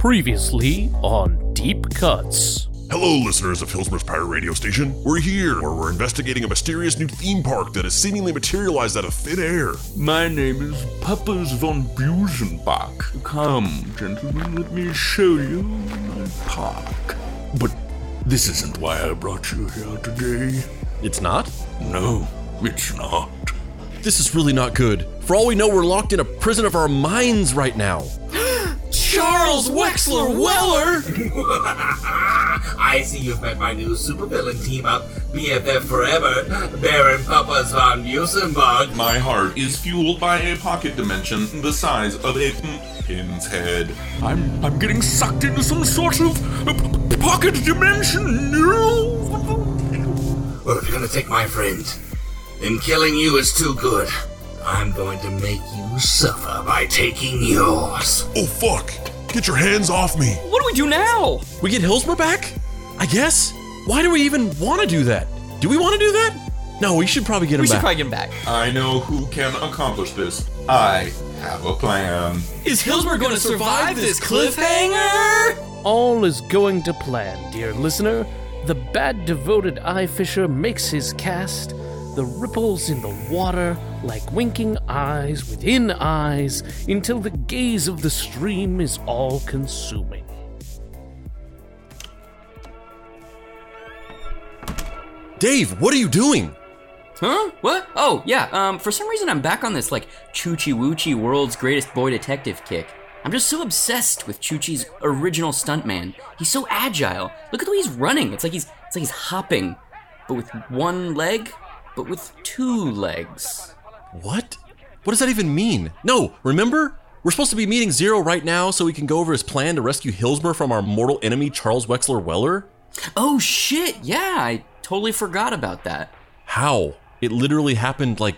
Previously on Deep Cuts. Hello, listeners of Hillsborough's Pirate Radio Station. We're here, where we're investigating a mysterious new theme park that has seemingly materialized out of thin air. My name is Puppers von Busenbach. Come, gentlemen, let me show you my park. But this isn't why I brought you here today. It's not? No, it's not. This is really not good. For all we know, we're locked in a prison of our minds right now. Charles Wexler Weller! I see you've met my new supervillain team up, BFF Forever, Baron Papas von Busenbach. My heart is fueled by a pocket dimension the size of a pin's head. I'm I'm getting sucked into some sort of uh, p- pocket dimension. No. Well, if you're gonna take my friend, then killing you is too good. I'm going to make you suffer by taking yours. Oh, fuck! Get your hands off me! What do we do now? We get Hillsborough back? I guess? Why do we even want to do that? Do we want to do that? No, we should probably get him back. We should probably get him back. I know who can accomplish this. I have a plan. Is Hillsborough going to survive this cliffhanger? All is going to plan, dear listener. The bad devoted eye fisher makes his cast. The ripples in the water like winking eyes within eyes until the gaze of the stream is all consuming. Dave, what are you doing? Huh? What? Oh, yeah. Um, for some reason, I'm back on this like Choochie Woochie World's Greatest Boy Detective kick. I'm just so obsessed with Choochie's original stuntman. He's so agile. Look at the way he's running. It's like he's it's like he's hopping, but with one leg, but with two legs. What? What does that even mean? No, remember? We're supposed to be meeting Zero right now so we can go over his plan to rescue Hillsborough from our mortal enemy, Charles Wexler Weller? Oh shit! Yeah, I totally forgot about that. How? It literally happened like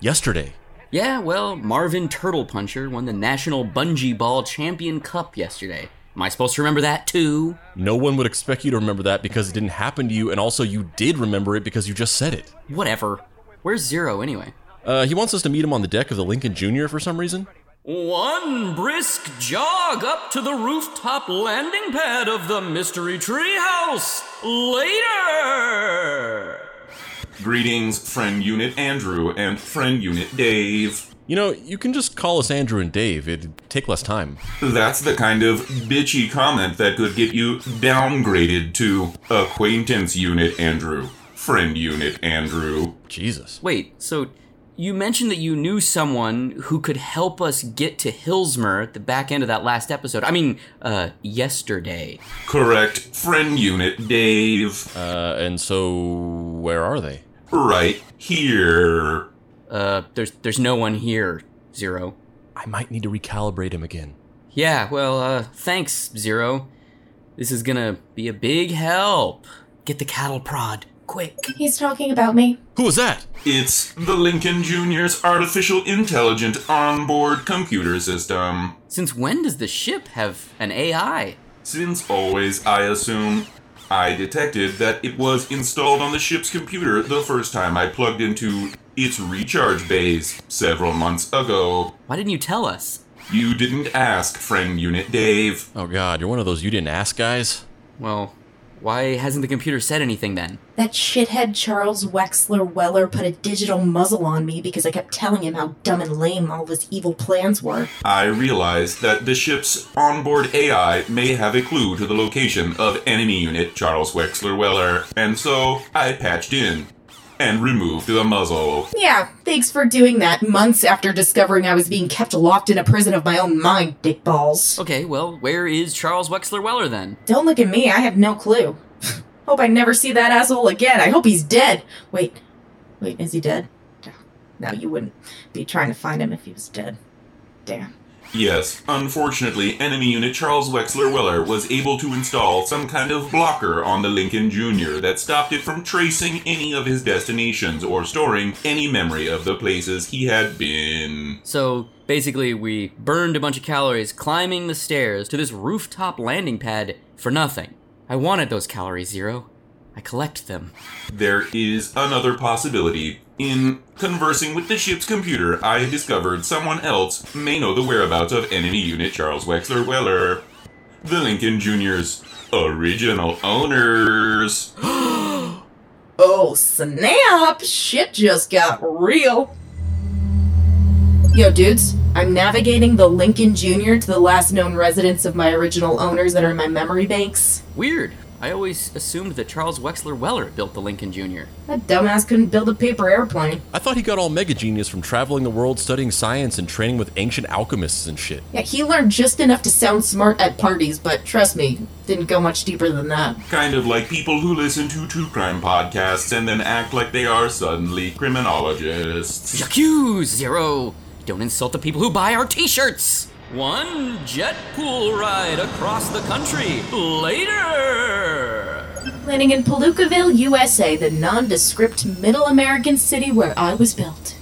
yesterday. Yeah, well, Marvin Turtle Puncher won the National Bungee Ball Champion Cup yesterday. Am I supposed to remember that too? No one would expect you to remember that because it didn't happen to you, and also you did remember it because you just said it. Whatever. Where's Zero anyway? Uh, he wants us to meet him on the deck of the Lincoln Jr. for some reason. One brisk jog up to the rooftop landing pad of the Mystery Treehouse. Later! Greetings, friend unit Andrew and friend unit Dave. You know, you can just call us Andrew and Dave. It'd take less time. That's the kind of bitchy comment that could get you downgraded to acquaintance unit Andrew, friend unit Andrew. Jesus. Wait, so you mentioned that you knew someone who could help us get to Hilsmer at the back end of that last episode. I mean, uh, yesterday. Correct, friend unit Dave. Uh, and so where are they? Right here. Uh, there's there's no one here, Zero. I might need to recalibrate him again. Yeah, well, uh, thanks, Zero. This is gonna be a big help. Get the cattle prod, quick. He's talking about me. Who was that? It's the Lincoln Jr.'s artificial intelligent onboard computer system. Since when does the ship have an AI? Since always, I assume. I detected that it was installed on the ship's computer the first time I plugged into its recharge bays several months ago. Why didn't you tell us? You didn't ask, friend unit Dave. Oh god, you're one of those you didn't ask guys? Well, why hasn't the computer said anything then? That shithead Charles Wexler Weller put a digital muzzle on me because I kept telling him how dumb and lame all of his evil plans were. I realized that the ship's onboard AI may have a clue to the location of enemy unit Charles Wexler Weller, and so I patched in and removed the muzzle. Yeah, thanks for doing that months after discovering I was being kept locked in a prison of my own mind, dickballs. Okay, well, where is Charles Wexler Weller then? Don't look at me, I have no clue. hope I never see that asshole again. I hope he's dead. Wait, wait, is he dead? No, you wouldn't be trying to find him if he was dead. Damn. Yes, unfortunately, enemy unit Charles Wexler Weller was able to install some kind of blocker on the Lincoln Jr. that stopped it from tracing any of his destinations or storing any memory of the places he had been. So, basically, we burned a bunch of calories climbing the stairs to this rooftop landing pad for nothing. I wanted those calories, Zero. I collect them. There is another possibility. In conversing with the ship's computer, I discovered someone else may know the whereabouts of enemy unit Charles Wexler Weller. the Lincoln Junior's original owners. Oh, snap! Shit just got real. Yo, dudes, I'm navigating the Lincoln Jr. to the last known residence of my original owners that are in my memory banks. Weird. I always assumed that Charles Wexler Weller built the Lincoln Jr. That dumbass couldn't build a paper airplane. I thought he got all mega genius from traveling the world studying science and training with ancient alchemists and shit. Yeah, he learned just enough to sound smart at parties, but trust me, didn't go much deeper than that. Kind of like people who listen to true crime podcasts and then act like they are suddenly criminologists. J'accuse, Zero! Don't insult the people who buy our t shirts! One jet pool ride across the country later! Landing in Palookaville, USA, the nondescript middle American city where I was built.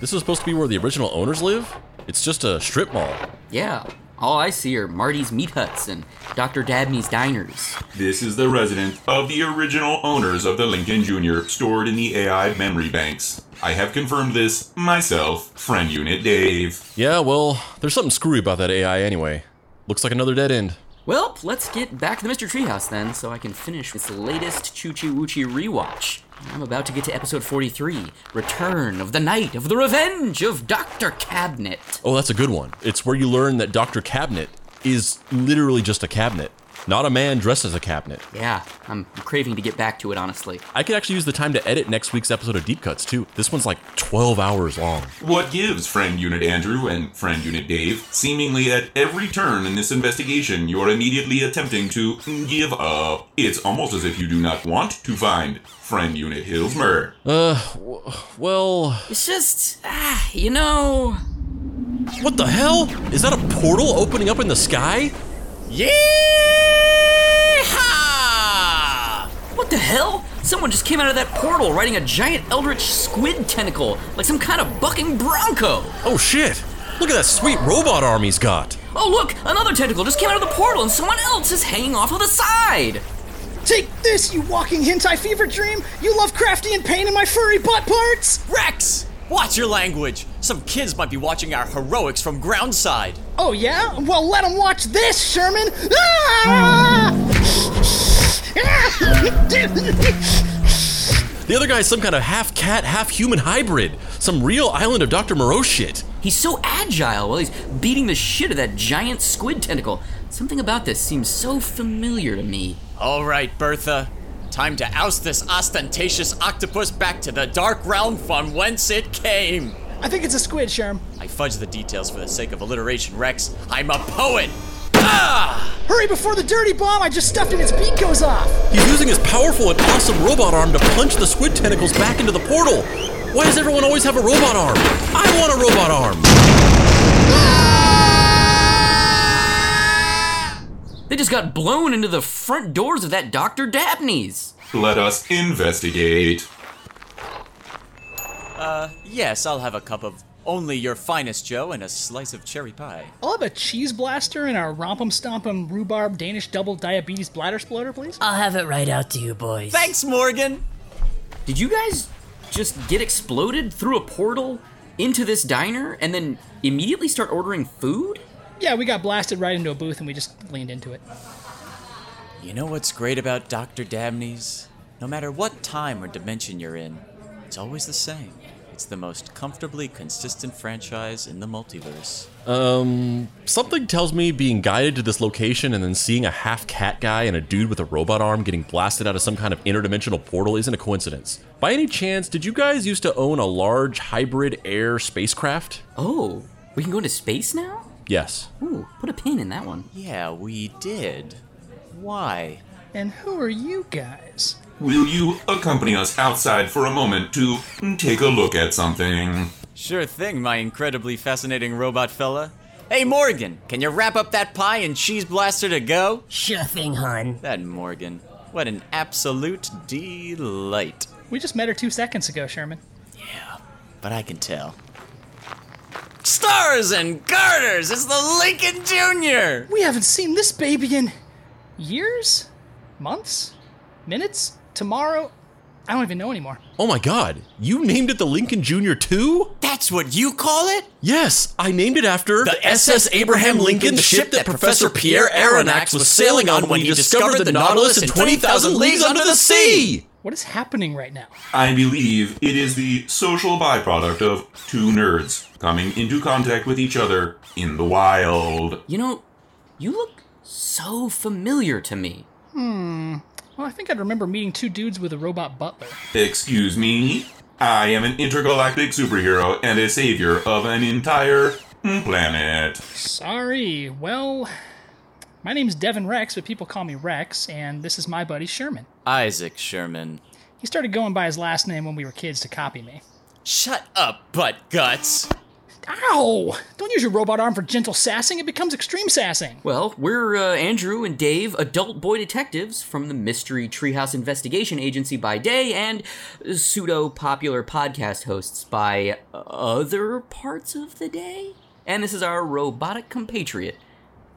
This is supposed to be where the original owners live? It's just a strip mall. Yeah, all I see are Marty's Meat Huts and Dr. Dabney's Diners. This is the residence of the original owners of the Lincoln Jr. stored in the AI memory banks. I have confirmed this myself, friend unit Dave. Yeah, well, there's something screwy about that AI anyway. Looks like another dead end. Well, let's get back to the Mr. Treehouse then, so I can finish this latest Choochie Woochie rewatch. I'm about to get to episode 43 Return of the Night of the Revenge of Dr. Cabinet. Oh, that's a good one. It's where you learn that Dr. Cabinet is literally just a cabinet, not a man dressed as a cabinet. Yeah, I'm craving to get back to it, honestly. I could actually use the time to edit next week's episode of Deep Cuts too. This one's like 12 hours long. What gives friend unit Andrew and friend unit Dave? Seemingly at every turn in this investigation, you're immediately attempting to give up. It's almost as if you do not want to find friend unit Hilsmer. Uh, w- well, It's just, ah, you know. what the hell? Is that a portal opening up in the sky? Yeehaw! What the hell? Someone just came out of that portal riding a giant eldritch squid tentacle, like some kind of bucking bronco. Oh shit! Look at that sweet robot arm he's got. Oh, look, another tentacle just came out of the portal and someone else is hanging off of the side. Take this, you walking hentai fever dream! You Lovecraftian pain in my furry butt parts! Rex! Watch your language! Some kids might be watching our heroics from groundside. Oh, yeah? Well, let them watch this, Sherman! Ah! The other guy's some kind of half cat, half human hybrid. Some real Island of Dr. Moreau shit. He's so agile while he's beating the shit of that giant squid tentacle. Something about this seems so familiar to me. All right, Bertha. Time to oust this ostentatious octopus back to the dark realm from whence it came. I think it's a squid, Sherm. I fudge the details for the sake of alliteration, Rex. I'm a poet! Ah! Hurry before the dirty bomb I just stuffed in its beak goes off! He's using his powerful and awesome robot arm to punch the squid tentacles back into the portal. Why does everyone always have a robot arm? I want a robot arm. They just got blown into the front doors of that Dr. Dabney's. Let us investigate. Uh, yes, I'll have a cup of only your finest Joe and a slice of cherry pie. I'll have a cheese blaster and a rompum stompum rhubarb Danish double diabetes bladder sploder, please. I'll have it right out to you, boys. Thanks, Morgan! Did you guys just get exploded through a portal into this diner and then immediately start ordering food? Yeah, we got blasted right into a booth and we just leaned into it. You know what's great about Dr. Dabney's? No matter what time or dimension you're in, it's always the same. It's the most comfortably consistent franchise in the multiverse. Um, something tells me being guided to this location and then seeing a half cat guy and a dude with a robot arm getting blasted out of some kind of interdimensional portal isn't a coincidence. By any chance, did you guys used to own a large hybrid air spacecraft? Oh, we can go into space now? Yes. Ooh, put a pin in that one. Yeah, we did. Why? And who are you guys? Will you accompany us outside for a moment to take a look at something? Sure thing, my incredibly fascinating robot fella. Hey, Morgan, can you wrap up that pie and cheese blaster to go? Sure thing, hon. That Morgan. What an absolute delight. We just met her two seconds ago, Sherman. Yeah, but I can tell. Stars and garters! It's the Lincoln Jr.! We haven't seen this baby in years? Months? Minutes? Tomorrow? I don't even know anymore. Oh my god, you named it the Lincoln Jr. too? That's what you call it? Yes, I named it after The SS Abraham Lincoln, the ship that Professor Pierre Aronnax was sailing on when he discovered the Nautilus in 20,000 leagues under the sea! What is happening right now? I believe it is the social byproduct of two nerds coming into contact with each other in the wild. You know, you look so familiar to me. Hmm. Well, I think I'd remember meeting two dudes with a robot butler. Excuse me? I am an intergalactic superhero and a savior of an entire planet. Sorry. Well, my name's Devin Rex, but people call me Rex, and this is my buddy Sherman. Isaac Sherman. He started going by his last name when we were kids to copy me. Shut up, butt guts. Ow! Don't use your robot arm for gentle sassing, it becomes extreme sassing. Well, we're uh, Andrew and Dave, adult boy detectives from the Mystery Treehouse Investigation Agency by day and pseudo popular podcast hosts by other parts of the day. And this is our robotic compatriot,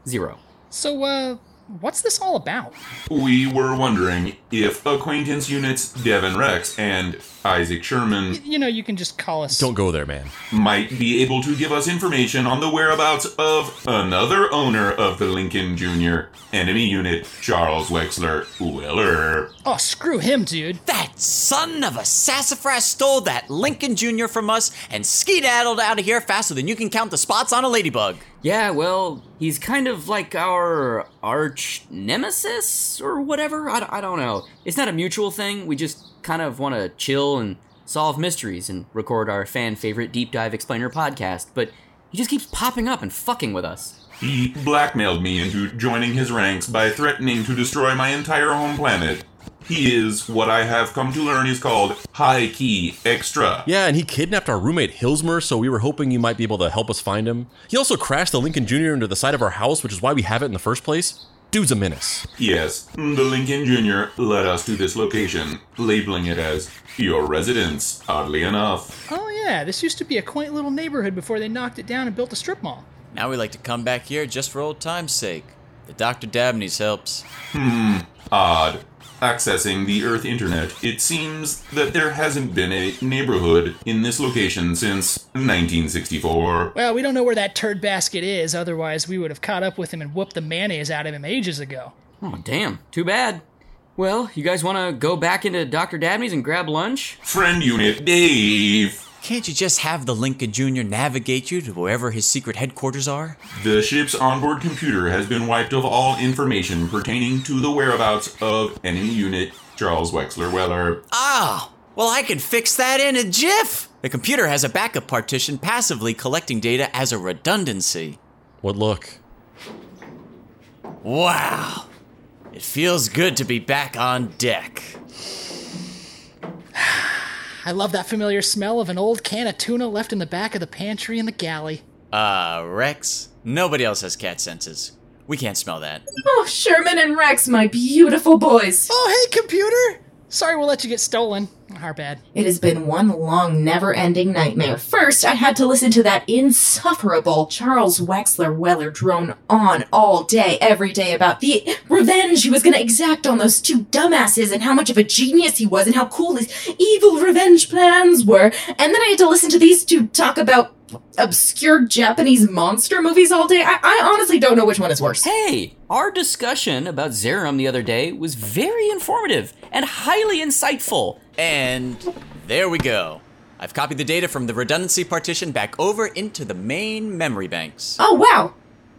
Zero. So, uh, what's this all about? We were wondering if acquaintance units Devin Rex and Isaac Sherman You know, you can just call us. Don't go there, man. might be able to give us information on the whereabouts of another owner of the Lincoln Jr. enemy unit, Charles Wexler Weller. Oh, screw him, dude. That son of a sassafras stole that Lincoln Jr. from us and skedaddled out of here faster than you can count the spots on a ladybug. Yeah, well, he's kind of like our arch nemesis or whatever. I, I don't know. It's not a mutual thing. We just kind of want to chill and solve mysteries and record our fan favorite Deep Dive Explainer podcast, but he just keeps popping up and fucking with us. He blackmailed me into joining his ranks by threatening to destroy my entire home planet. He is what I have come to learn is called high key extra. Yeah, and he kidnapped our roommate Hilsmer, so we were hoping you might be able to help us find him. He also crashed the Lincoln Jr. into the side of our house, which is why we have it in the first place. Dude's a menace. Yes, the Lincoln Jr. led us to this location, labeling it as your residence, oddly enough. Oh, yeah, this used to be a quaint little neighborhood before they knocked it down and built a strip mall. Now we like to come back here just for old time's sake. The Dr. Dabney's helps. Hmm, odd. Accessing the Earth Internet, it seems that there hasn't been a neighborhood in this location since 1964. Well, we don't know where that turd basket is, otherwise, we would have caught up with him and whooped the mayonnaise out of him ages ago. Oh, damn. Too bad. Well, you guys want to go back into Dr. Dabney's and grab lunch? Friend Unit Dave. Can't you just have the Lincoln Jr. navigate you to wherever his secret headquarters are? The ship's onboard computer has been wiped of all information pertaining to the whereabouts of enemy unit Charles Wexler Weller. Ah, well, I can fix that in a jiff. The computer has a backup partition passively collecting data as a redundancy. What look? Wow. It feels good to be back on deck. I love that familiar smell of an old can of tuna left in the back of the pantry in the galley. Uh, Rex, nobody else has cat senses. We can't smell that. Oh, Sherman and Rex, my beautiful boys. Oh, hey, computer! Sorry we'll let you get stolen. Our bad. It has been one long, never ending nightmare. First, I had to listen to that insufferable Charles Wexler Weller drone on all day, every day about the revenge he was going to exact on those two dumbasses and how much of a genius he was and how cool his evil revenge plans were. And then I had to listen to these two talk about obscure Japanese monster movies all day. I, I honestly don't know which one is worse. Hey, our discussion about Zerum the other day was very informative and highly insightful. And there we go. I've copied the data from the redundancy partition back over into the main memory banks. Oh, wow.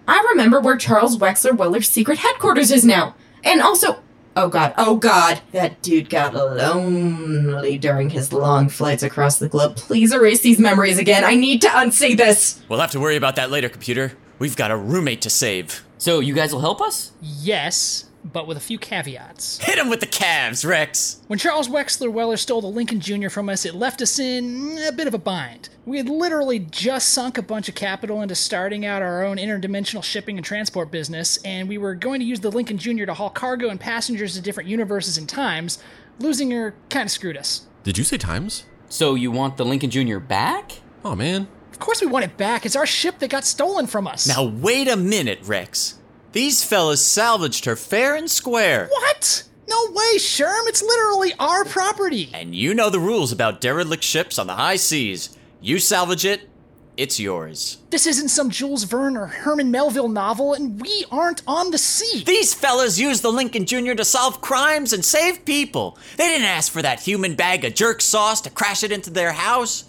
I remember where Charles Wexler Weller's secret headquarters is now. And also, oh god, oh god, that dude got lonely during his long flights across the globe. Please erase these memories again. I need to unsee this. We'll have to worry about that later, computer. We've got a roommate to save. So, you guys will help us? Yes, but with a few caveats. Hit him with the calves, Rex! When Charles Wexler Weller stole the Lincoln Jr. from us, it left us in a bit of a bind. We had literally just sunk a bunch of capital into starting out our own interdimensional shipping and transport business, and we were going to use the Lincoln Jr. to haul cargo and passengers to different universes and times. Losing her kind of screwed us. Did you say times? So, you want the Lincoln Jr. back? Oh man. Of course, we want it back. It's our ship that got stolen from us. Now, wait a minute, Rex. These fellas salvaged her fair and square. What? No way, Sherm. It's literally our property. And you know the rules about derelict ships on the high seas. You salvage it, it's yours. This isn't some Jules Verne or Herman Melville novel, and we aren't on the sea. These fellas used the Lincoln Jr. to solve crimes and save people. They didn't ask for that human bag of jerk sauce to crash it into their house.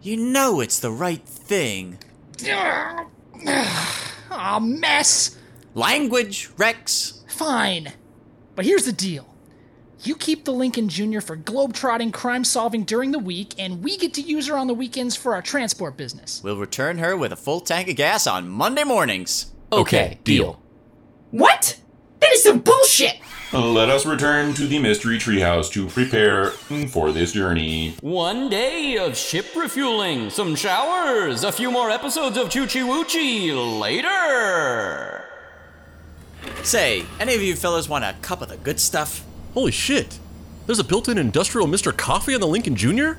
You know it's the right thing. Ah, Aw, mess. Language, Rex. Fine. But here's the deal. You keep the Lincoln Jr. for globetrotting crime solving during the week, and we get to use her on the weekends for our transport business. We'll return her with a full tank of gas on Monday mornings. Okay, deal. What? That is some bullshit! Let us return to the Mystery Treehouse to prepare for this journey. One day of ship refueling, some showers, a few more episodes of Choochie Woochie later. Say, any of you fellas want a cup of the good stuff? Holy shit! There's a built in industrial Mr. Coffee on the Lincoln Jr.?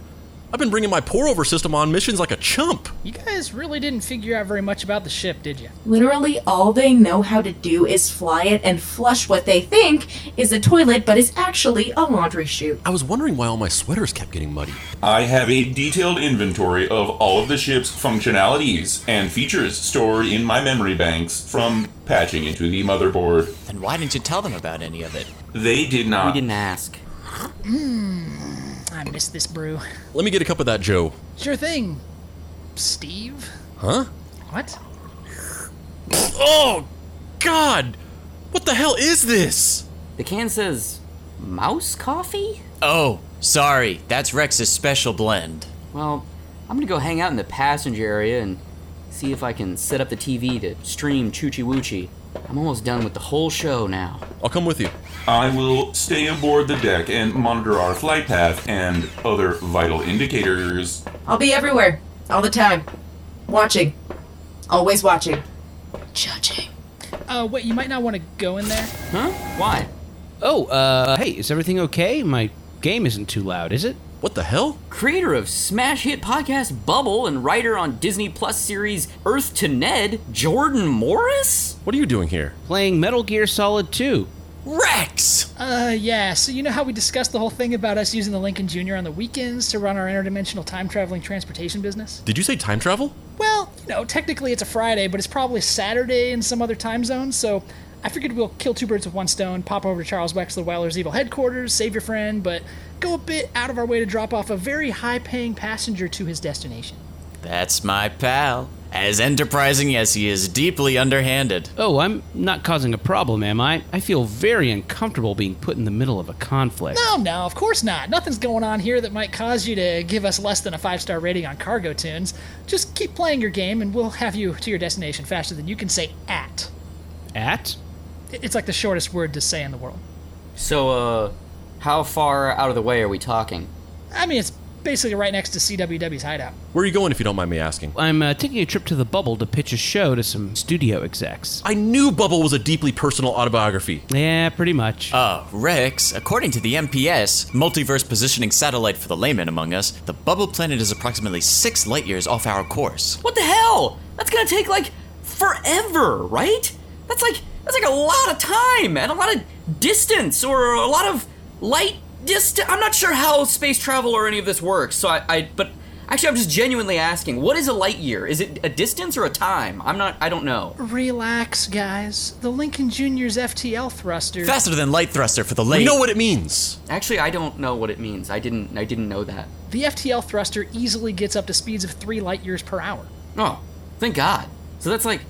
I've been bringing my pour over system on missions like a chump. You guys really didn't figure out very much about the ship, did you? Literally, all they know how to do is fly it and flush what they think is a toilet, but is actually a laundry chute. I was wondering why all my sweaters kept getting muddy. I have a detailed inventory of all of the ship's functionalities and features stored in my memory banks from patching into the motherboard. Then why didn't you tell them about any of it? They did not. We didn't ask. Hmm. I miss this brew. Let me get a cup of that, Joe. Sure thing. Steve? Huh? What? Oh, God! What the hell is this? The can says mouse coffee? Oh, sorry, that's Rex's special blend. Well, I'm gonna go hang out in the passenger area and see if I can set up the TV to stream Choochie Woochie. I'm almost done with the whole show now. I'll come with you. I will stay aboard the deck and monitor our flight path and other vital indicators. I'll be everywhere, all the time. Watching. Always watching. Judging. Uh, wait, you might not want to go in there. Huh? Why? Oh, uh, hey, is everything okay? My game isn't too loud, is it? What the hell? Creator of smash hit podcast Bubble and writer on Disney Plus series Earth to Ned, Jordan Morris? What are you doing here? Playing Metal Gear Solid 2. Rex! Uh, yeah, so you know how we discussed the whole thing about us using the Lincoln Jr. on the weekends to run our interdimensional time traveling transportation business? Did you say time travel? Well, you know, technically it's a Friday, but it's probably Saturday in some other time zone, so I figured we'll kill two birds with one stone, pop over to Charles Wexler Weller's evil headquarters, save your friend, but go a bit out of our way to drop off a very high paying passenger to his destination. That's my pal. As enterprising as he is deeply underhanded. Oh, I'm not causing a problem, am I? I feel very uncomfortable being put in the middle of a conflict. No, no, of course not. Nothing's going on here that might cause you to give us less than a five star rating on Cargo Tunes. Just keep playing your game and we'll have you to your destination faster than you can say at. At? It's like the shortest word to say in the world. So, uh, how far out of the way are we talking? I mean, it's basically right next to CWW's hideout. Where are you going if you don't mind me asking? I'm uh, taking a trip to the Bubble to pitch a show to some studio execs. I knew Bubble was a deeply personal autobiography. Yeah, pretty much. Uh, Rex, according to the MPS, Multiverse Positioning Satellite for the layman among us, the bubble planet is approximately six light years off our course. What the hell? That's gonna take like forever, right? That's like that's like a lot of time and a lot of distance or a lot of light distance. I'm not sure how space travel or any of this works. So I, I but actually I'm just genuinely asking, what is a light year? Is it a distance or a time? I'm not I don't know. Relax, guys. The Lincoln Jr.'s FTL thruster. Faster than light thruster for the late. We know what it means. Actually, I don't know what it means. I didn't I didn't know that. the FTL thruster easily gets up to speeds of three light years per hour. Oh, thank God. So that's like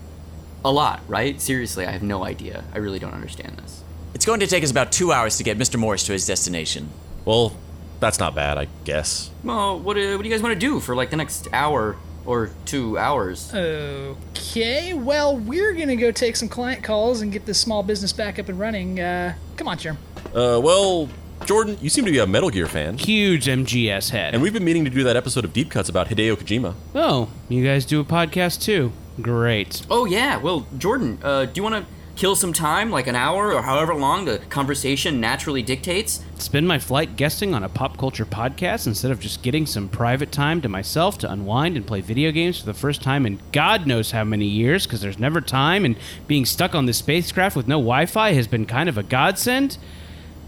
a lot, right? Seriously, I have no idea. I really don't understand this. It's going to take us about two hours to get Mr. Morris to his destination. Well, that's not bad, I guess. Well, what do, what do you guys want to do for like the next hour or two hours? Okay, well, we're gonna go take some client calls and get this small business back up and running. Uh, come on, Germ. Uh, well, Jordan, you seem to be a Metal Gear fan. Huge MGS head. And we've been meaning to do that episode of Deep Cuts about Hideo Kojima. oh, you guys do a podcast too? Great. Oh yeah, well, Jordan, uh, do you want to kill some time, like an hour or however long the conversation naturally dictates? Spend my flight guesting on a pop culture podcast instead of just getting some private time to myself to unwind and play video games for the first time in God knows how many years because there's never time and being stuck on this spacecraft with no Wi Fi has been kind of a godsend.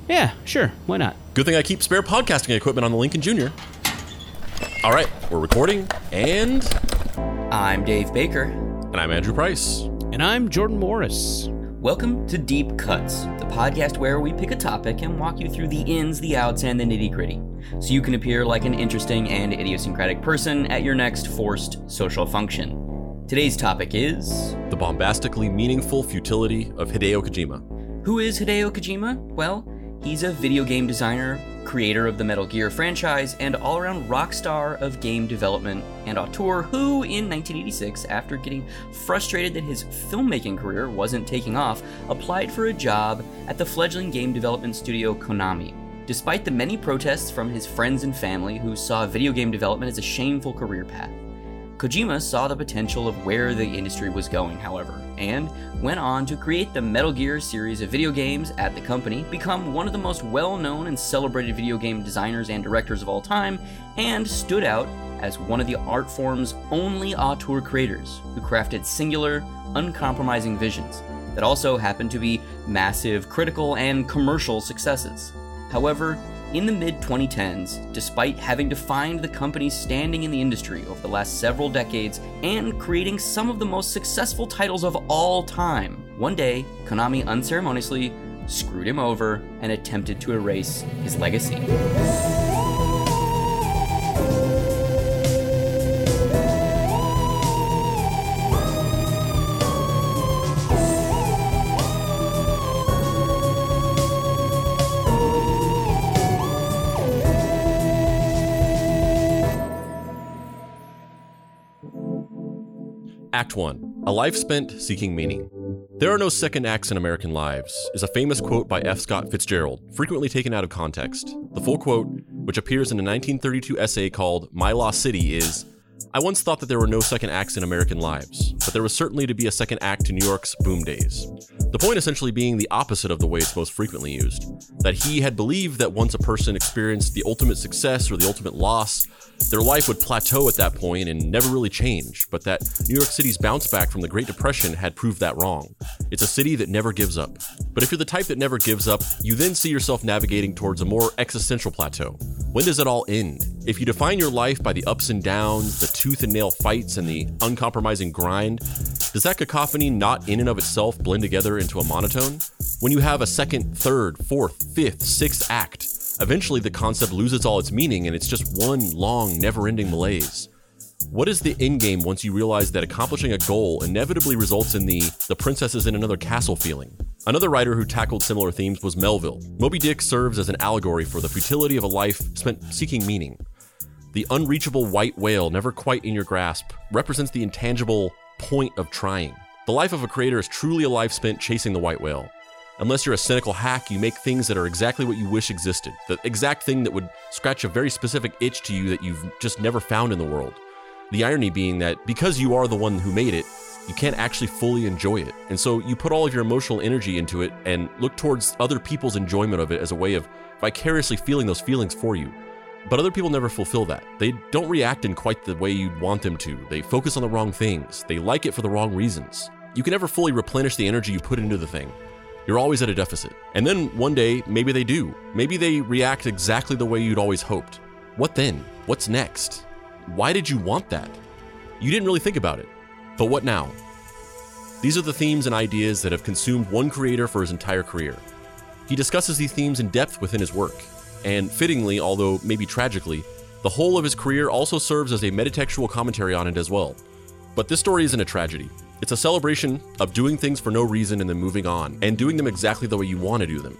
Yeah, sure. Why not? Good thing I keep spare podcasting equipment on the Lincoln Jr. All right, we're recording, and I'm Dave Baker. and I'm Andrew Price. And I'm Jordan Morris. Welcome to Deep Cuts, the podcast where we pick a topic and walk you through the ins, the outs, and the nitty gritty, so you can appear like an interesting and idiosyncratic person at your next forced social function. Today's topic is The bombastically meaningful futility of Hideo Kojima. Who is Hideo Kojima? Well, he's a video game designer, creator of the Metal Gear franchise, and all around rock star of game development and auteur who, in 1986, after getting frustrated that his filmmaking career wasn't taking off, applied for a job at the fledgling game development studio Konami. Despite the many protests from his friends and family who saw video game development as a shameful career path, Kojima saw the potential of where the industry was going, however, and went on to create the Metal Gear series of video games at the company, become one of the most well known and celebrated video game designers and directors of all time, and stood out as one of the art form's only auteur creators who crafted singular, uncompromising visions that also happened to be massive critical and commercial successes. However, in the mid 2010s, despite having defined the company's standing in the industry over the last several decades and creating some of the most successful titles of all time, one day, Konami unceremoniously screwed him over and attempted to erase his legacy. Act 1 A Life Spent Seeking Meaning. There are no second acts in American lives, is a famous quote by F. Scott Fitzgerald, frequently taken out of context. The full quote, which appears in a 1932 essay called My Lost City, is I once thought that there were no second acts in American lives, but there was certainly to be a second act to New York's boom days. The point essentially being the opposite of the way it's most frequently used that he had believed that once a person experienced the ultimate success or the ultimate loss, their life would plateau at that point and never really change, but that New York City's bounce back from the Great Depression had proved that wrong. It's a city that never gives up. But if you're the type that never gives up, you then see yourself navigating towards a more existential plateau. When does it all end? If you define your life by the ups and downs, the tooth and nail fights, and the uncompromising grind, does that cacophony not in and of itself blend together into a monotone? When you have a second, third, fourth, fifth, sixth act, eventually the concept loses all its meaning and it's just one long, never ending malaise. What is the end game once you realize that accomplishing a goal inevitably results in the the princess is in another castle feeling? Another writer who tackled similar themes was Melville. Moby Dick serves as an allegory for the futility of a life spent seeking meaning. The unreachable white whale, never quite in your grasp, represents the intangible point of trying. The life of a creator is truly a life spent chasing the white whale. Unless you're a cynical hack, you make things that are exactly what you wish existed. The exact thing that would scratch a very specific itch to you that you've just never found in the world. The irony being that because you are the one who made it, you can't actually fully enjoy it. And so you put all of your emotional energy into it and look towards other people's enjoyment of it as a way of vicariously feeling those feelings for you. But other people never fulfill that. They don't react in quite the way you'd want them to. They focus on the wrong things. They like it for the wrong reasons. You can never fully replenish the energy you put into the thing. You're always at a deficit. And then one day, maybe they do. Maybe they react exactly the way you'd always hoped. What then? What's next? Why did you want that? You didn't really think about it. But what now? These are the themes and ideas that have consumed one creator for his entire career. He discusses these themes in depth within his work, and fittingly, although maybe tragically, the whole of his career also serves as a metatextual commentary on it as well. But this story isn't a tragedy. It's a celebration of doing things for no reason and then moving on, and doing them exactly the way you want to do them.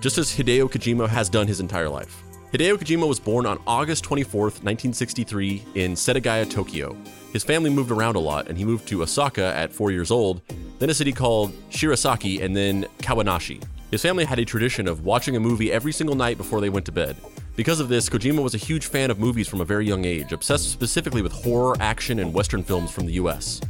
Just as Hideo Kojima has done his entire life. Hideo Kojima was born on August 24th, 1963, in Setagaya, Tokyo. His family moved around a lot, and he moved to Osaka at four years old, then a city called Shirasaki, and then Kawanishi. His family had a tradition of watching a movie every single night before they went to bed. Because of this, Kojima was a huge fan of movies from a very young age, obsessed specifically with horror, action, and Western films from the US.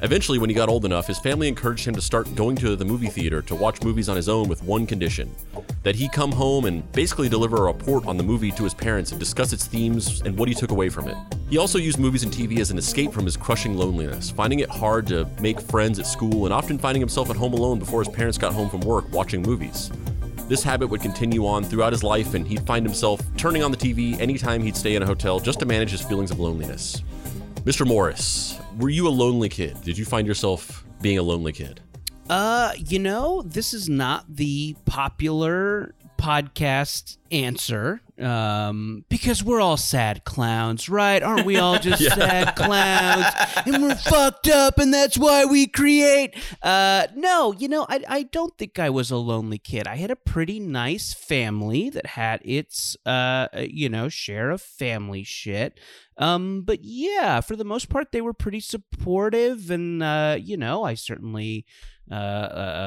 Eventually, when he got old enough, his family encouraged him to start going to the movie theater to watch movies on his own with one condition that he come home and basically deliver a report on the movie to his parents and discuss its themes and what he took away from it. He also used movies and TV as an escape from his crushing loneliness, finding it hard to make friends at school and often finding himself at home alone before his parents got home from work watching movies. This habit would continue on throughout his life, and he'd find himself turning on the TV anytime he'd stay in a hotel just to manage his feelings of loneliness. Mr. Morris, were you a lonely kid? Did you find yourself being a lonely kid? Uh, you know, this is not the popular podcast answer um because we're all sad clowns right? Aren't we all just Yeah. sad clowns? And we're fucked up and that's why we create. Uh no you know I, I don't think i was a lonely kid. I had a pretty nice family that had its uh you know share of family shit. Um but yeah for the most part they were pretty supportive and uh you know i certainly uh,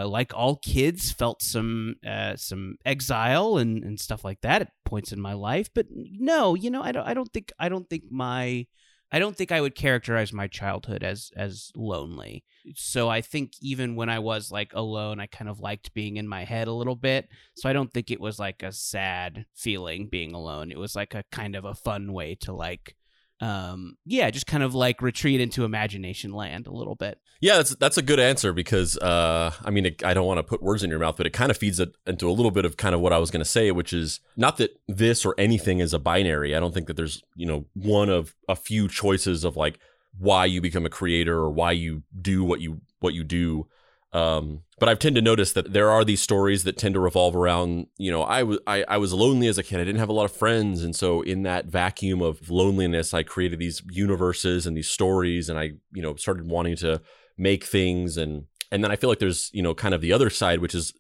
uh, like all kids, felt some uh, some exile and, and stuff like that at points in my life. But no, you know, I don't I don't think I don't think my I don't think I would characterize my childhood as as lonely. So I think even when I was like alone, I kind of liked being in my head a little bit. So I don't think it was like a sad feeling being alone. It was like a kind of a fun way to like um yeah, just kind of like retreat into imagination land a little bit. Yeah, that's that's a good answer because uh, I mean it, I don't want to put words in your mouth, but it kind of feeds it into a little bit of kind of what I was going to say, which is not that this or anything is a binary. I don't think that there's you know one of a few choices of like why you become a creator or why you do what you what you do. Um, but I've tend to notice that there are these stories that tend to revolve around, you know, I was I, I was lonely as a kid. I didn't have a lot of friends, and so in that vacuum of loneliness, I created these universes and these stories, and I, you know, started wanting to make things and and then I feel like there's, you know, kind of the other side, which is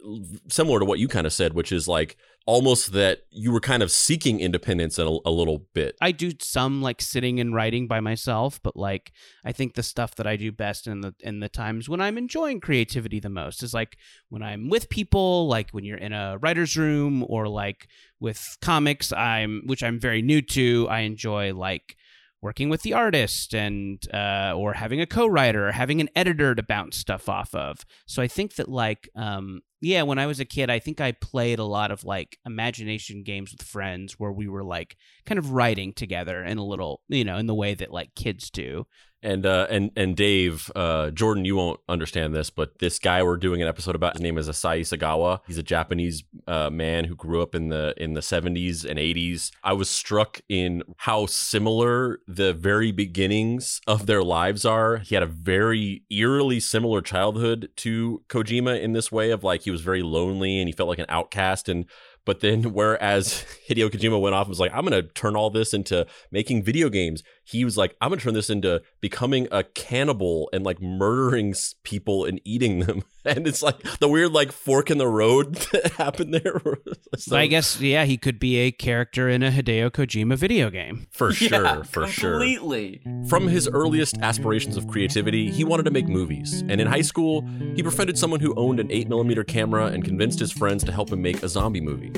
similar to what you kind of said, which is like almost that you were kind of seeking independence a, a little bit. I do some like sitting and writing by myself, but like I think the stuff that I do best in the in the times when I'm enjoying creativity the most is like when I'm with people, like when you're in a writer's room or like with comics, I'm which I'm very new to. I enjoy like working with the artist and uh, or having a co-writer or having an editor to bounce stuff off of. So i think that like um, yeah when i was a kid i think i played a lot of like imagination games with friends where we were like kind of writing together in a little you know in the way that like kids do And uh, and and Dave, uh, Jordan, you won't understand this, but this guy we're doing an episode about. His name is Issei Sagawa. He's a Japanese uh, man who grew up in the in the seventies and eighties. I was struck in how similar the very beginnings of their lives are. He had a very eerily similar childhood to Kojima in this way of like he was very lonely and he felt like an outcast and. But then, whereas Hideo Kojima went off and was like, I'm going to turn all this into making video games, he was like, I'm going to turn this into becoming a cannibal and like murdering people and eating them. And it's like the weird, like, fork in the road that happened there. so i guess yeah he could be a character in a hideo kojima video game For sure, for sure. Completely. From his earliest aspirations of creativity, he wanted to make movies. And in high school, he befriended someone who owned an 8mm camera and convinced his friends to help him make a zombie movie.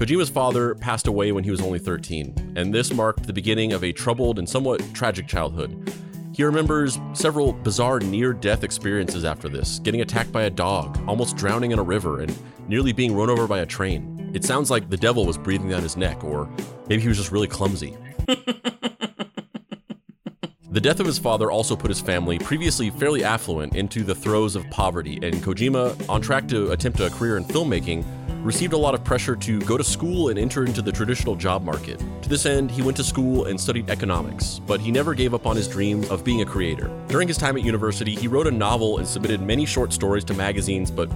Kojima's father passed away when he was only 13, and this marked the beginning of a troubled and somewhat tragic childhood. He remembers several bizarre near death experiences after this getting attacked by a dog, almost drowning in a river, and nearly being run over by a train. It sounds like the devil was breathing down his neck, or maybe he was just really clumsy. The death of his father also put his family, previously fairly affluent, into the throes of poverty, and Kojima, on track to attempt a career in filmmaking, received a lot of pressure to go to school and enter into the traditional job market. To this end, he went to school and studied economics, but he never gave up on his dream of being a creator. During his time at university, he wrote a novel and submitted many short stories to magazines, but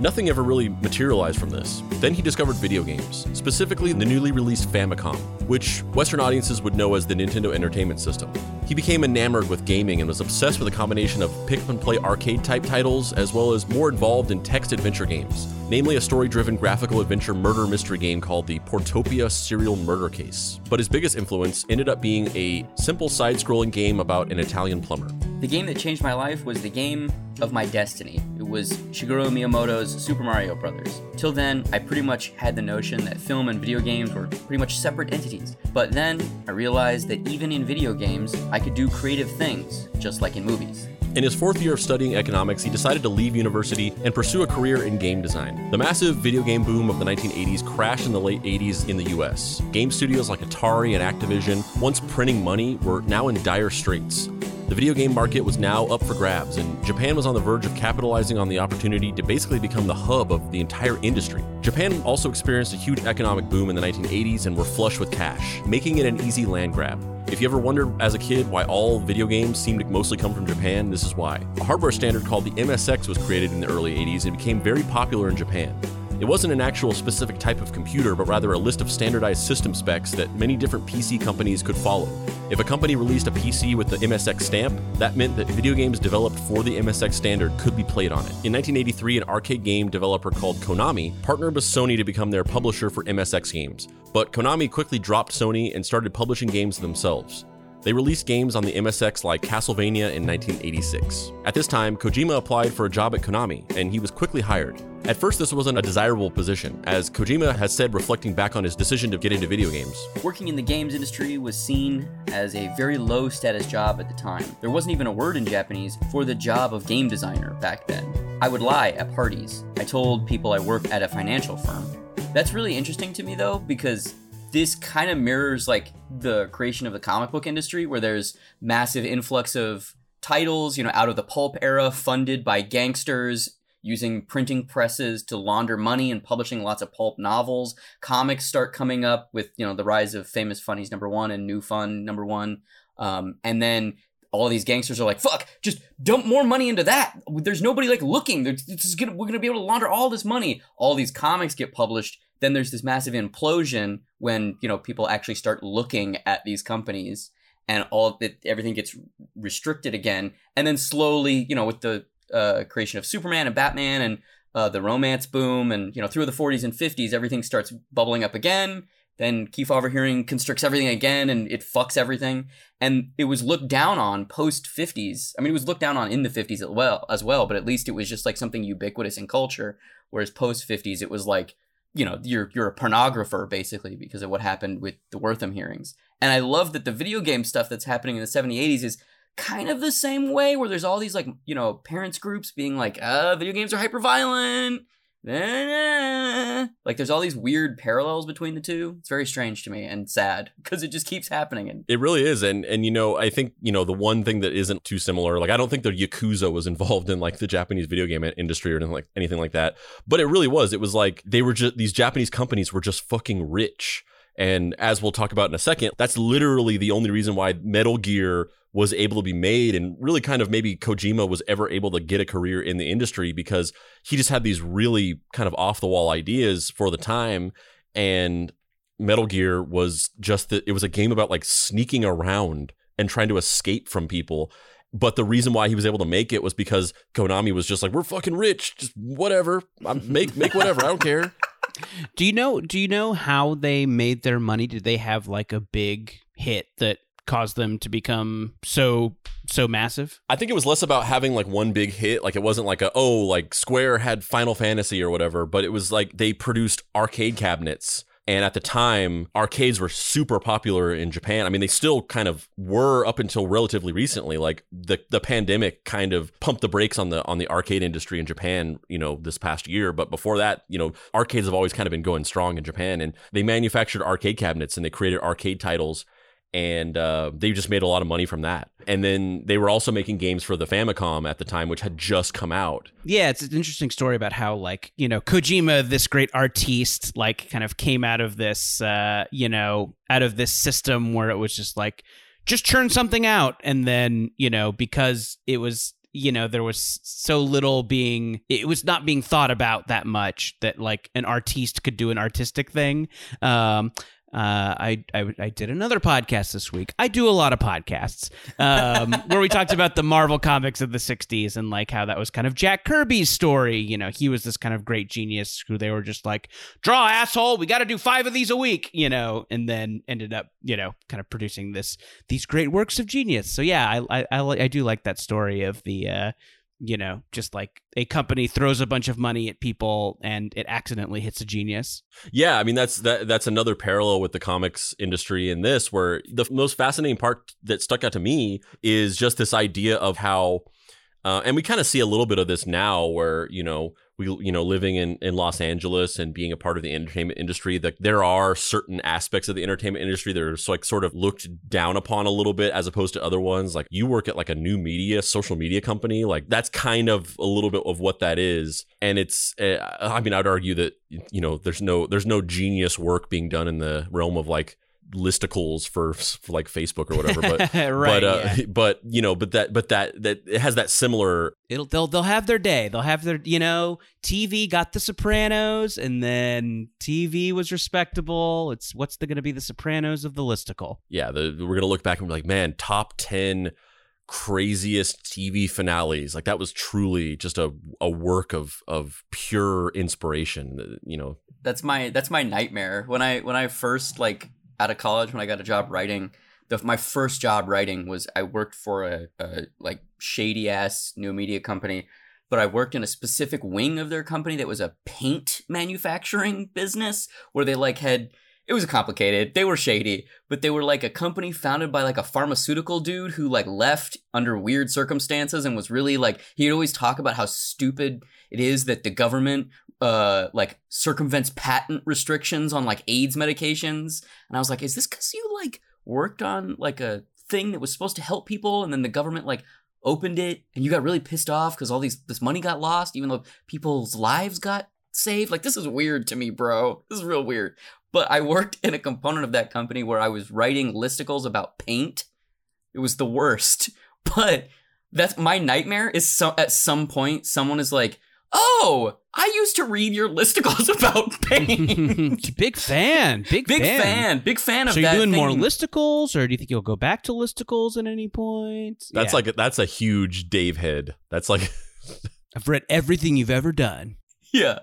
nothing ever really materialized from this. Then he discovered video games, specifically the newly released Famicom, which Western audiences would know as the Nintendo Entertainment System. He became enamored with gaming and was obsessed with a combination of pick and play arcade type titles as well as more involved in text adventure games, namely a story driven graphical adventure murder mystery game called the Portopia Serial Murder Case. But his biggest influence ended up being a simple side scrolling game about an Italian plumber. The game that changed my life was the game of my destiny. It was Shigeru Miyamoto's Super Mario Bros. Till then, I pretty much had the notion that film and video games were pretty much separate entities. But then, I realized that even in video games, I could do creative things, just like in movies. In his fourth year of studying economics, he decided to leave university and pursue a career in game design. The massive video game boom of the 1980s crashed in the late 80s in the US. Game studios like Atari and Activision, once printing money, were now in dire straits. The video game market was now up for grabs, and Japan was on the verge of capitalizing on the opportunity to basically become the hub of the entire industry. Japan also experienced a huge economic boom in the 1980s and were flush with cash, making it an easy land grab. If you ever wondered as a kid why all video games seemed to mostly come from Japan, this is why. A hardware standard called the MSX was created in the early 80s and became very popular in Japan. It wasn't an actual specific type of computer, but rather a list of standardized system specs that many different PC companies could follow. If a company released a PC with the MSX stamp, that meant that video games developed for the MSX standard could be played on it. In 1983, an arcade game developer called Konami partnered with Sony to become their publisher for MSX games. But Konami quickly dropped Sony and started publishing games themselves. They released games on the MSX like Castlevania in 1986. At this time, Kojima applied for a job at Konami, and he was quickly hired. At first, this wasn't a desirable position, as Kojima has said reflecting back on his decision to get into video games. Working in the games industry was seen as a very low status job at the time. There wasn't even a word in Japanese for the job of game designer back then. I would lie at parties. I told people I worked at a financial firm. That's really interesting to me though, because this kind of mirrors like the creation of the comic book industry where there's massive influx of titles, you know, out of the pulp era funded by gangsters using printing presses to launder money and publishing lots of pulp novels. Comics start coming up with, you know, the rise of Famous Funnies number 1 and New Fun number 1. Um, and then all these gangsters are like, "Fuck, just dump more money into that. There's nobody like looking. Gonna, we're gonna be able to launder all this money." All these comics get published. Then there's this massive implosion when you know people actually start looking at these companies, and all it, everything gets restricted again. And then slowly, you know, with the uh, creation of Superman and Batman and uh, the romance boom, and you know, through the 40s and 50s, everything starts bubbling up again. Then Kefauver hearing constricts everything again and it fucks everything. And it was looked down on post 50s. I mean, it was looked down on in the 50s as well, as well, but at least it was just like something ubiquitous in culture. Whereas post 50s, it was like, you know, you're, you're a pornographer basically because of what happened with the Wertham hearings. And I love that the video game stuff that's happening in the 70s, 80s is kind of the same way where there's all these like, you know, parents groups being like, uh, video games are hyper violent like there's all these weird parallels between the two. It's very strange to me and sad because it just keeps happening. And it really is. And and you know, I think you know the one thing that isn't too similar. Like I don't think the yakuza was involved in like the Japanese video game industry or like anything like that. But it really was. It was like they were just these Japanese companies were just fucking rich. And as we'll talk about in a second, that's literally the only reason why Metal Gear was able to be made and really kind of maybe Kojima was ever able to get a career in the industry because he just had these really kind of off the wall ideas for the time and Metal Gear was just that it was a game about like sneaking around and trying to escape from people. But the reason why he was able to make it was because Konami was just like we're fucking rich just whatever make make whatever I don't care. Do you know do you know how they made their money? Did they have like a big hit that caused them to become so so massive? I think it was less about having like one big hit. Like it wasn't like a oh like Square had Final Fantasy or whatever, but it was like they produced arcade cabinets. And at the time, arcades were super popular in Japan. I mean, they still kind of were up until relatively recently. Like the the pandemic kind of pumped the brakes on the on the arcade industry in Japan, you know, this past year. But before that, you know, arcades have always kind of been going strong in Japan. And they manufactured arcade cabinets and they created arcade titles and uh, they just made a lot of money from that. And then they were also making games for the Famicom at the time, which had just come out. Yeah, it's an interesting story about how, like, you know, Kojima, this great artiste, like, kind of came out of this, uh, you know, out of this system where it was just like, just churn something out, and then, you know, because it was you know there was so little being it was not being thought about that much that like an artiste could do an artistic thing um uh, I, I, I did another podcast this week. I do a lot of podcasts um, where we talked about the Marvel comics of the '60s and like how that was kind of Jack Kirby's story. You know, he was this kind of great genius who they were just like, "Draw, asshole! We got to do five of these a week," you know, and then ended up, you know, kind of producing this these great works of genius. So yeah, I I, I, I do like that story of the uh, you know, just like a company throws a bunch of money at people and it accidentally hits a genius. Yeah, I mean that's that that's another parallel with the comics industry in this where the most fascinating part that stuck out to me is just this idea of how uh, and we kind of see a little bit of this now where, you know, we you know living in in Los Angeles and being a part of the entertainment industry that there are certain aspects of the entertainment industry that are like sort of looked down upon a little bit as opposed to other ones. Like you work at like a new media social media company like that's kind of a little bit of what that is. And it's uh, I mean I'd argue that you know there's no there's no genius work being done in the realm of like listicles for, for like Facebook or whatever but Right, but uh, yeah. but you know but that but that that it has that similar It'll they'll they'll have their day. They'll have their you know TV got The Sopranos, and then TV was respectable. It's what's the going to be the Sopranos of the listicle? yeah, the, we're gonna look back and be like, man, top ten craziest TV finales. Like that was truly just a a work of of pure inspiration. You know, that's my that's my nightmare when i when i first like out of college when i got a job writing. The, my first job writing was i worked for a, a like shady ass new media company but i worked in a specific wing of their company that was a paint manufacturing business where they like had it was complicated. They were shady but they were like a company founded by like a pharmaceutical dude who like left under weird circumstances and was really like he'd always talk about how stupid it is that the government uh like circumvents patent restrictions on like AIDS medications. And I was like is this cuz you like worked on like a thing that was supposed to help people and then the government like opened it and you got really pissed off cuz all these this money got lost even though people's lives got saved? Like this is weird to me bro. This is real weird. But I worked in a component of that company where I was writing listicles about paint. It was the worst. But that's my nightmare is so at some point someone is like oh i used to read your listicles about paint big fan, big, big fan. fan big fan of So you're that doing more listicles, or do you think you'll go back to listicles at any point? that's Yeah. like that's a huge Dave head. That's like I've read everything you've ever done. yeah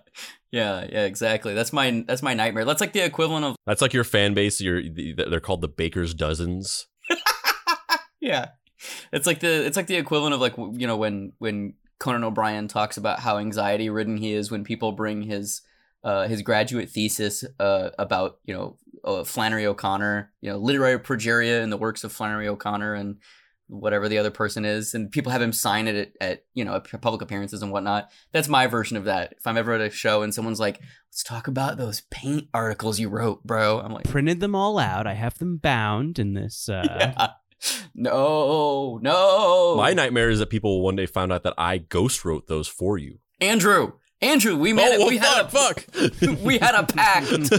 yeah yeah exactly that's my that's my nightmare that's like the equivalent of that's like your fan base. Your they're called the Baker's Dozens. yeah it's like the it's like the equivalent of like you know when when conan o'brien talks about how anxiety ridden he is when people bring his uh, his graduate thesis uh, about you know uh, Flannery O'Connor, you know literary progeria in the works of Flannery O'Connor and whatever the other person is, and people have him sign it at, at you know at public appearances and whatnot. That's my version of that. If I'm ever at a show and someone's like, "Let's talk about those paint articles you wrote, bro," I'm like, Printed them all out. I have them bound in this. Uh, yeah. No, no, My nightmare is that people will one day find out that I ghost wrote those for you. Andrew, Andrew, we made Oh, it. well, We had a fuck, we had a pact.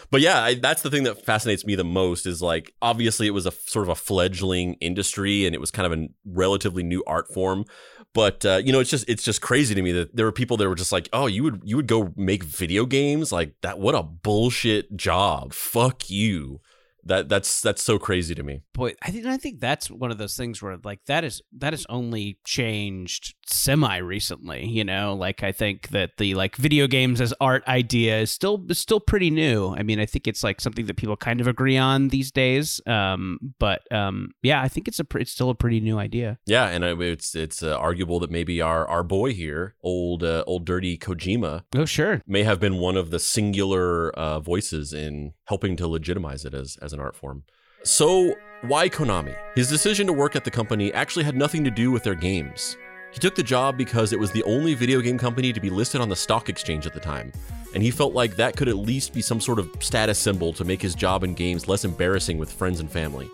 but yeah, I, that's the thing that fascinates me the most is like obviously it was a sort of a fledgling industry and it was kind of a relatively new art form. But uh, you know, it's just it's just crazy to me that there were people that were just like, oh, you would you would go make video games like that? What a bullshit job! Fuck you. That that's that's so crazy to me. boy, I think I think that's one of those things where like that is that has only changed semi recently. You know, like I think that the like video games as art idea is still is still pretty new. I mean, I think it's like something that people kind of agree on these days. Um, but um, yeah, I think it's a it's still a pretty new idea. Yeah, and it's it's uh, arguable that maybe our our boy here, old uh, old dirty Kojima, Oh sure, may have been one of the singular uh, voices in helping to legitimize it as, as an art form. So, why Konami? His decision to work at the company actually had nothing to do with their games. He took the job because it was the only video game company to be listed on the stock exchange at the time, and he felt like that could at least be some sort of status symbol to make his job in games less embarrassing with friends and family.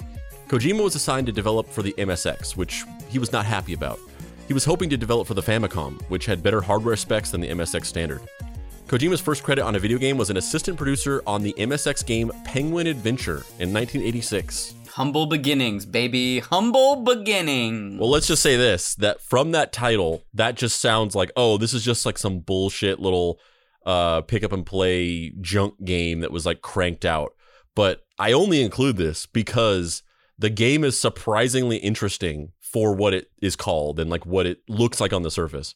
Kojima was assigned to develop for the MSX, which he was not happy about. He was hoping to develop for the Famicom, which had better hardware specs than the MSX standard. Kojima's first credit on a video game was an assistant producer on the MSX game Penguin Adventure in 1986. Humble beginnings, baby. Humble beginnings. Well, let's just say this that from that title, that just sounds like, oh, this is just like some bullshit little uh, pick up and play junk game that was like cranked out. But I only include this because the game is surprisingly interesting for what it is called and like what it looks like on the surface.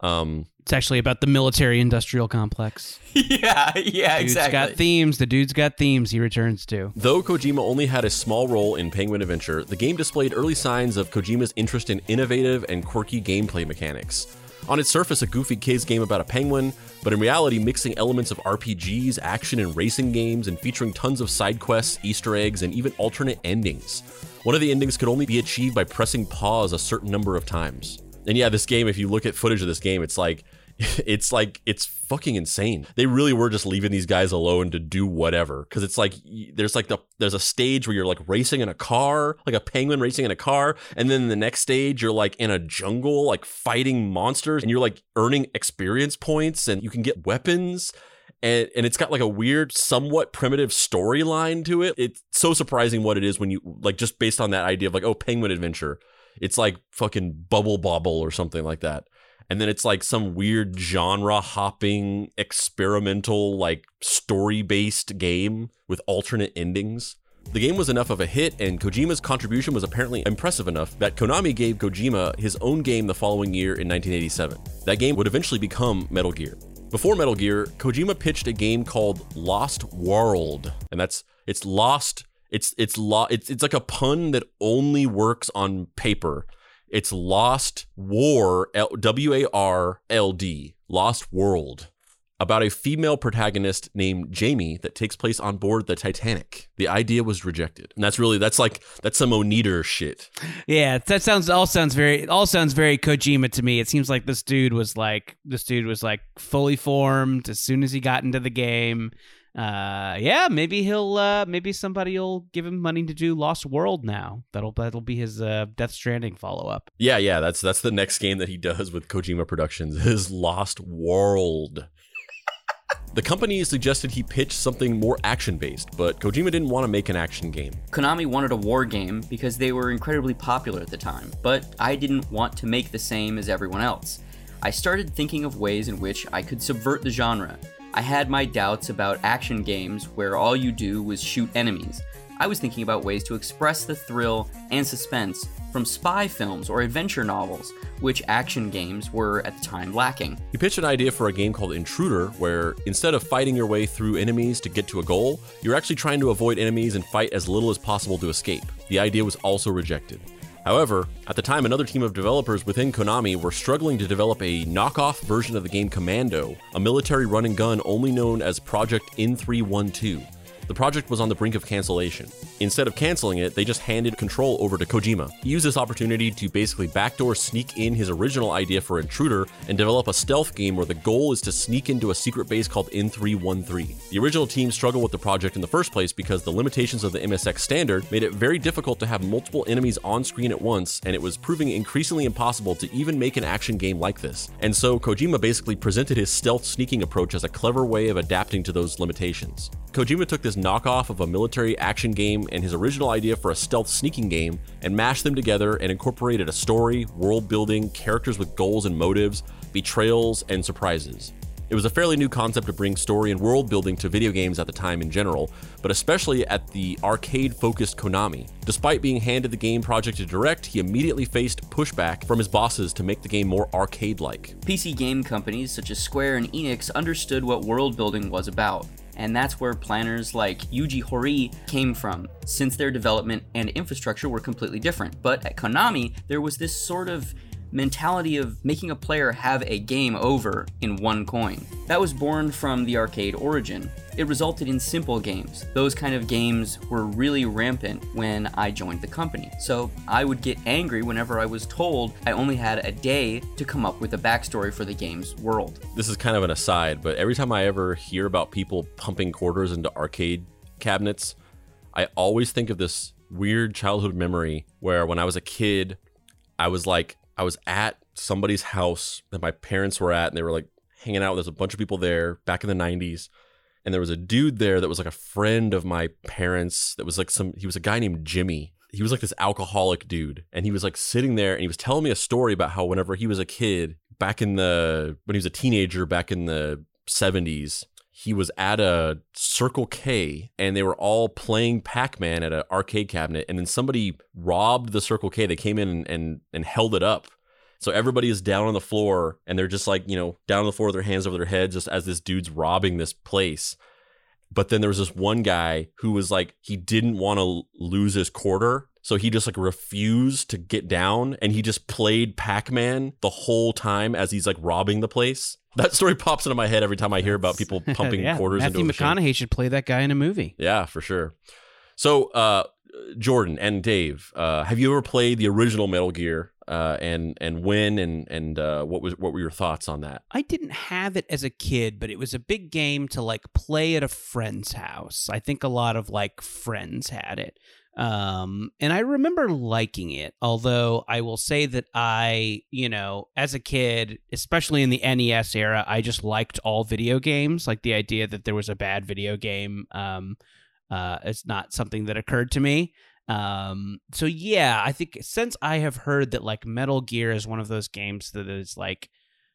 Um, it's actually about the military industrial complex. yeah, yeah, Dude's exactly. got themes. The dude's got themes. He returns to. Though Kojima only had a small role in Penguin Adventure, the game displayed early signs of Kojima's interest in innovative and quirky gameplay mechanics. On its surface, a goofy kids game about a penguin, but in reality, mixing elements of RPGs, action, and racing games, and featuring tons of side quests, Easter eggs, and even alternate endings. One of the endings could only be achieved by pressing pause a certain number of times. And yeah, this game, if you look at footage of this game, it's like it's like it's fucking insane. They really were just leaving these guys alone to do whatever because it's like there's like the there's a stage where you're like racing in a car, like a penguin racing in a car, and then the next stage you're like in a jungle like fighting monsters and you're like earning experience points and you can get weapons and and it's got like a weird somewhat primitive storyline to it. It's so surprising what it is when you like just based on that idea of like oh penguin adventure. It's like fucking bubble bobble or something like that and then it's like some weird genre hopping experimental like story based game with alternate endings. The game was enough of a hit and kojima's contribution was apparently impressive enough that konami gave kojima his own game the following year in 1987 that game would eventually become metal gear. Before metal gear kojima pitched a game called lost world and that's it's lost it's it's lo- it's it's like a pun that only works on paper it's Lost War, W A R L D, Lost World, about a female protagonist named Jamie that takes place on board the Titanic. The idea was rejected. And that's really, that's like, that's some Oneater shit. Yeah, that sounds all sounds very all sounds very Kojima to me. It seems like this dude was like this dude was like fully formed as soon as he got into the game. Uh, yeah, maybe he'll uh, maybe somebody will give him money to do Lost World now. That'll that'll be his uh, Death Stranding follow up. Yeah, yeah, that's that's the next game that he does with Kojima Productions is Lost World. The company suggested he pitch something more action based, but Kojima didn't want to make an action game. Konami wanted a war game because they were incredibly popular at the time, but I didn't want to make the same as everyone else. I started thinking of ways in which I could subvert the genre. I had my doubts about action games where all you do was shoot enemies. I was thinking about ways to express the thrill and suspense from spy films or adventure novels, which action games were at the time lacking. He pitched an idea for a game called Intruder, where instead of fighting your way through enemies to get to a goal, you're actually trying to avoid enemies and fight as little as possible to escape. The idea was also rejected. However, at the time, another team of developers within Konami were struggling to develop a knockoff version of the game Commando, a military run and gun only known as Project N312. The project was on the brink of cancellation. Instead of canceling it, they just handed control over to Kojima. He used this opportunity to basically backdoor sneak in his original idea for Intruder and develop a stealth game where the goal is to sneak into a secret base called N313. The original team struggled with the project in the first place because the limitations of the MSX standard made it very difficult to have multiple enemies on screen at once, and it was proving increasingly impossible to even make an action game like this. And so Kojima basically presented his stealth sneaking approach as a clever way of adapting to those limitations. Kojima took this knockoff of a military action game and his original idea for a stealth sneaking game and mashed them together and incorporated a story, world building, characters with goals and motives, betrayals, and surprises. It was a fairly new concept to bring story and world building to video games at the time in general, but especially at the arcade focused Konami. Despite being handed the game project to direct, he immediately faced pushback from his bosses to make the game more arcade like. PC game companies such as Square and Enix understood what world building was about. And that's where planners like Yuji Horii came from, since their development and infrastructure were completely different. But at Konami, there was this sort of mentality of making a player have a game over in one coin. That was born from the arcade origin. It resulted in simple games. Those kind of games were really rampant when I joined the company. So I would get angry whenever I was told I only had a day to come up with a backstory for the game's world. This is kind of an aside, but every time I ever hear about people pumping quarters into arcade cabinets, I always think of this weird childhood memory where when I was a kid, I was like, I was at somebody's house that my parents were at, and they were like hanging out. There's a bunch of people there back in the 90s. And there was a dude there that was like a friend of my parents that was like some, he was a guy named Jimmy. He was like this alcoholic dude. And he was like sitting there and he was telling me a story about how whenever he was a kid, back in the, when he was a teenager back in the 70s, he was at a Circle K and they were all playing Pac Man at an arcade cabinet. And then somebody robbed the Circle K. They came in and, and, and held it up. So everybody is down on the floor and they're just like, you know, down on the floor with their hands over their heads just as this dude's robbing this place. But then there was this one guy who was like, he didn't want to lose his quarter. So he just like refused to get down and he just played Pac Man the whole time as he's like robbing the place. That story pops into my head every time I hear about people pumping yeah, quarters Matthew into a machine. McConaughey should play that guy in a movie. Yeah, for sure. So, uh, Jordan and Dave, uh, have you ever played the original Metal Gear? uh, and and when and and uh, what was what were your thoughts on that? I didn't have it as a kid, but it was a big game to like play at a friend's house. I think a lot of like friends had it. Um, and I remember liking it, although I will say that I, you know, as a kid, especially in the NES era, I just liked all video games. Like the idea that there was a bad video game, um, uh, it's not something that occurred to me. Um, so yeah, I think since I have heard that like Metal Gear is one of those games that is like,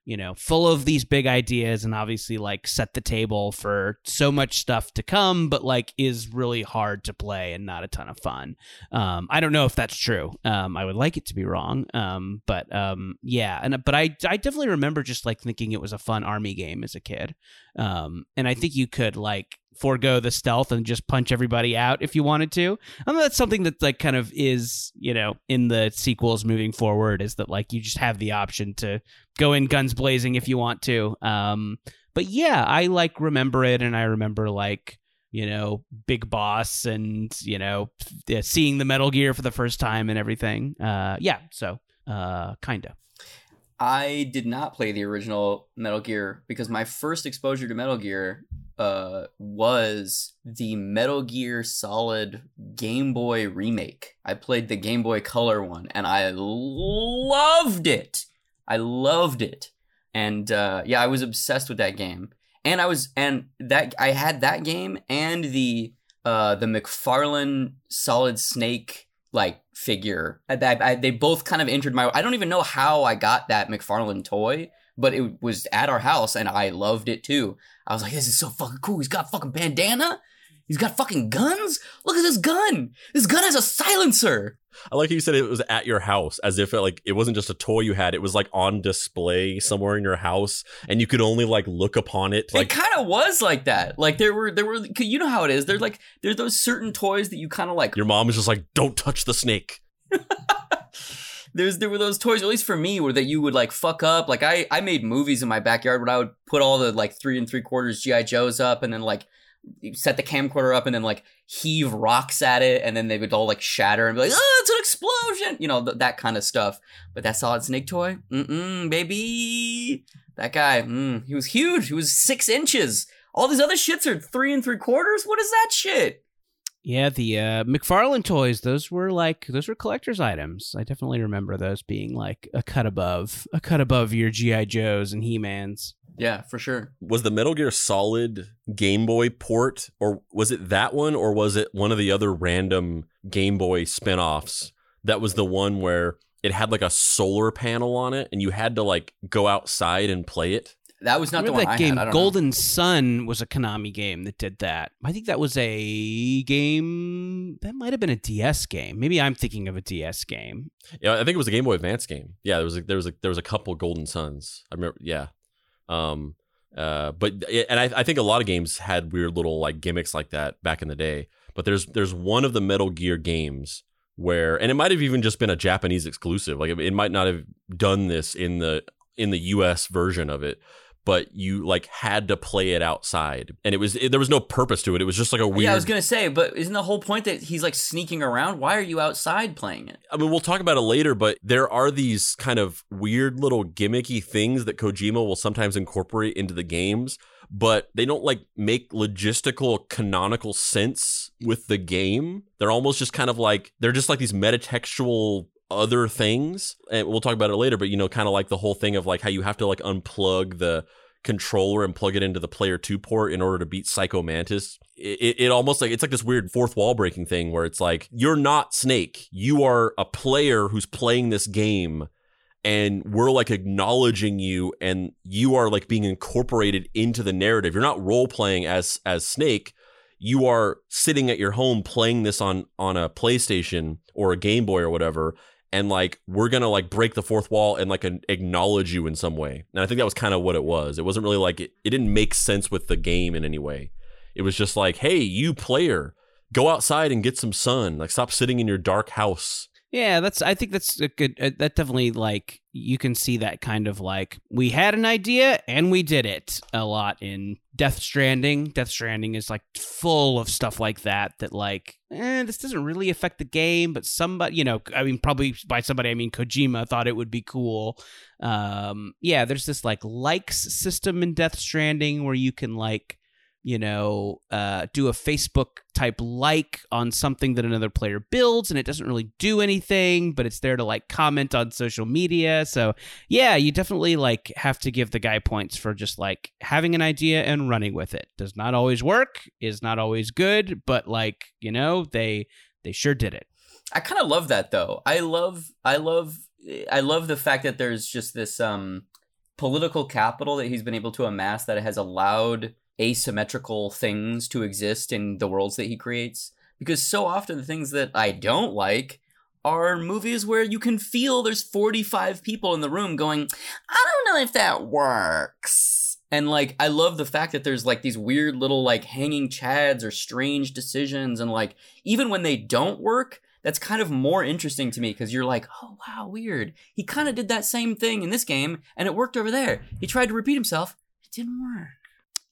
you know, full of these big ideas and obviously like set the table for so much stuff to come, but like is really hard to play and not a ton of fun. Um, I don't know if that's true. Um, I would like it to be wrong. Um, but um, yeah, and but I I definitely remember just like thinking it was a fun army game as a kid. Um, and I think you could like forego the stealth and just punch everybody out if you wanted to. And that's something that like kind of is, you know, in the sequels moving forward is that like you just have the option to go in guns blazing if you want to. Um but yeah, I like remember it and I remember like you know, Big Boss and, you know, seeing the Metal Gear for the first time and everything. Uh yeah, so uh kind of. I did not play the original Metal Gear because my first exposure to Metal Gear uh, was the Metal Gear Solid Game Boy remake. I played the Game Boy Color one and I loved it. I loved it. And uh, yeah, I was obsessed with that game. And I was and that I had that game and the uh, the McFarlane Solid Snake like figure. I, I, they both kind of entered my. I don't even know how I got that McFarlane toy, but it was at our house and I loved it too. I was like, this is so fucking cool. He's got fucking bandana. He's got fucking guns. Look at this gun. This gun has a silencer. I like how you said it was at your house, as if it, like it wasn't just a toy you had; it was like on display somewhere in your house, and you could only like look upon it. Like it kind of was like that. Like there were there were you know how it is. There's like there's those certain toys that you kind of like. your mom was just like, "Don't touch the snake." There's there were those toys, at least for me, where that you would like fuck up. Like I I made movies in my backyard where I would put all the like three and three quarters GI Joes up, and then like set the camcorder up and then like heave rocks at it and then they would all like shatter and be like oh it's an explosion you know th- that kind of stuff. But that solid snake toy? Mm-mm baby. That guy mm, he was huge. He was six inches. All these other shits are three and three quarters? What is that shit Yeah, the uh, McFarlane toys; those were like those were collector's items. I definitely remember those being like a cut above, a cut above your GI Joes and He Mans. yeah for sure Was the Metal Gear Solid Game Boy port, or was it that one, or was it one of the other random Game Boy spin-offs that was the one where it had like a solar panel on it and you had to like go outside and play it? That was not the Remember one that I game? had. I don't know. Golden Sun was a Konami game that did that. I think that was a game that might have been a DS game. Maybe I'm thinking of a DS game. Yeah, I think it was a Game Boy Advance game. Yeah, there was a, there was a, there was a couple Golden Suns. I remember. Yeah, um, uh, but and I, I think a lot of games had weird little like gimmicks like that back in the day. But there's there's one of the Metal Gear games where, and it might have even just been a Japanese exclusive. Like it, it might not have done this in the in the U.S. version of it. But you like had to play it outside, and it was it, there was no purpose to it. It was just like a weird. yeah i was gonna say but isn't the whole point that he's like sneaking around why are you outside playing it I mean, we'll talk about it later, but there are these kind of weird little gimmicky things that Kojima will sometimes incorporate into the games, but they don't like make logistical canonical sense with the game. They're almost just kind of like they're just like these metatextual other things. And we'll talk about it later, but you know, kind of like the whole thing of like how you have to like unplug the controller and plug it into the player 2 port in order to beat Psycho Mantis. It, it, it almost like it's like this weird fourth wall breaking thing where it's like you're not Snake. You are a player who's playing this game and we're like acknowledging you and you are like being incorporated into the narrative. You're not role playing as as Snake. You are sitting at your home playing this on on a PlayStation or a Game Boy or whatever and like we're gonna like break the fourth wall and like acknowledge you in some way. And i think that was kind of what it was. It wasn't really like it, it didn't make sense with the game in any way. It was just like hey you player go outside and get some sun. Like stop sitting in your dark house Yeah, that's. I think that's a good. Uh, that definitely like you can see that kind of like we had an idea and we did it a lot in Death Stranding. Death Stranding is like full of stuff like that. That like, eh, this doesn't really affect the game, but somebody, you know, I mean, probably by somebody I mean Kojima thought it would be cool. Um, yeah, there's this like likes system in Death Stranding where you can like you know, uh, do a Facebook type like on something that another player builds, and it doesn't really do anything, but it's there to like comment on social media. So yeah, you definitely like have to give the guy points for just like having an idea and running with it. Does not always work, is not always good, but like you know, they they sure did it. I kind of love that though. I love, I love, I love the fact that there's just this um political capital that he's been able to amass that has allowed asymmetrical things to exist in the worlds that he creates. Because so often the things that I don't like are movies where you can feel there's 45 people in the room going, I don't know if that works. And like, I love the fact that there's like these weird little like hanging chads or strange decisions. And like, even when they don't work, that's kind of more interesting to me because you're like, oh wow, weird. He kind of did that same thing in this game and it worked over there. He tried to repeat himself, it didn't work.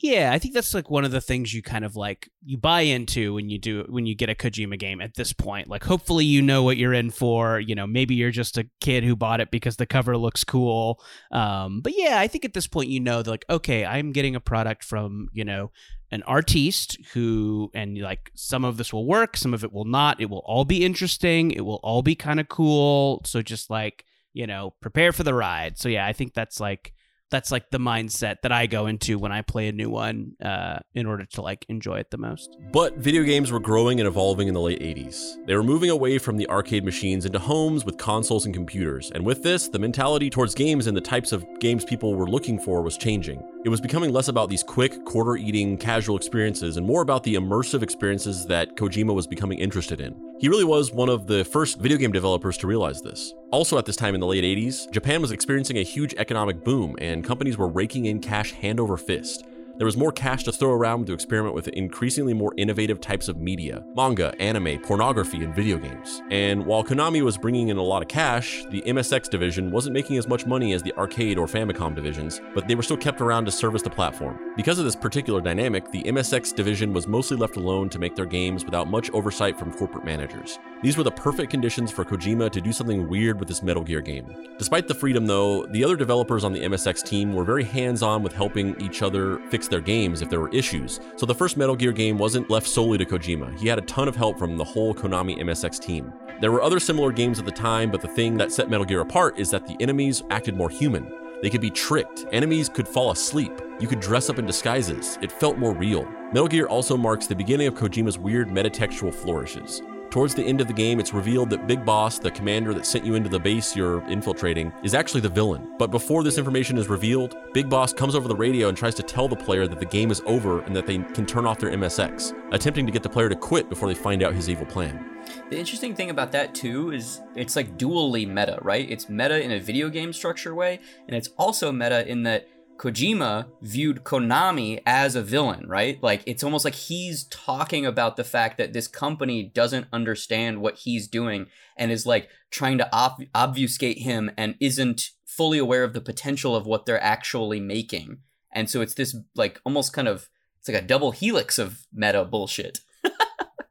Yeah, I think that's like one of the things you kind of like you buy into when you do when you get a Kojima game at this point. Like hopefully you know what you're in for, you know, maybe you're just a kid who bought it because the cover looks cool. Um but yeah, I think at this point you know like okay, I'm getting a product from, you know, an artiste who and like some of this will work, some of it will not. It will all be interesting, it will all be kind of cool. So just like, you know, prepare for the ride. So yeah, I think that's like that's like the mindset that I go into when I play a new one uh, in order to like enjoy it the most. But video games were growing and evolving in the late 80s. They were moving away from the arcade machines into homes with consoles and computers. And with this, the mentality towards games and the types of games people were looking for was changing. It was becoming less about these quick, quarter eating, casual experiences and more about the immersive experiences that Kojima was becoming interested in. He really was one of the first video game developers to realize this. Also, at this time in the late 80s, Japan was experiencing a huge economic boom and companies were raking in cash hand over fist. There was more cash to throw around to experiment with increasingly more innovative types of media manga, anime, pornography, and video games. And while Konami was bringing in a lot of cash, the MSX division wasn't making as much money as the arcade or Famicom divisions, but they were still kept around to service the platform. Because of this particular dynamic, the MSX division was mostly left alone to make their games without much oversight from corporate managers. These were the perfect conditions for Kojima to do something weird with this Metal Gear game. Despite the freedom, though, the other developers on the MSX team were very hands on with helping each other fix their games if there were issues. So the first Metal Gear game wasn't left solely to Kojima. He had a ton of help from the whole Konami MSX team. There were other similar games at the time, but the thing that set Metal Gear apart is that the enemies acted more human. They could be tricked, enemies could fall asleep, you could dress up in disguises, it felt more real. Metal Gear also marks the beginning of Kojima's weird metatextual flourishes. Towards the end of the game, it's revealed that Big Boss, the commander that sent you into the base you're infiltrating, is actually the villain. But before this information is revealed, Big Boss comes over the radio and tries to tell the player that the game is over and that they can turn off their MSX, attempting to get the player to quit before they find out his evil plan. The interesting thing about that too is it's like dually meta, right? It's meta in a video game structure way, and it's also meta in that Kojima viewed Konami as a villain, right? Like it's almost like he's talking about the fact that this company doesn't understand what he's doing and is like trying to ob- obfuscate him and isn't fully aware of the potential of what they're actually making. And so it's this like almost kind of it's like a double helix of meta bullshit.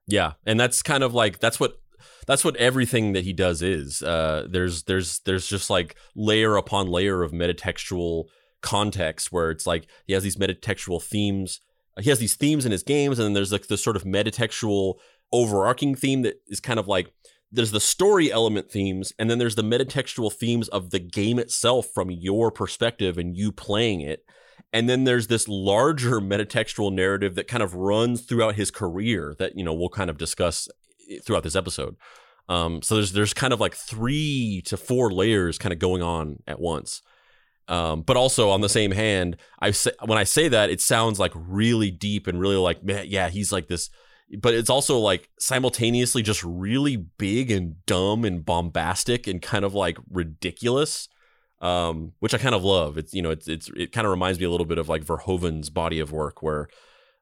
yeah, and that's kind of like that's what that's what everything that he does is. Uh, there's there's there's just like layer upon layer of metatextual context where it's like he has these metatextual themes. He has these themes in his games, and then there's like this sort of metatextual overarching theme that is kind of like there's the story element themes, and then there's the metatextual themes of the game itself from your perspective and you playing it. And then there's this larger metatextual narrative that kind of runs throughout his career that, you know, we'll kind of discuss throughout this episode. Um, so there's there's kind of like three to four layers kind of going on at once. Um, but also on the same hand, I say when I say that, it sounds like really deep and really like, man, yeah, he's like this. But it's also like simultaneously just really big and dumb and bombastic and kind of like ridiculous, um, which I kind of love. It's you know, it's it's it kind of reminds me a little bit of like Verhoeven's body of work, where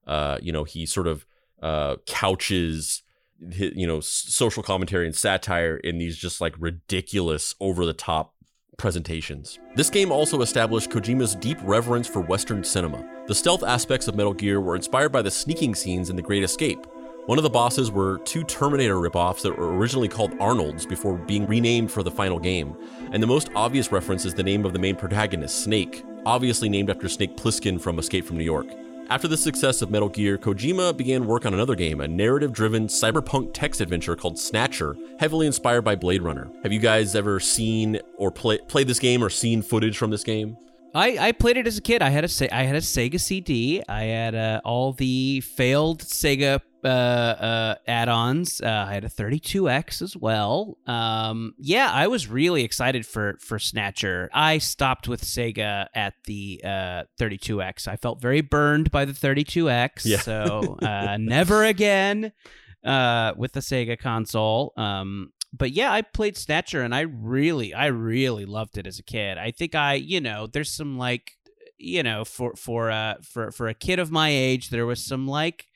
uh, you know he sort of uh, couches you know, social commentary and satire in these just like ridiculous, over the top presentations. This game also established Kojima's deep reverence for Western cinema. The stealth aspects of Metal Gear were inspired by the sneaking scenes in The Great Escape. One of the bosses were two Terminator ripoffs that were originally called Arnold's before being renamed for the final game. And the most obvious reference is the name of the main protagonist, Snake, obviously named after Snake Plissken from Escape from New York. After the success of Metal Gear, Kojima began work on another game, a narrative driven cyberpunk text adventure called Snatcher, heavily inspired by Blade Runner. Have you guys ever seen or play, played this game or seen footage from this game? I, I played it as a kid. I had a I had a Sega CD. I had uh, all the failed Sega uh, uh, add-ons. Uh, I had a 32X as well. Um, yeah, I was really excited for for Snatcher. I stopped with Sega at the uh, 32X. I felt very burned by the 32X. Yeah. So uh, never again uh, with the Sega console. Um, but yeah, I played Snatcher and I really, I really loved it as a kid. I think I, you know, there's some like, you know, for for uh for for a kid of my age, there was some like,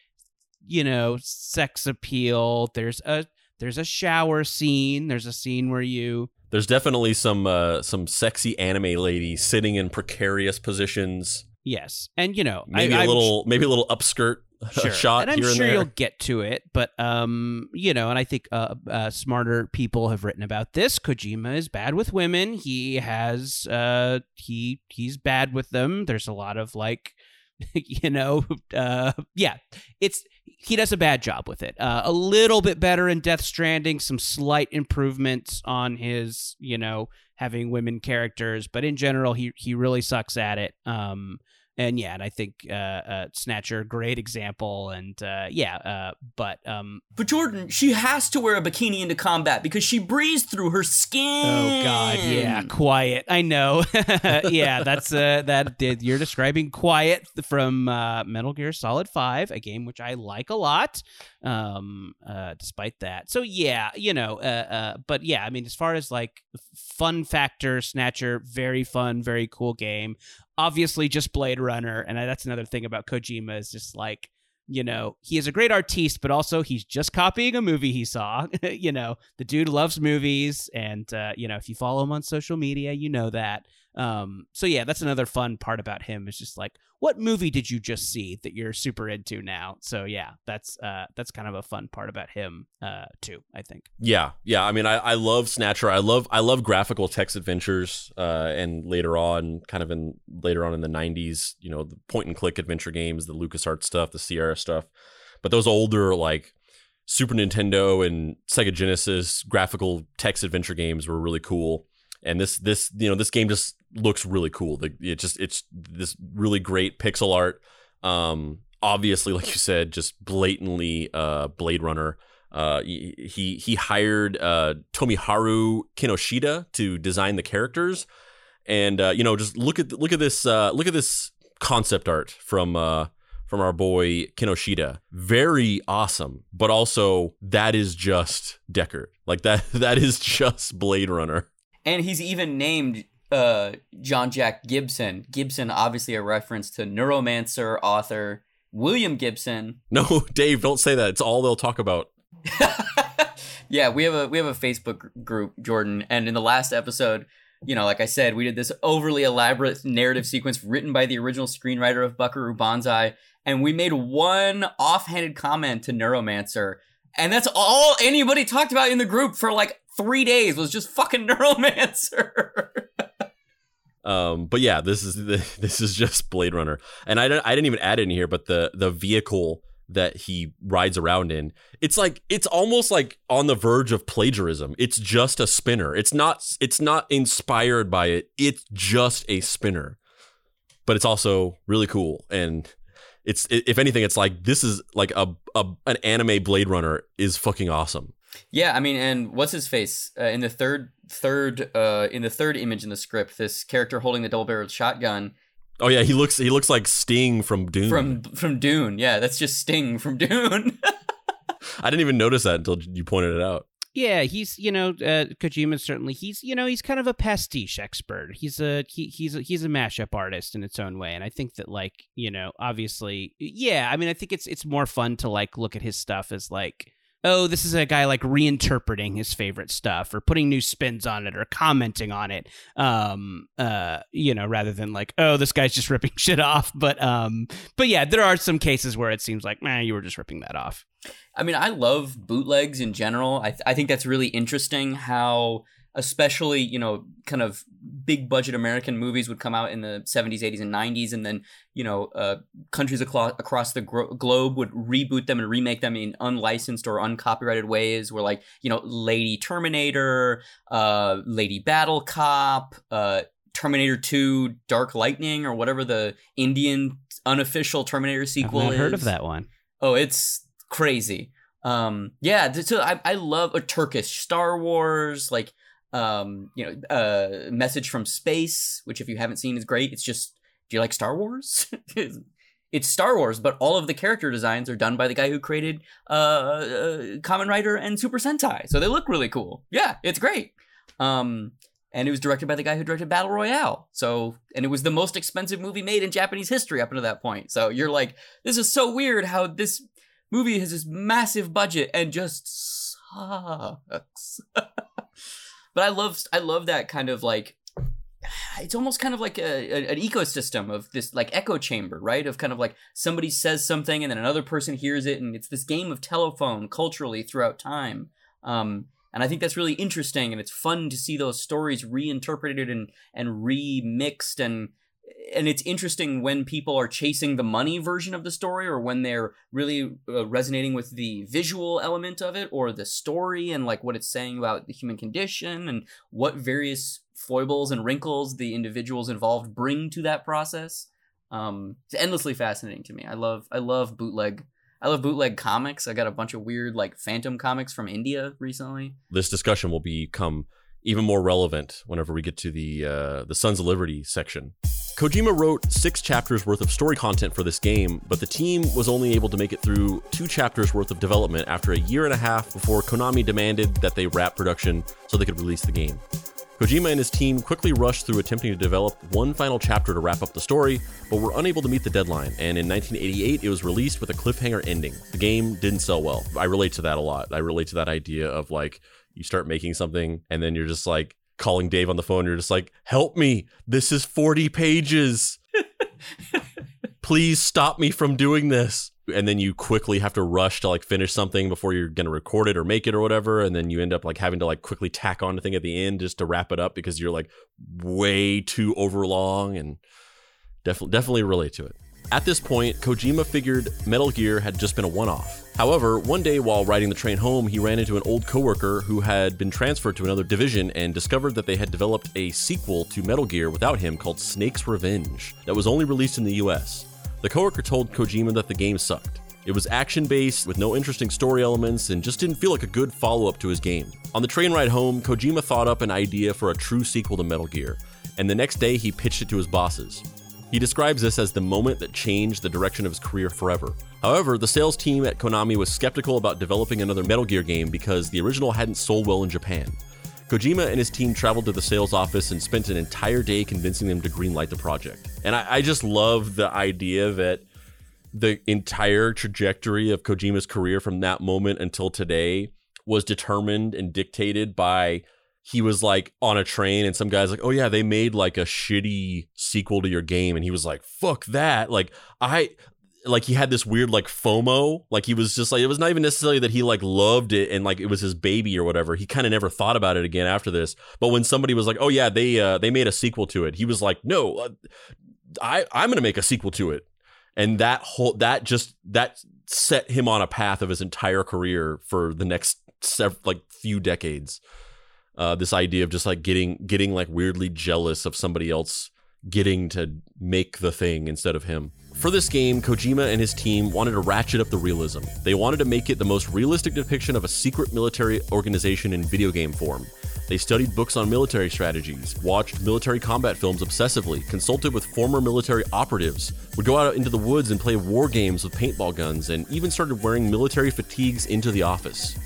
you know, sex appeal. There's a there's a shower scene. There's a scene where you There's definitely some uh, some sexy anime lady sitting in precarious positions. yes, and you know, Maybe I, a little maybe a little upskirt sure. shot and I'm and sure there. you'll get to it. But um, you know, and I think uh, uh, smarter people have written about this. Kojima is bad with women. He has uh, he he's bad with them. There's a lot of like, you know, uh, yeah, it's he does a bad job with it. Uh, a little bit better in Death Stranding. Some slight improvements on his, you know, having women characters, but in general, he he really sucks at it. Um, and yeah, and I think uh, uh, Snatcher, great example, and uh, yeah, uh, but um, But Jordan, she has to wear a bikini into combat because she breathes through her skin. oh god, yeah, quiet. I know, yeah, that's uh, that. Did you're describing quiet from uh, Metal Gear Solid Five, a game which I like a lot. Um, uh, despite that, so yeah, you know, uh, uh, but yeah, I mean, as far as like fun factor, Snatcher, very fun, very cool game. Obviously, just Blade Runner, and that's another thing about Kojima is just like you know, he is a great artiste, but also he's just copying a movie he saw. you know, the dude loves movies, and uh, you know, if you follow him on social media, you know that. Um, so yeah, that's another fun part about him. Is just like, what movie did you just see that you're super into now? So yeah, that's uh, that's kind of a fun part about him uh, too. I think. Yeah, yeah. I mean, I, I love Snatcher. I love I love graphical text adventures. Uh, and later on, kind of in later on in the '90s, you know, the point and click adventure games, the LucasArts stuff, the Sierra stuff. But those older like Super Nintendo and Sega Genesis graphical text adventure games were really cool. And this this you know this game just looks really cool. The, it just it's this really great pixel art. Um, obviously, like you said, just blatantly uh, Blade Runner. Uh, he he hired uh, Tomiharu Kinoshita to design the characters, and uh, you know just look at look at this uh, look at this concept art from uh, from our boy Kinoshita. Very awesome, but also that is just Deckard. Like that that is just Blade Runner. And he's even named uh, John Jack Gibson. Gibson, obviously a reference to neuromancer author William Gibson. No, Dave, don't say that. It's all they'll talk about. yeah, we have a we have a Facebook group, Jordan, and in the last episode, you know, like I said, we did this overly elaborate narrative sequence written by the original screenwriter of Buckaroo Banzai, and we made one offhanded comment to Neuromancer, and that's all anybody talked about in the group for like three days was just fucking Neuromancer. Um, but yeah, this is this is just Blade Runner, and I don't, I didn't even add in here, but the the vehicle that he rides around in, it's like it's almost like on the verge of plagiarism. It's just a spinner. It's not it's not inspired by it. It's just a spinner, but it's also really cool and. It's if anything, it's like this is like a, a an anime Blade Runner is fucking awesome. Yeah, I mean, and what's his face uh, in the third third uh in the third image in the script? This character holding the double barreled shotgun Oh yeah, he looks he looks like Sting from Dune. from from Dune. Yeah, that's just Sting from Dune. I didn't even notice that until you pointed it out. Yeah, he's you know uh, Kojima certainly he's you know he's kind of a pastiche expert. He's a he, he's a, he's a mashup artist in its own way, and I think that like you know obviously yeah, I mean I think it's it's more fun to like look at his stuff as like oh, this is a guy like reinterpreting his favorite stuff or putting new spins on it or commenting on it. Um, uh, you know, rather than like, oh, this guy's just ripping shit off. But um, but yeah, there are some cases where it seems like, man, you were just ripping that off. I mean, I love bootlegs in general. I, th- I think that's really interesting how, especially, you know, kind of big budget American movies would come out in the 70s, 80s, and 90s, and then, you know, uh, countries aclo- across the gro- globe would reboot them and remake them in unlicensed or uncopyrighted ways, where, like, you know, Lady Terminator, uh, Lady Battle Cop, uh, Terminator 2 Dark Lightning, or whatever the Indian unofficial Terminator sequel I've heard of that one. Oh, it's crazy. Um, yeah, so I, I love a Turkish Star Wars, like, um, you know, uh, Message from Space, which if you haven't seen is great. It's just, do you like Star Wars? it's Star Wars, but all of the character designs are done by the guy who created uh, uh Kamen Rider and Super Sentai, so they look really cool. Yeah, it's great. Um, and it was directed by the guy who directed Battle Royale. So, and it was the most expensive movie made in Japanese history up until that point. So you're like, this is so weird how this movie has this massive budget and just sucks. but I love, I love that kind of like, it's almost kind of like a, a, an ecosystem of this like echo chamber, right? Of kind of like somebody says something and then another person hears it, and it's this game of telephone culturally throughout time. Um, and I think that's really interesting, and it's fun to see those stories reinterpreted and and remixed, and and it's interesting when people are chasing the money version of the story, or when they're really uh, resonating with the visual element of it, or the story, and like what it's saying about the human condition, and what various foibles and wrinkles the individuals involved bring to that process. Um, it's endlessly fascinating to me. I love I love bootleg I love bootleg comics. I got a bunch of weird like phantom comics from India recently. This discussion will become even more relevant whenever we get to the uh, the Sons of Liberty section. Kojima wrote six chapters worth of story content for this game, but the team was only able to make it through two chapters worth of development after a year and a half before Konami demanded that they wrap production so they could release the game. Kojima and his team quickly rushed through attempting to develop one final chapter to wrap up the story, but were unable to meet the deadline, and in 1988 it was released with a cliffhanger ending. The game didn't sell well. I relate to that a lot. I relate to that idea of like you start making something and then you're just like calling Dave on the phone, you're just like, "Help me. This is 40 pages." Please stop me from doing this and then you quickly have to rush to like finish something before you're going to record it or make it or whatever and then you end up like having to like quickly tack on a thing at the end just to wrap it up because you're like way too overlong and definitely definitely relate to it at this point kojima figured metal gear had just been a one-off however one day while riding the train home he ran into an old coworker who had been transferred to another division and discovered that they had developed a sequel to metal gear without him called snake's revenge that was only released in the us the coworker told Kojima that the game sucked. It was action based with no interesting story elements and just didn't feel like a good follow up to his game. On the train ride home, Kojima thought up an idea for a true sequel to Metal Gear, and the next day he pitched it to his bosses. He describes this as the moment that changed the direction of his career forever. However, the sales team at Konami was skeptical about developing another Metal Gear game because the original hadn't sold well in Japan. Kojima and his team traveled to the sales office and spent an entire day convincing them to greenlight the project. And I, I just love the idea that the entire trajectory of Kojima's career from that moment until today was determined and dictated by he was like on a train and some guys like, "Oh yeah, they made like a shitty sequel to your game." And he was like, "Fuck that." Like I like he had this weird like FOMO. Like he was just like it was not even necessarily that he like loved it and like it was his baby or whatever. He kind of never thought about it again after this. But when somebody was like, "Oh yeah, they uh, they made a sequel to it," he was like, "No, uh, I I'm gonna make a sequel to it." And that whole that just that set him on a path of his entire career for the next like few decades. Uh, this idea of just like getting getting like weirdly jealous of somebody else getting to make the thing instead of him. For this game, Kojima and his team wanted to ratchet up the realism. They wanted to make it the most realistic depiction of a secret military organization in video game form. They studied books on military strategies, watched military combat films obsessively, consulted with former military operatives, would go out into the woods and play war games with paintball guns, and even started wearing military fatigues into the office.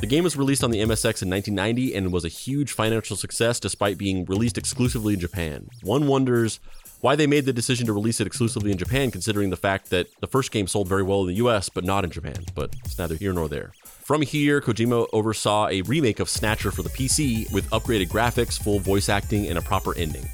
The game was released on the MSX in 1990 and was a huge financial success despite being released exclusively in Japan. One wonders why they made the decision to release it exclusively in Japan, considering the fact that the first game sold very well in the US but not in Japan, but it's neither here nor there. From here, Kojima oversaw a remake of Snatcher for the PC with upgraded graphics, full voice acting, and a proper ending.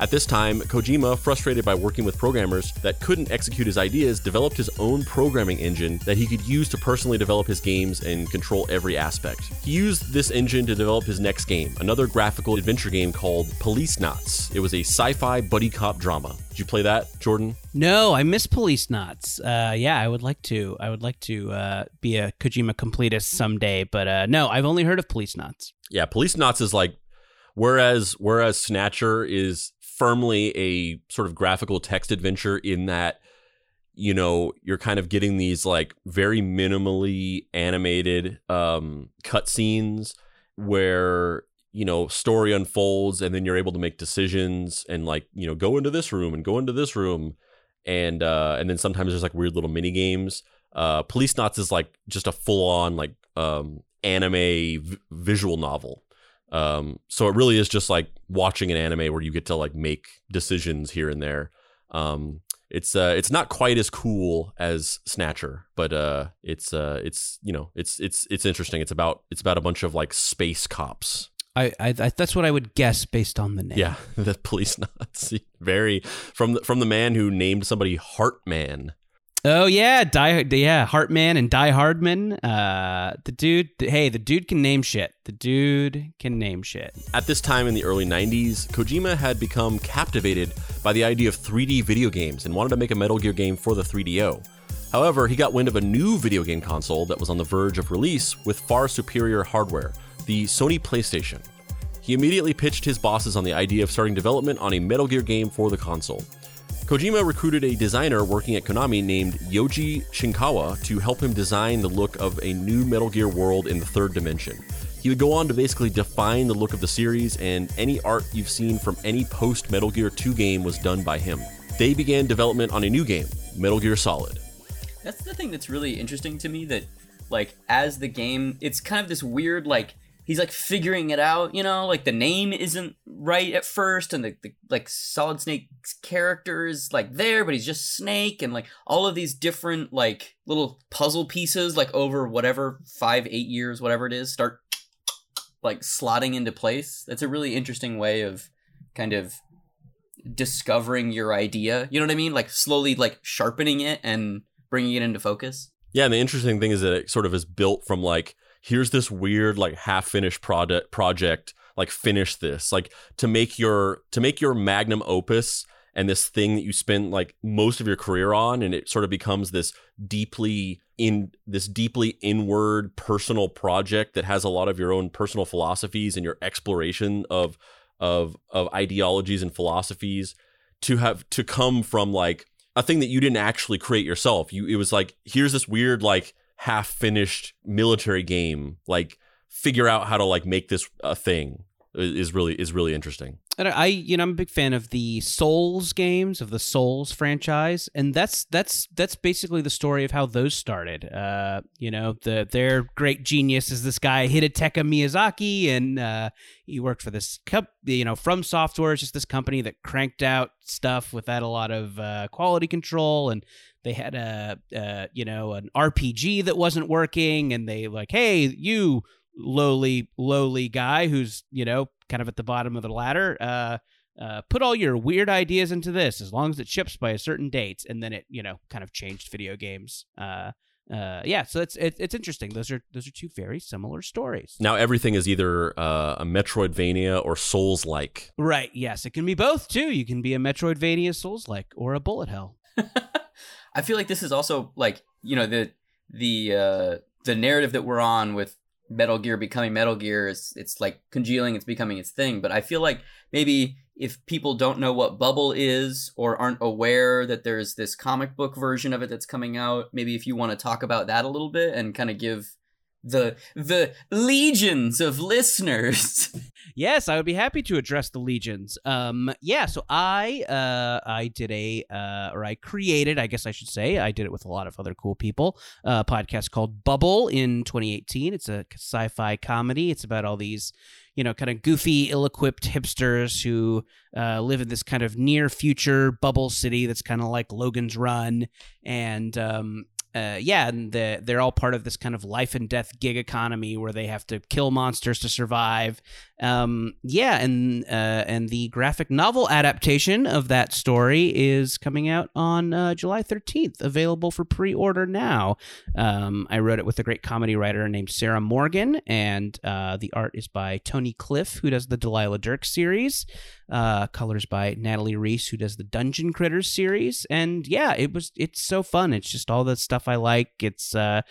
At this time, Kojima, frustrated by working with programmers that couldn't execute his ideas, developed his own programming engine that he could use to personally develop his games and control every aspect. He used this engine to develop his next game, another graphical adventure game called Policenauts. It was a sci fi buddy cop drama. Did you play that, Jordan? No, I miss Policenauts. Uh, yeah, I would like to. I would like to uh, be a Kojima completist someday, but uh, no, I've only heard of Policenauts. Yeah, Policenauts is like whereas whereas Snatcher is firmly a sort of graphical text adventure in that you know you're kind of getting these like very minimally animated um cutscenes where you know story unfolds and then you're able to make decisions and like you know go into this room and go into this room and uh and then sometimes there's like weird little mini games. Uh Policenauts is like just a full on like um anime v- visual novel um, so it really is just like watching an anime where you get to like make decisions here and there. Um, it's uh, it's not quite as cool as Snatcher, but uh, it's uh, it's you know, it's it's it's interesting. It's about it's about a bunch of like space cops. I, I, I that's what I would guess based on the name. Yeah, the police Nazi. Very from the, from the man who named somebody Heartman. Oh yeah, Die yeah, Heartman and Die Hardman. Uh, the dude, hey, the dude can name shit. The dude can name shit. At this time in the early 90s, Kojima had become captivated by the idea of 3D video games and wanted to make a Metal Gear game for the 3DO. However, he got wind of a new video game console that was on the verge of release with far superior hardware, the Sony PlayStation. He immediately pitched his bosses on the idea of starting development on a Metal Gear game for the console. Kojima recruited a designer working at Konami named Yoji Shinkawa to help him design the look of a new Metal Gear world in the third dimension. He would go on to basically define the look of the series, and any art you've seen from any post Metal Gear 2 game was done by him. They began development on a new game, Metal Gear Solid. That's the thing that's really interesting to me that, like, as the game, it's kind of this weird, like, he's like figuring it out you know? Like the name isn't right at first and the, the, like solid snake's character is like there but he's just snake and like all of these different like little puzzle pieces like over whatever five eight years whatever it is start like slotting into place. That's a really interesting way of kind of discovering your idea. You know what i mean? Like slowly like sharpening it and bringing it into focus. Yeah and the interesting thing is that it sort of is built from like here's this weird like half finished product project like finish this. Like to make your to make your magnum opus and this thing that you spend like most of your career on and it sort of becomes this deeply in this deeply inward personal project that has a lot of your own personal philosophies and your exploration of of of ideologies and philosophies to have to come from like a thing that you didn't actually create yourself. You it was like here's this weird like half finished military game like figure out how to like make this a thing is really is really interesting I, you know, I'm a big fan of the Souls games of the Souls franchise, and that's that's that's basically the story of how those started. Uh, you know, the their great genius is this guy Hidetaka Miyazaki, and uh, he worked for this, comp- you know, From Software is just this company that cranked out stuff without a lot of uh, quality control, and they had a, uh, you know, an RPG that wasn't working, and they like, hey, you lowly lowly guy who's you know kind of at the bottom of the ladder uh, uh, put all your weird ideas into this as long as it ships by a certain date and then it you know kind of changed video games uh, uh, yeah, so it's it, it's interesting. Those are those are two very similar stories. Now everything is either uh, a Metroidvania or Souls like. Right. Yes, it can be both too. You can be a Metroidvania Souls like or a bullet hell. I feel like this is also like you know the the uh, the narrative that we're on with Metal Gear becoming Metal Gear is it's like congealing, it's becoming its thing. But I feel like maybe if people don't know what Bubble is or aren't aware that there's this comic book version of it that's coming out, maybe if you want to talk about that a little bit and kind of give the the legions of listeners. yes, I would be happy to address the legions. Um, yeah, so I uh, I did a uh, or I created, I guess I should say, I did it with a lot of other cool people. A podcast called Bubble in 2018. It's a sci-fi comedy. It's about all these you know, kind of goofy, ill-equipped hipsters who uh, live in this kind of near future bubble city that's kind of like Logan's Run, and um, uh, yeah, and the, they're all part of this kind of life and death gig economy where they have to kill monsters to survive. Um, yeah, and uh, and the graphic novel adaptation of that story is coming out on uh, July 13th, available for pre-order now. Um, I wrote it with a great comedy writer named Sarah Morgan, and uh, the art is by Tony Cliff, who does the Delilah Dirk series. Uh, colors by Natalie Riess, who does the Dungeon Critters series, and yeah, it was it's so fun. It's just all the stuff I like. It's uh,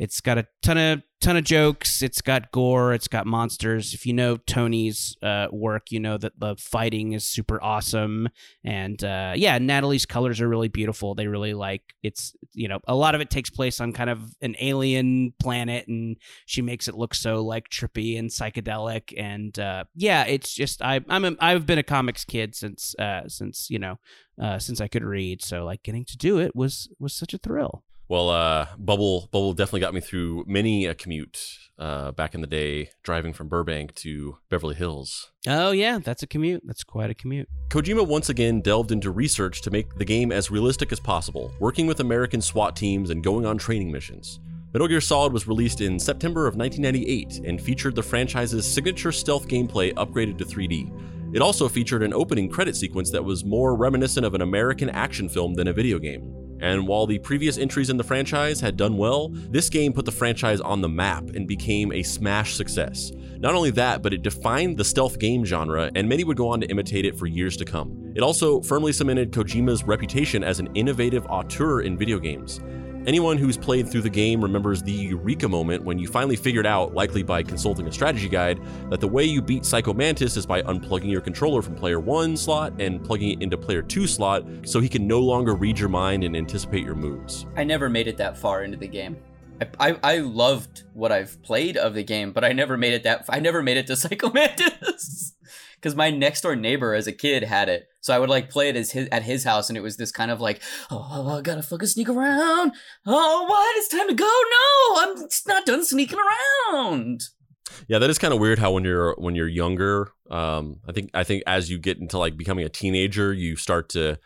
it's got a ton of ton of jokes. It's got gore. It's got monsters. If you know Tony's uh, work, you know that the fighting is super awesome. And uh, yeah, Natalie's colors are really beautiful. They really like it's you know a lot of it takes place on kind of an alien planet, and she makes it look so like trippy and psychedelic. And uh, yeah, it's just I I'm a, I've been a comics kid since uh, since you know uh, since I could read. So like getting to do it was was such a thrill. Well, uh, Bubble Bubble definitely got me through many a commute uh, back in the day, driving from Burbank to Beverly Hills. Oh yeah, that's a commute. That's quite a commute. Kojima once again delved into research to make the game as realistic as possible, working with American SWAT teams and going on training missions. Metal Gear Solid was released in September of 1998 and featured the franchise's signature stealth gameplay upgraded to 3D. It also featured an opening credit sequence that was more reminiscent of an American action film than a video game. And while the previous entries in the franchise had done well, this game put the franchise on the map and became a smash success. Not only that, but it defined the stealth game genre, and many would go on to imitate it for years to come. It also firmly cemented Kojima's reputation as an innovative auteur in video games. Anyone who's played through the game remembers the eureka moment when you finally figured out, likely by consulting a strategy guide, that the way you beat Psycho Mantis is by unplugging your controller from player 1 slot and plugging it into player 2 slot so he can no longer read your mind and anticipate your moves. I never made it that far into the game. I, I, I loved what I've played of the game, but I never made it that. I never made it to Psycho Mantis because my next door neighbor as a kid had it. So I would like play it as his, at his house, and it was this kind of like, oh, I gotta fucking sneak around. Oh, what? It's time to go. No, I'm not done sneaking around. Yeah, that is kind of weird how when you're when you're younger, um, I think I think as you get into like becoming a teenager, you start to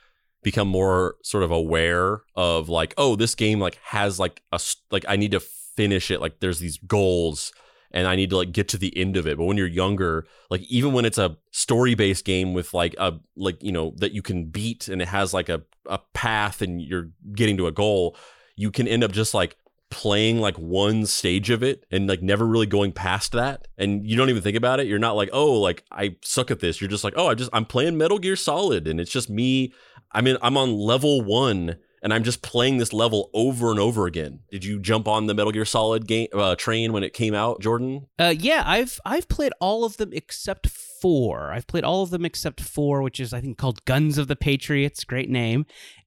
become more sort of aware of like, oh, this game like has like a like I need to finish it. Like there's these goals and I need to like get to the end of it. But when you're younger, like even when it's a story based game with like a like you know that you can beat and it has like a a path and you're getting to a goal, you can end up just like playing like one stage of it and like never really going past that. And you don't even think about it. You're not like oh like i suck at this. You're just like oh i just i'm playing metal gear solid and it's just me. I mean i'm on level one and I'm just playing this level over and over again. Did you jump on the Metal Gear Solid game uh, train when it came out, Jordan? Uh, yeah, I've I've played all of them except four. I've played all of them except four, which is I think called Guns of the Patriots. Great name.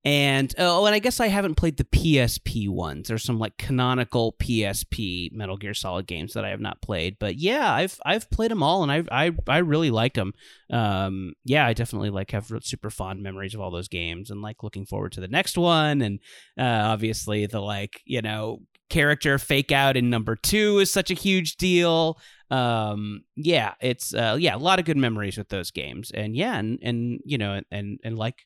And oh, and I guess I haven't played the PSP ones. There's some like canonical PSP Metal Gear Solid games that I have not played. But yeah, I've I've played them all, and I I I really like them. Um, yeah, I definitely like have super fond memories of all those games, and like looking forward to the next one. And uh, obviously the like you know character fake out in number two is such a huge deal um yeah it's uh yeah a lot of good memories with those games and yeah and and you know and and like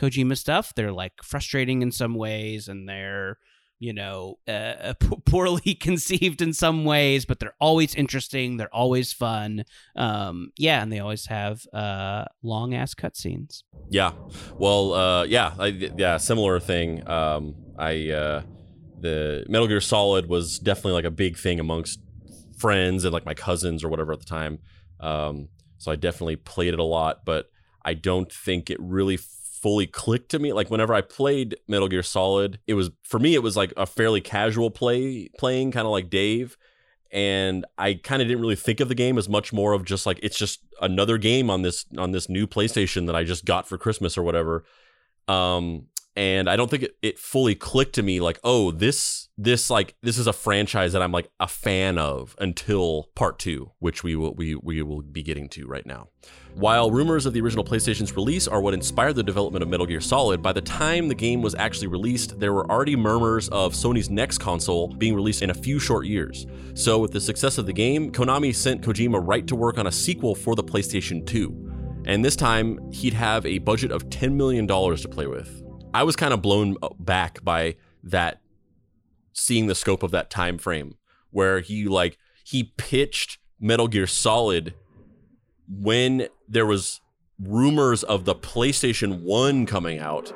kojima stuff they're like frustrating in some ways and they're you know uh, p- poorly conceived in some ways but they're always interesting they're always fun um yeah and they always have uh long ass cutscenes. Yeah. Well uh yeah I, yeah similar thing. Um i uh the metal gear solid was definitely like a big thing amongst friends and like my cousins or whatever at the time. Um, so I definitely played it a lot, but I don't think it really fully clicked to me. Like whenever I played Metal Gear Solid, it was for me it was like a fairly casual play playing, kind of like Dave. And I kind of didn't really think of the game as much more of just like it's just another game on this on this new PlayStation that I just got for Christmas or whatever. Um, and I don't think it, it fully clicked to me like, oh, this this like this is a franchise that I'm like a fan of until part two, which we will we we will be getting to right now. While rumors of the original PlayStation's release are what inspired the development of Metal Gear Solid, by the time the game was actually released, there were already murmurs of Sony's next console being released in a few short years. So, with the success of the game, Konami sent Kojima right to work on a sequel for the PlayStation 2. And this time, he'd have a budget of $10 million to play with. I was kind of blown back by that seeing the scope of that time frame where he like he pitched Metal Gear Solid when there was rumors of the PlayStation 1 coming out.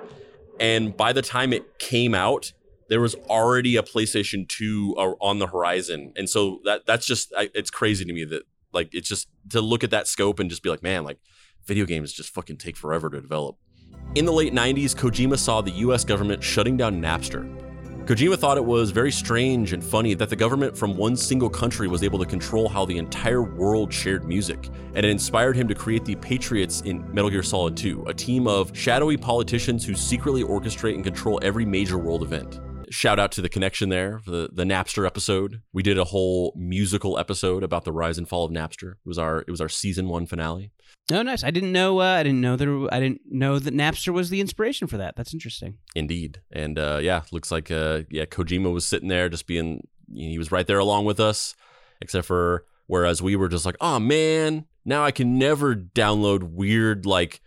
And by the time it came out there was already a PlayStation 2 uh, on the horizon. And so that that's just it's crazy to me that like it's just to look at that scope and just be like man like video games just fucking take forever to develop in the late 90s, Kojima saw the US government shutting down Napster. Kojima thought it was very strange and funny that the government from one single country was able to control how the entire world shared music, and it inspired him to create the Patriots in Metal Gear Solid 2, a team of shadowy politicians who secretly orchestrate and control every major world event. Shout out to the connection there, the, the Napster episode. We did a whole musical episode about the rise and fall of Napster. It was our it was our season one finale. Oh, nice. I didn't know. Uh, I didn't know there. I didn't know that Napster was the inspiration for that. That's interesting. Indeed, and uh, yeah, looks like uh, yeah, Kojima was sitting there just being. He was right there along with us, except for whereas we were just like, oh man, now I can never download weird like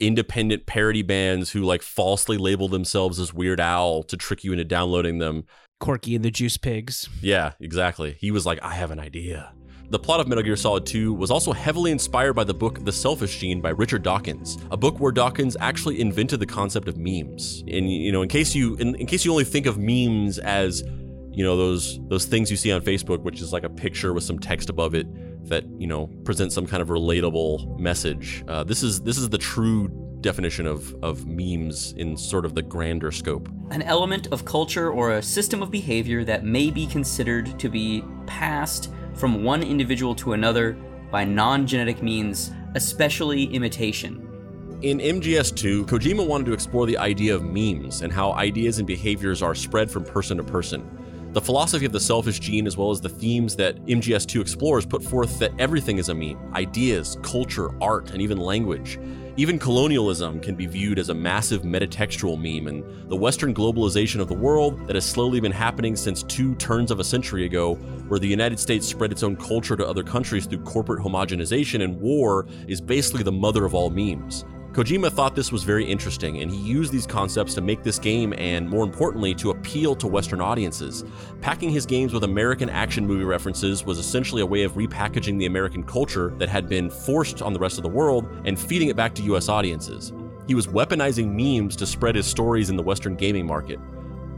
independent parody bands who like falsely label themselves as Weird Al to trick you into downloading them. Corky and the Juice Pigs. Yeah, exactly. He was like, I have an idea. The plot of Metal Gear Solid 2 was also heavily inspired by the book The Selfish Gene by Richard Dawkins, a book where Dawkins actually invented the concept of memes. And you know, in case you in, in case you only think of memes as you know those those things you see on Facebook, which is like a picture with some text above it that you know presents some kind of relatable message. Uh, this is this is the true definition of of memes in sort of the grander scope. An element of culture or a system of behavior that may be considered to be passed from one individual to another by non genetic means, especially imitation. In MGS2, Kojima wanted to explore the idea of memes and how ideas and behaviors are spread from person to person. The philosophy of the selfish gene, as well as the themes that MGS2 explores, put forth that everything is a meme ideas, culture, art, and even language. Even colonialism can be viewed as a massive metatextual meme, and the Western globalization of the world that has slowly been happening since two turns of a century ago, where the United States spread its own culture to other countries through corporate homogenization and war, is basically the mother of all memes. Kojima thought this was very interesting, and he used these concepts to make this game and, more importantly, to appeal to Western audiences. Packing his games with American action movie references was essentially a way of repackaging the American culture that had been forced on the rest of the world and feeding it back to US audiences. He was weaponizing memes to spread his stories in the Western gaming market.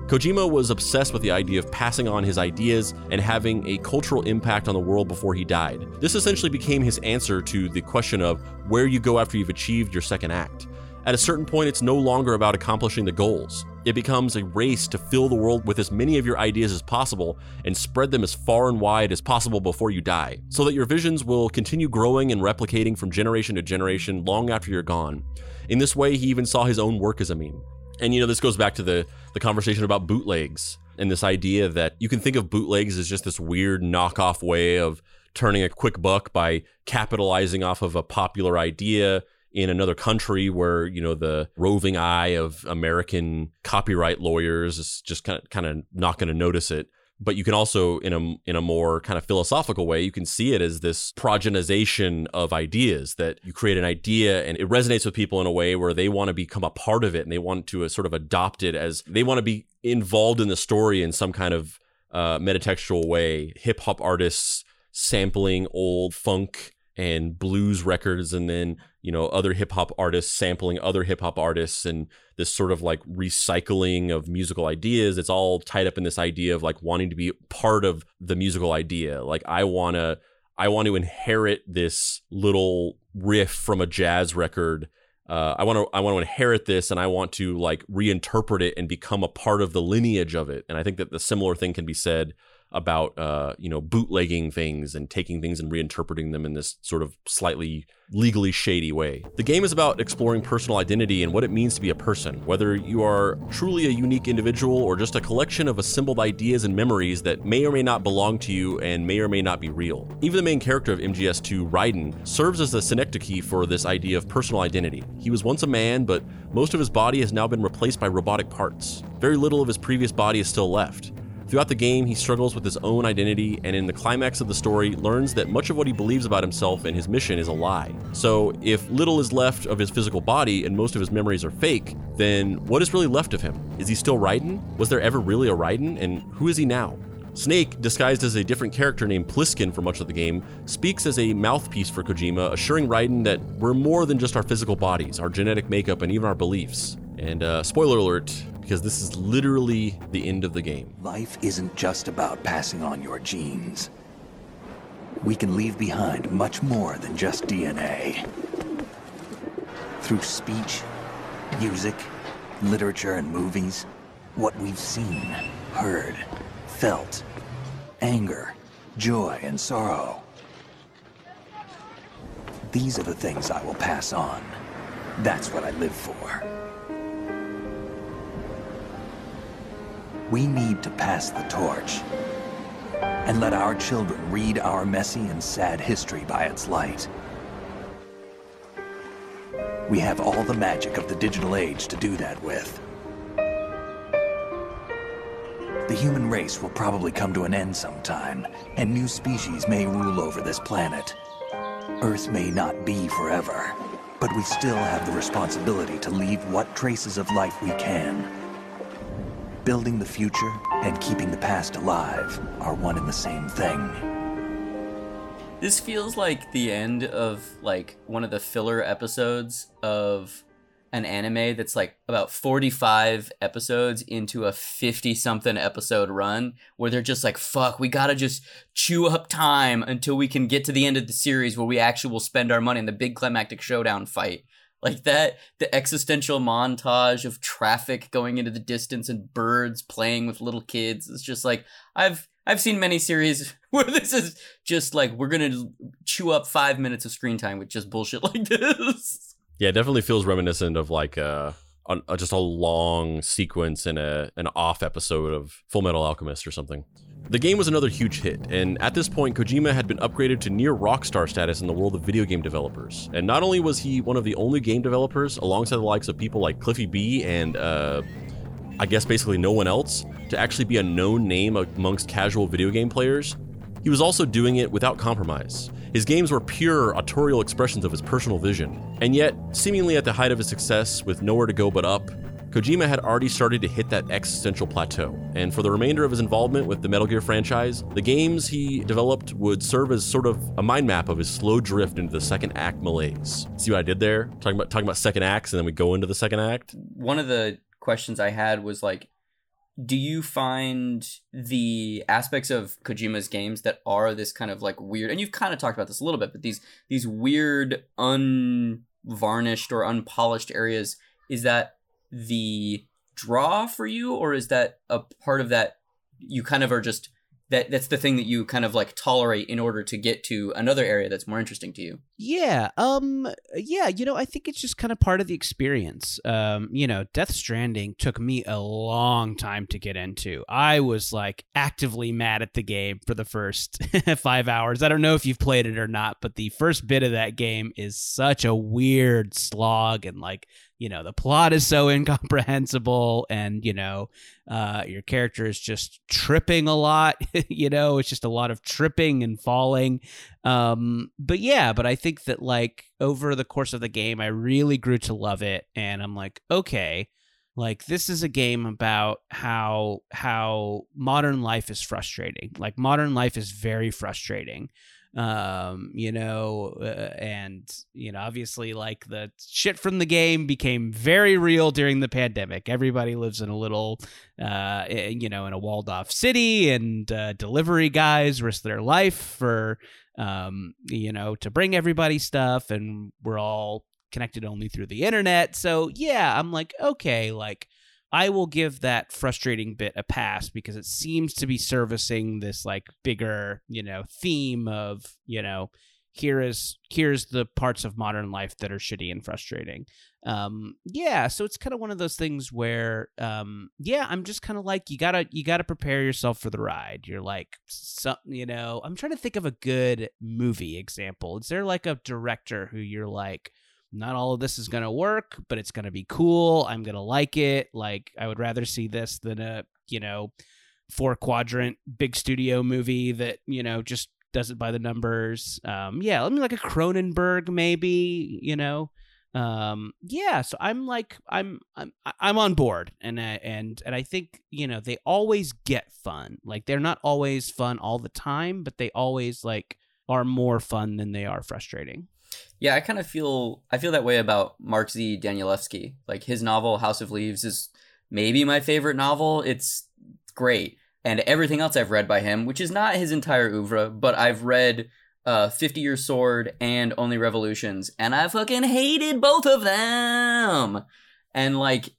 Kojima was obsessed with the idea of passing on his ideas and having a cultural impact on the world before he died. This essentially became his answer to the question of where you go after you've achieved your second act. At a certain point, it's no longer about accomplishing the goals. It becomes a race to fill the world with as many of your ideas as possible and spread them as far and wide as possible before you die, so that your visions will continue growing and replicating from generation to generation long after you're gone. In this way, he even saw his own work as a meme. And you know, this goes back to the the conversation about bootlegs and this idea that you can think of bootlegs as just this weird knockoff way of turning a quick buck by capitalizing off of a popular idea in another country where you know the roving eye of American copyright lawyers is just kind of kind of not going to notice it but you can also in a in a more kind of philosophical way you can see it as this progenization of ideas that you create an idea and it resonates with people in a way where they want to become a part of it and they want to uh, sort of adopt it as they want to be involved in the story in some kind of uh, metatextual way. Hip hop artists sampling old funk and blues records and then you know other hip hop artists sampling other hip hop artists and this sort of like recycling of musical ideas. It's all tied up in this idea of like wanting to be part of the musical idea. Like i want to i want to inherit this little riff from a jazz record. Uh, I want to I want to inherit this and I want to like reinterpret it and become a part of the lineage of it. And I think that the similar thing can be said about uh, you know bootlegging things and taking things and reinterpreting them in this sort of slightly legally shady way. The game is about exploring personal identity and what it means to be a person, whether you are truly a unique individual or just a collection of assembled ideas and memories that may or may not belong to you and may or may not be real. Even the main character of MGS2, Raiden, serves as a synecdoche for this idea of personal identity. He was once a man, but most of his body has now been replaced by robotic parts. Very little of his previous body is still left. Throughout the game, he struggles with his own identity, and in the climax of the story, learns that much of what he believes about himself and his mission is a lie. So, if little is left of his physical body and most of his memories are fake, then what is really left of him? Is he still Raiden? Was there ever really a Raiden? And who is he now? Snake, disguised as a different character named Pliskin for much of the game, speaks as a mouthpiece for Kojima, assuring Raiden that we're more than just our physical bodies, our genetic makeup, and even our beliefs. And uh, spoiler alert, because this is literally the end of the game. Life isn't just about passing on your genes. We can leave behind much more than just DNA. Through speech, music, literature, and movies, what we've seen, heard, felt, anger, joy, and sorrow. These are the things I will pass on. That's what I live for. We need to pass the torch and let our children read our messy and sad history by its light. We have all the magic of the digital age to do that with. The human race will probably come to an end sometime, and new species may rule over this planet. Earth may not be forever, but we still have the responsibility to leave what traces of life we can. Building the future and keeping the past alive are one and the same thing. This feels like the end of like one of the filler episodes of an anime that's like about 45 episodes into a 50 something episode run where they're just like fuck we gotta just chew up time until we can get to the end of the series where we actually will spend our money in the big climactic showdown fight like that the existential montage of traffic going into the distance and birds playing with little kids it's just like i've i've seen many series where this is just like we're gonna chew up five minutes of screen time with just bullshit like this Yeah, it definitely feels reminiscent of like a, a, a- just a long sequence in a an off episode of Full Metal Alchemist or something. The game was another huge hit, and at this point, Kojima had been upgraded to near rockstar status in the world of video game developers. And not only was he one of the only game developers, alongside the likes of people like Cliffy B and uh, I guess basically no one else, to actually be a known name amongst casual video game players, he was also doing it without compromise. His games were pure autorial expressions of his personal vision. And yet, seemingly at the height of his success, with nowhere to go but up, Kojima had already started to hit that existential plateau. And for the remainder of his involvement with the Metal Gear franchise, the games he developed would serve as sort of a mind map of his slow drift into the second act malaise. See what I did there? Talking about talking about second acts, and then we go into the second act. one of the questions I had was like, do you find the aspects of Kojima's games that are this kind of like weird, and you've kind of talked about this a little bit, but these these weird, unvarnished or unpolished areas, is that the draw for you, or is that a part of that you kind of are just that that's the thing that you kind of like tolerate in order to get to another area that's more interesting to you? Yeah, um yeah, you know, I think it's just kind of part of the experience. Um, you know, Death Stranding took me a long time to get into. I was like actively mad at the game for the first 5 hours. I don't know if you've played it or not, but the first bit of that game is such a weird slog and like you know the plot is so incomprehensible and you know uh your character is just tripping a lot you know it's just a lot of tripping and falling. Um but yeah but i think that like over the course of the game i really grew to love it and i'm like okay like this is a game about how how modern life is frustrating. Like modern life is very frustrating um you know uh, and you know obviously like the shit from the game became very real during the pandemic. Everybody lives in a little uh eh, you know in a walled off city and uh, delivery guys risk their life for um you know to bring everybody stuff and we're all connected only through the internet. So yeah i'm like okay like I will give that frustrating bit a pass because it seems to be servicing this like bigger, you know, theme of, you know, here is here's the parts of modern life that are shitty and frustrating. Um yeah, so it's kind of one of those things where um yeah, I'm just kind of like you got to you got to prepare yourself for the ride. You're like some, you know, I'm trying to think of a good movie example. Is there like a director who you're like not all of this is going to work, but it's going to be cool. I'm going to like it. Like I would rather see this than a, you know, four quadrant big studio movie that you know just does it by the numbers. Um, yeah, I mean like a Cronenberg maybe. You know, um, yeah. So I'm like I'm I'm I'm on board, and I, and and I think you know they always get fun. Like they're not always fun all the time, but they always like are more fun than they are frustrating. Yeah, I kind of feel I feel that way about Mark Z. Danielewski. Like his novel House of Leaves is maybe my favorite novel. It's great, and everything else I've read by him, which is not his entire oeuvre, but I've read uh, Fifty Year Sword and Only Revolutions, and I fucking hated both of them. And like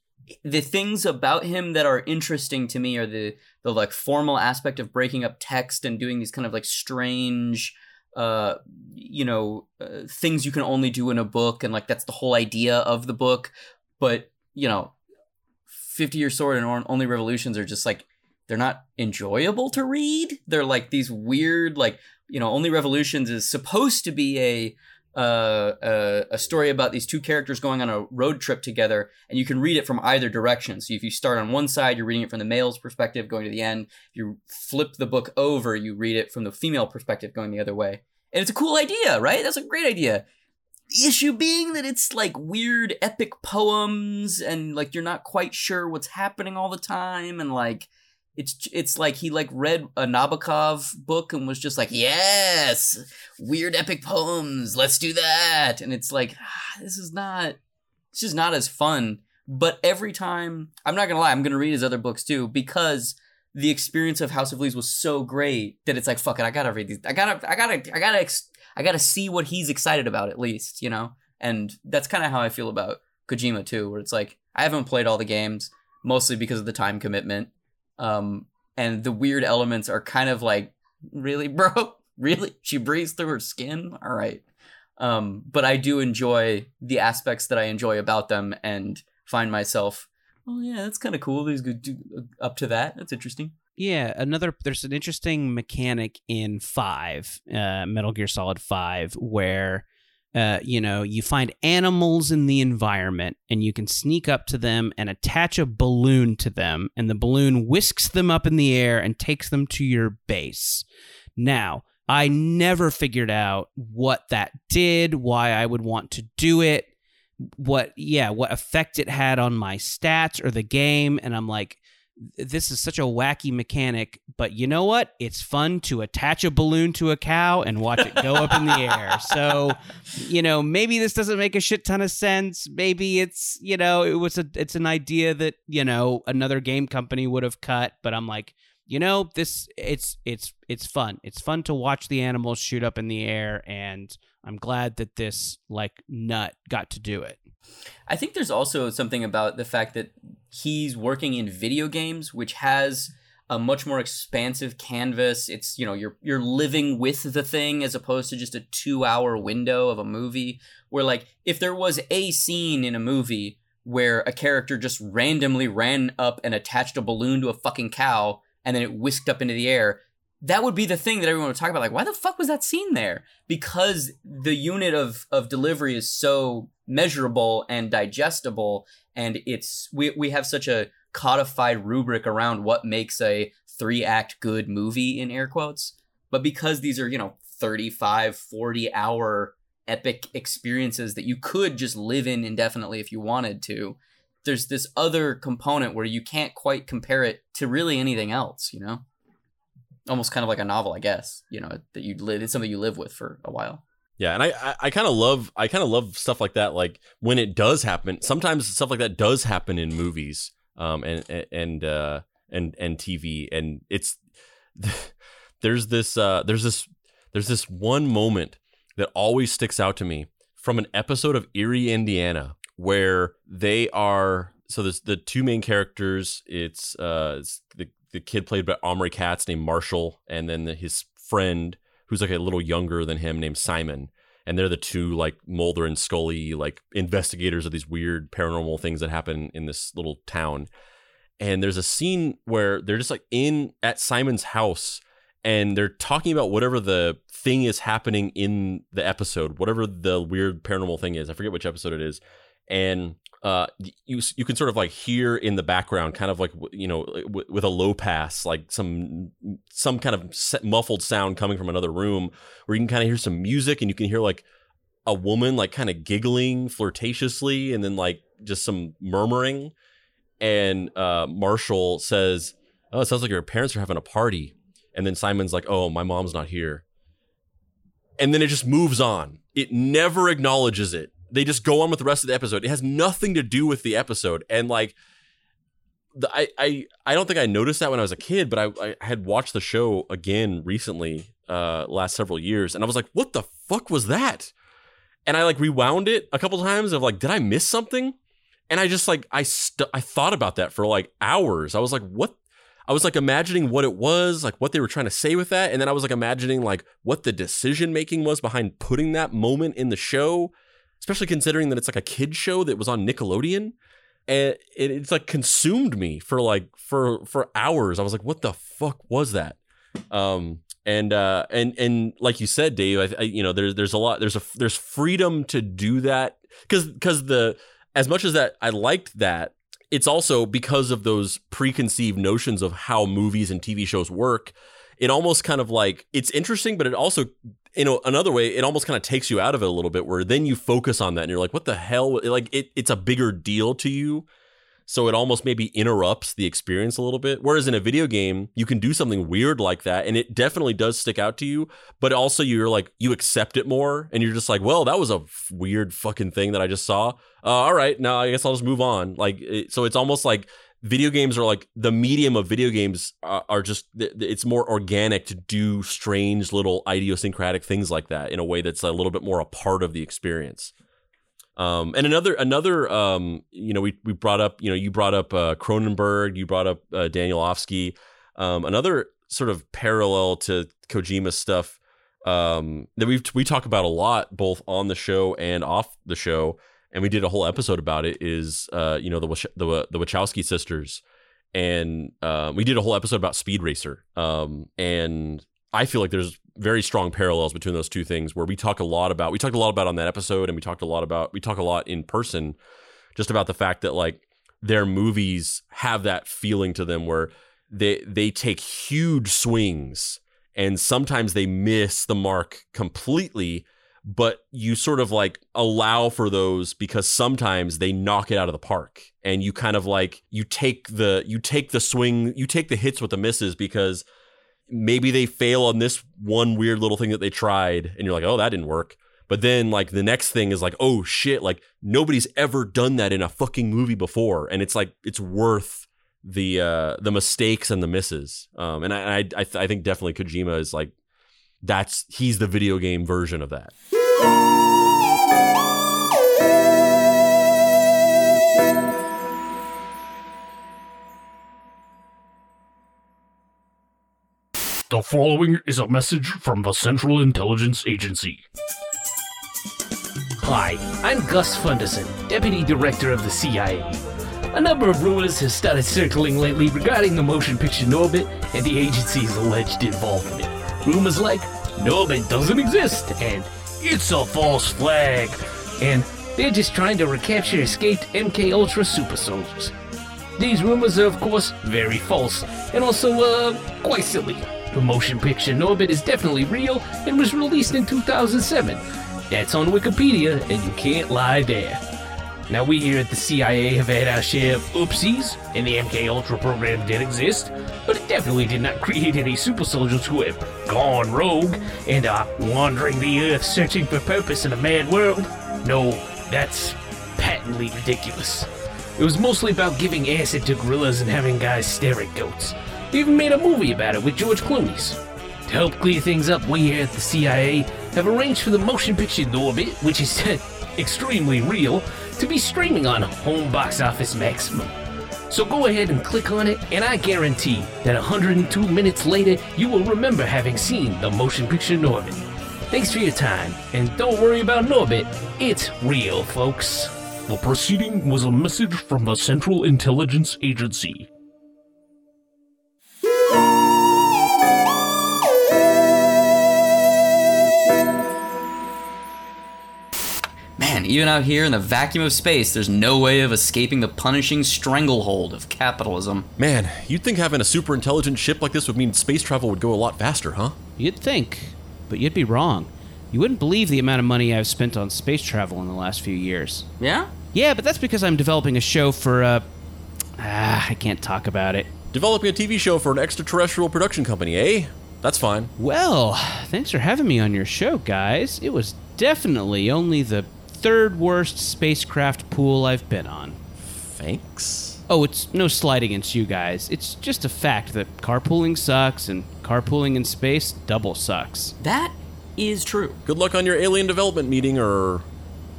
the things about him that are interesting to me are the the like formal aspect of breaking up text and doing these kind of like strange uh you know uh, things you can only do in a book and like that's the whole idea of the book. But you know 50 year sword and only revolutions are just like they're not enjoyable to read. They're like these weird like you know only revolutions is supposed to be a uh, a, a story about these two characters going on a road trip together, and you can read it from either direction. So if you start on one side, you're reading it from the male's perspective, going to the end. If you flip the book over, you read it from the female perspective, going the other way. And it's a cool idea, right? That's a great idea. The issue being that it's like weird epic poems, and like you're not quite sure what's happening all the time, and like it's it's like he like read a Nabokov book and was just like, yes, weird epic poems, let's do that. And it's like, ah, this is not, it's just not as fun. But every time, I'm not gonna lie, I'm gonna read his other books too because the experience of House of Leaves was so great that it's like, fuck it, I gotta read these. I gotta, I gotta, I gotta, ex- I gotta see what he's excited about at least, you know. And that's kind of how I feel about Kojima too, where it's like I haven't played all the games mostly because of the time commitment um, and the weird elements are kind of like, really, bro? really? She breathes through her skin? All right. Um, but I do enjoy the aspects that I enjoy about them and find myself, oh, yeah, that's kind of cool. These good up to that. That's interesting. Yeah, another there's an interesting mechanic in 5, uh Metal Gear Solid 5 where uh, you know, you find animals in the environment and you can sneak up to them and attach a balloon to them, and the balloon whisks them up in the air and takes them to your base. Now, I never figured out what that did, why I would want to do it, what, yeah, what effect it had on my stats or the game. And I'm like, this is such a wacky mechanic, but you know what? It's fun to attach a balloon to a cow and watch it go up in the air. So, you know, maybe this doesn't make a shit ton of sense. Maybe it's, you know, it was a it's an idea that, you know, another game company would have cut, but I'm like, you know, this it's it's it's fun. It's fun to watch the animals shoot up in the air and I'm glad that this like nut got to do it. I think there's also something about the fact that he's working in video games, which has a much more expansive canvas. It's you know you're you're living with the thing as opposed to just a two hour window of a movie. Where like if there was a scene in a movie where a character just randomly ran up and attached a balloon to a fucking cow and then it whisked up into the air, that would be the thing that everyone would talk about. Like, why the fuck was that scene there? Because the unit of of delivery is so measurable and digestible, and it's we we have such a codified rubric around what makes a three act good movie in air quotes. But because these are you know 35, 40 hour epic experiences that you could just live in indefinitely if you wanted to. There's this other component where you can't quite compare it to really anything else, you know? Almost kind of like a novel, I guess. You know that you live. It's something you live with for a while. Yeah, and I I, I kind of love I kind of love stuff like that. Like when it does happen, sometimes stuff like that does happen in movies, um, and and uh, and and TV, and it's there's this uh, there's this there's this one moment that always sticks out to me from an episode of Eerie, Indiana, where they are so there's the two main characters. It's uh, it's the the kid played by Omri Katz named Marshall, and then the, his friend who's like a little younger than him named Simon. And they're the two like Mulder and Scully like investigators of these weird paranormal things that happen in this little town. And there's a scene where they're just like in at Simon's house and they're talking about whatever the thing is happening in the episode, whatever the weird paranormal thing is. I forget which episode it is. And uh, you you can sort of like hear in the background, kind of like you know, with a low pass, like some some kind of muffled sound coming from another room, where you can kind of hear some music, and you can hear like a woman like kind of giggling flirtatiously, and then like just some murmuring, and uh, Marshall says, "Oh, it sounds like your parents are having a party," and then Simon's like, "Oh, my mom's not here," and then it just moves on. It never acknowledges it they just go on with the rest of the episode. It has nothing to do with the episode, and like, the, I I I don't think I noticed that when I was a kid, but I, I had watched the show again recently, uh, last several years, and I was like, what the fuck was that? And I like rewound it a couple times of like, did I miss something? And I just like I st- I thought about that for like hours. I was like, what? I was like imagining what it was, like what they were trying to say with that, and then I was like imagining like what the decision making was behind putting that moment in the show especially considering that it's like a kid show that was on Nickelodeon. And it, it's like consumed me for like for for hours. I was like, what the fuck was that? Um, and uh, and and like you said, Dave, I, I, you know, there's there's a lot there's a there's freedom to do that because because the as much as that I liked that, it's also because of those preconceived notions of how movies and TV shows work. It almost kind of like it's interesting, but it also you know another way it almost kind of takes you out of it a little bit where then you focus on that and you're like what the hell? Like it, it's a bigger deal to you. So it almost maybe interrupts the experience a little bit. Whereas in a video game you can do something weird like that and it definitely does stick out to you but also you're like you accept it more and you're just like well that was a weird fucking thing that i just saw. Uh, all right now i guess i'll just move on. Like it, so it's almost like video games are like the medium of video games are, are just it's more organic to do strange little idiosyncratic things like that in a way that's a little bit more a part of the experience. Um, and another another um, you know we we brought up you know you brought up uh, Cronenberg you brought up uh, Danielewski um, another sort of parallel to Kojima stuff um, that we we talk about a lot both on the show and off the show and we did a whole episode about it. Is uh, you know the the the Wachowski sisters, and uh, we did a whole episode about Speed Racer. Um, and I feel like there's very strong parallels between those two things where we talk a lot about we talked a lot about on that episode, and we talked a lot about we talk a lot in person, just about the fact that like their movies have that feeling to them where they they take huge swings and sometimes they miss the mark completely but you sort of like allow for those because sometimes they knock it out of the park and you kind of like you take the you take the swing you take the hits with the misses because maybe they fail on this one weird little thing that they tried and you're like oh that didn't work. But then like the next thing is like oh shit like nobody's ever done that in a fucking movie before. And it's like it's worth the uh the mistakes and the misses. Um and i i I, th- I think definitely kojima is like that's he's the video game version of that the following is a message from the Central Intelligence Agency. Hi, I'm Gus Funderson, Deputy Director of the CIA. A number of rumors have started circling lately regarding the motion picture Norbit and the agency's alleged involvement. Rumors like Norbit doesn't exist and it's a false flag, and they're just trying to recapture escaped MK Ultra super soldiers. These rumors are, of course, very false, and also, uh, quite silly. The motion picture Norbit is definitely real and was released in 2007. That's on Wikipedia, and you can't lie there. Now, we here at the CIA have had our share of oopsies, and the MK Ultra program did exist, but it definitely did not create any super soldiers who have gone rogue and are wandering the earth searching for purpose in a mad world. No, that's patently ridiculous. It was mostly about giving acid to gorillas and having guys stare at goats. They even made a movie about it with George Clooney's. To help clear things up, we here at the CIA have arranged for the motion picture Norbit, which is extremely real, to be streaming on Home Box Office Maximum. So go ahead and click on it, and I guarantee that 102 minutes later, you will remember having seen the motion picture Norbit. Thanks for your time, and don't worry about Norbit, it's real, folks. The proceeding was a message from the Central Intelligence Agency. Even out here in the vacuum of space, there's no way of escaping the punishing stranglehold of capitalism. Man, you'd think having a super intelligent ship like this would mean space travel would go a lot faster, huh? You'd think, but you'd be wrong. You wouldn't believe the amount of money I've spent on space travel in the last few years. Yeah? Yeah, but that's because I'm developing a show for, uh. Ah, I can't talk about it. Developing a TV show for an extraterrestrial production company, eh? That's fine. Well, thanks for having me on your show, guys. It was definitely only the third worst spacecraft pool I've been on. Thanks. Oh, it's no slight against you guys. It's just a fact that carpooling sucks, and carpooling in space double sucks. That is true. Good luck on your alien development meeting or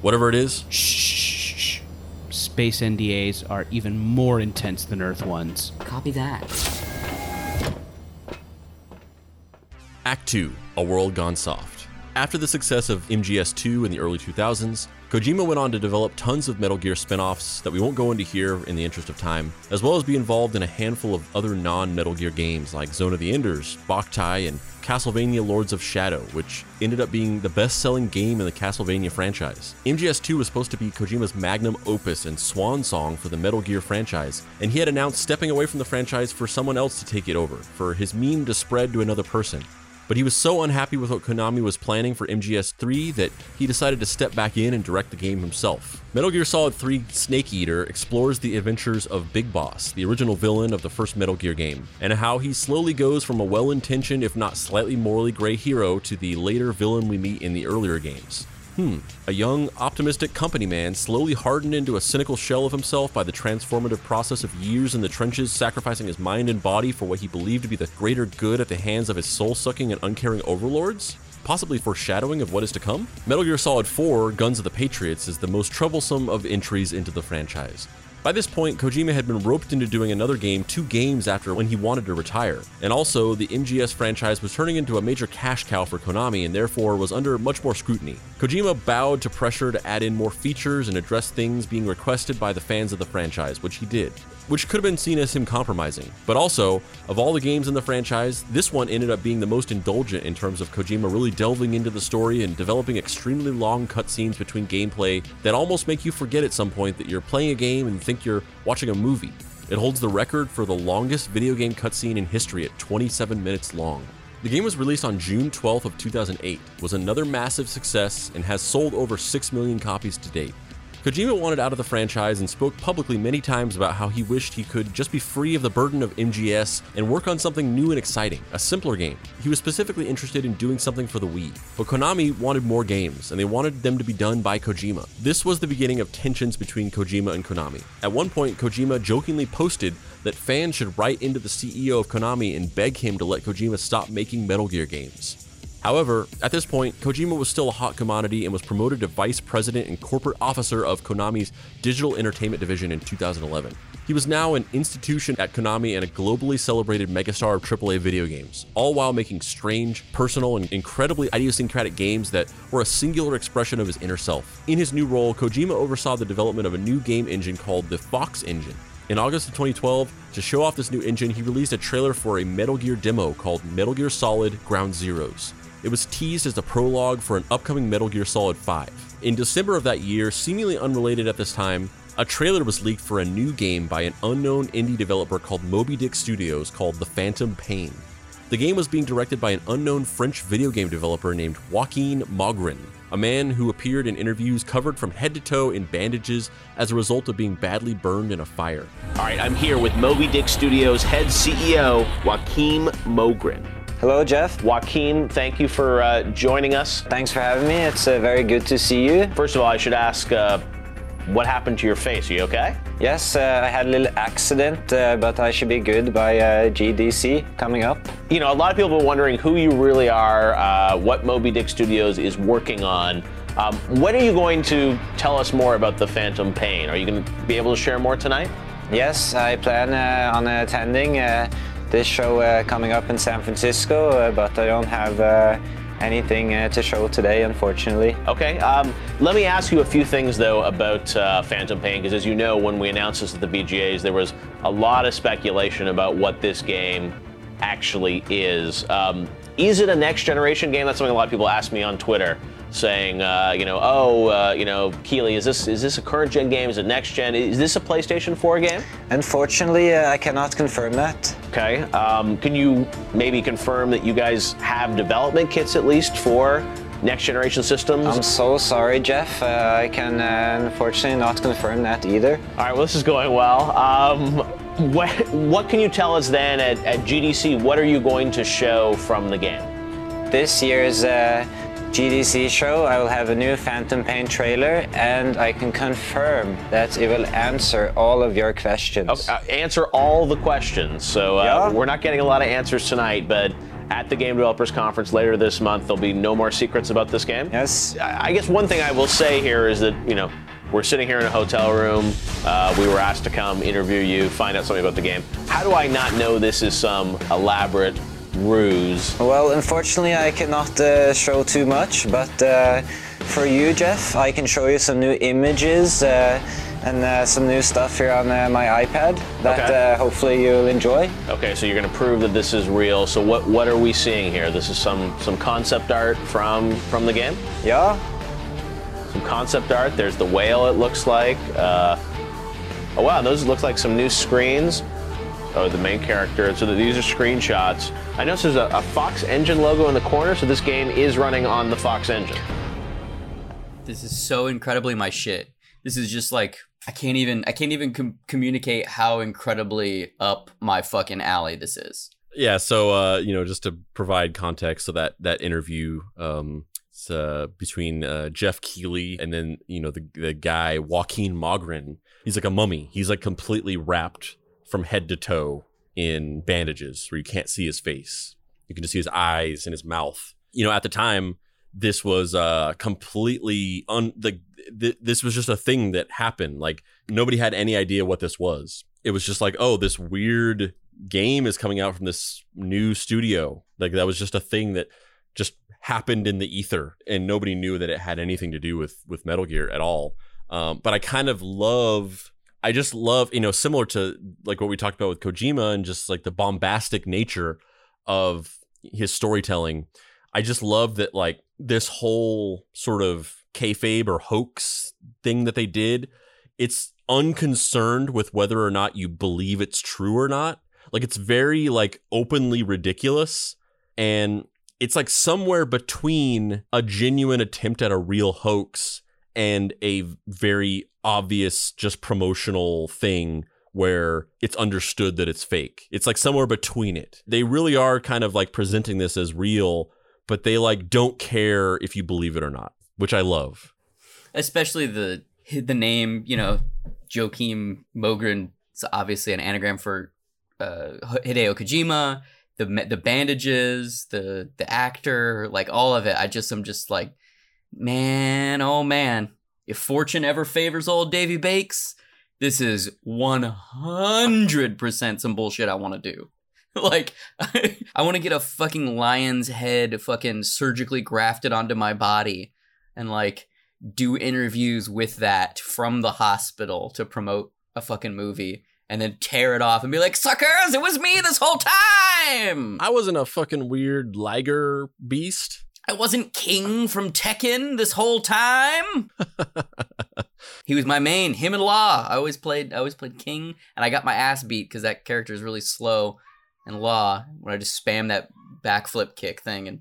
whatever it is. Shh. Space NDAs are even more intense than Earth ones. Copy that. Act 2 A World Gone Soft. After the success of MGS2 in the early 2000s, Kojima went on to develop tons of Metal Gear spin offs that we won't go into here in the interest of time, as well as be involved in a handful of other non Metal Gear games like Zone of the Enders, Boktai, and Castlevania Lords of Shadow, which ended up being the best selling game in the Castlevania franchise. MGS2 was supposed to be Kojima's magnum opus and swan song for the Metal Gear franchise, and he had announced stepping away from the franchise for someone else to take it over, for his meme to spread to another person. But he was so unhappy with what Konami was planning for MGS3 that he decided to step back in and direct the game himself. Metal Gear Solid 3 Snake Eater explores the adventures of Big Boss, the original villain of the first Metal Gear game, and how he slowly goes from a well intentioned, if not slightly morally gray hero to the later villain we meet in the earlier games. Hmm. A young, optimistic company man slowly hardened into a cynical shell of himself by the transformative process of years in the trenches, sacrificing his mind and body for what he believed to be the greater good at the hands of his soul sucking and uncaring overlords? Possibly foreshadowing of what is to come? Metal Gear Solid 4 Guns of the Patriots is the most troublesome of entries into the franchise. By this point, Kojima had been roped into doing another game two games after when he wanted to retire. And also, the MGS franchise was turning into a major cash cow for Konami and therefore was under much more scrutiny. Kojima bowed to pressure to add in more features and address things being requested by the fans of the franchise, which he did. Which could have been seen as him compromising. But also, of all the games in the franchise, this one ended up being the most indulgent in terms of Kojima really delving into the story and developing extremely long cutscenes between gameplay that almost make you forget at some point that you're playing a game and think you're watching a movie. It holds the record for the longest video game cutscene in history at 27 minutes long. The game was released on June 12th of 2008, was another massive success, and has sold over 6 million copies to date. Kojima wanted out of the franchise and spoke publicly many times about how he wished he could just be free of the burden of MGS and work on something new and exciting, a simpler game. He was specifically interested in doing something for the Wii, but Konami wanted more games, and they wanted them to be done by Kojima. This was the beginning of tensions between Kojima and Konami. At one point, Kojima jokingly posted that fans should write into the CEO of Konami and beg him to let Kojima stop making Metal Gear games. However, at this point, Kojima was still a hot commodity and was promoted to vice president and corporate officer of Konami's digital entertainment division in 2011. He was now an institution at Konami and a globally celebrated megastar of AAA video games, all while making strange, personal, and incredibly idiosyncratic games that were a singular expression of his inner self. In his new role, Kojima oversaw the development of a new game engine called the Fox Engine. In August of 2012, to show off this new engine, he released a trailer for a Metal Gear demo called Metal Gear Solid Ground Zeroes. It was teased as the prologue for an upcoming Metal Gear Solid 5. In December of that year, seemingly unrelated at this time, a trailer was leaked for a new game by an unknown indie developer called Moby Dick Studios called The Phantom Pain. The game was being directed by an unknown French video game developer named Joaquin Mogren, a man who appeared in interviews covered from head to toe in bandages as a result of being badly burned in a fire. All right, I'm here with Moby Dick Studios head CEO, Joaquin Mogren. Hello, Jeff. Joaquin, thank you for uh, joining us. Thanks for having me. It's uh, very good to see you. First of all, I should ask uh, what happened to your face? Are you okay? Yes, uh, I had a little accident, uh, but I should be good by uh, GDC coming up. You know, a lot of people are wondering who you really are, what Moby Dick Studios is working on. Um, when are you going to tell us more about the Phantom Pain? Are you going to be able to share more tonight? Yes, I plan on attending this show uh, coming up in San Francisco, uh, but I don't have uh, anything uh, to show today, unfortunately. Okay. Um, let me ask you a few things, though, about uh, Phantom Pain, because as you know, when we announced this at the VGAs, there was a lot of speculation about what this game actually is. Um, is it a next generation game? That's something a lot of people ask me on Twitter, saying, uh, you know, oh, uh, you know, Keighley, is this is this a current gen game? Is it next gen? Is this a PlayStation 4 game? Unfortunately, uh, I cannot confirm that. Okay. Um, can you maybe confirm that you guys have development kits at least for next generation systems? I'm so sorry, Jeff. Uh, I can uh, unfortunately not confirm that either. All right, well, this is going well. Um, what, what can you tell us then at, at GDC? What are you going to show from the game? This year's uh, GDC show, I will have a new Phantom Pain trailer, and I can confirm that it will answer all of your questions. Uh, answer all the questions. So uh, Yeah. we're not getting a lot of answers tonight, but at the Game Developers Conference later this month, there'll be no more secrets about this game. Yes. I I guess one thing I will say here is that you know we're sitting here in a hotel room. Uh, we were asked to come interview you, find out something about the game. How do I not know this is some elaborate ruse? Well, unfortunately, I cannot uh, show too much, but uh, for you, Jeff, I can show you some new images uh, and uh, some new stuff here on uh, my iPad that Okay. uh, hopefully you'll enjoy. Okay, so you're going to prove that this is real. So what what are we seeing here? This is some some concept art from from the game. Yeah. Some concept art. There's the whale. It looks like. Uh, oh wow, those look like some new screens. Oh, the main character. So these are screenshots. I noticed there's a, a Fox Engine logo in the corner. So this game is running on the Fox Engine. This is so incredibly my shit. This is just like I can't even I can't even com- communicate how incredibly up my fucking alley this is. Yeah, so uh, you know, just to provide context, so that that interview um, uh, between uh, Jeff Keighley and then you know the the guy Joaquin Mogren. He's like a mummy. He's like completely wrapped from head to toe in bandages, where you can't see his face. You can just see his eyes and his mouth. You know, at the time, this was uh completely un the th- this was just a thing that happened. Like nobody had any idea what this was. It was just like, oh, this weird game is coming out from this new studio. Like that was just a thing that just happened in the ether, and nobody knew that it had anything to do with with Metal Gear at all. Um, but I kind of love. I just love, you know, similar to like what we talked about with Kojima and just like the bombastic nature of his storytelling. I just love that like this whole sort of kayfabe or hoax thing that they did. It's unconcerned with whether or not you believe it's true or not. Like it's very like openly ridiculous and it's like somewhere between a genuine attempt at a real hoax and a very obvious just promotional thing where it's understood that it's fake. It's like somewhere between it. They really are kind of like presenting this as real, but they like don't care if you believe it or not, which I love. Especially the the name, you know, Joakim Mogren. It's obviously an anagram for uh, Hideo Kojima. The the bandages, the the actor, like all of it. I just I'm just like, man, oh man. If fortune ever favors old Davy Bakes, this is 100% some bullshit I want to do. like, I want to get a fucking lion's head fucking surgically grafted onto my body and like do interviews with that from the hospital to promote a fucking movie and then tear it off and be like, suckers, it was me this whole time! I wasn't a fucking weird Liger beast. I wasn't King from Tekken this whole time. he was my main, him and Law. I always played I always played King and I got my ass beat because that character is really slow and Law when I just spam that backflip kick thing and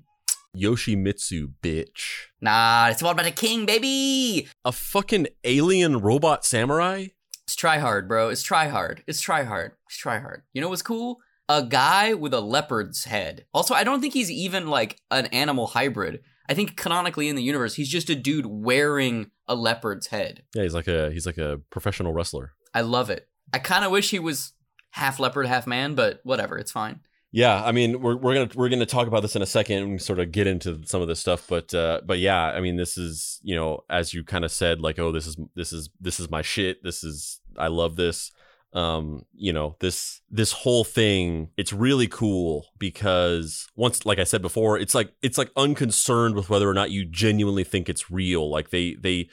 Yoshimitsu, bitch. Nah, it's all about a king, baby. A fucking alien robot samurai? It's try hard, bro. It's try hard. It's try hard. It's try hard. You know what's cool? A guy with a leopard's head. Also, I don't think he's even like an animal hybrid. I think canonically in the universe, he's just a dude wearing a leopard's head. Yeah, he's like a he's like a professional wrestler. I love it. I kind of wish he was half leopard, half man, but whatever, it's fine. Yeah, I mean, we're we're gonna we're gonna talk about this in a second and sort of get into some of this stuff, but uh, but yeah, I mean, this is you know, as you kind of said, like, oh, this is this is this is my shit. This is I love this. Um, you know, this this whole thing, it's really cool because once, like I said before, it's like it's like unconcerned with whether or not you genuinely think it's real. Like they they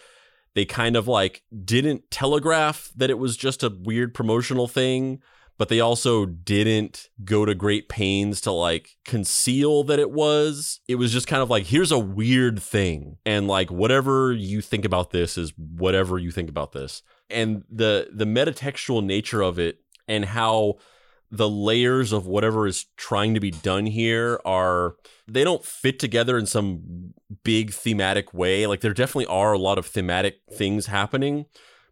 they kind of like didn't telegraph that it was just a weird promotional thing but they also didn't go to great pains to like conceal that it was. It was just kind of like, here's a weird thing. And like, whatever you think about this is whatever you think about this. And the, the metatextual nature of it and how the layers of whatever is trying to be done here are they don't fit together in some big thematic way like there definitely are a lot of thematic things happening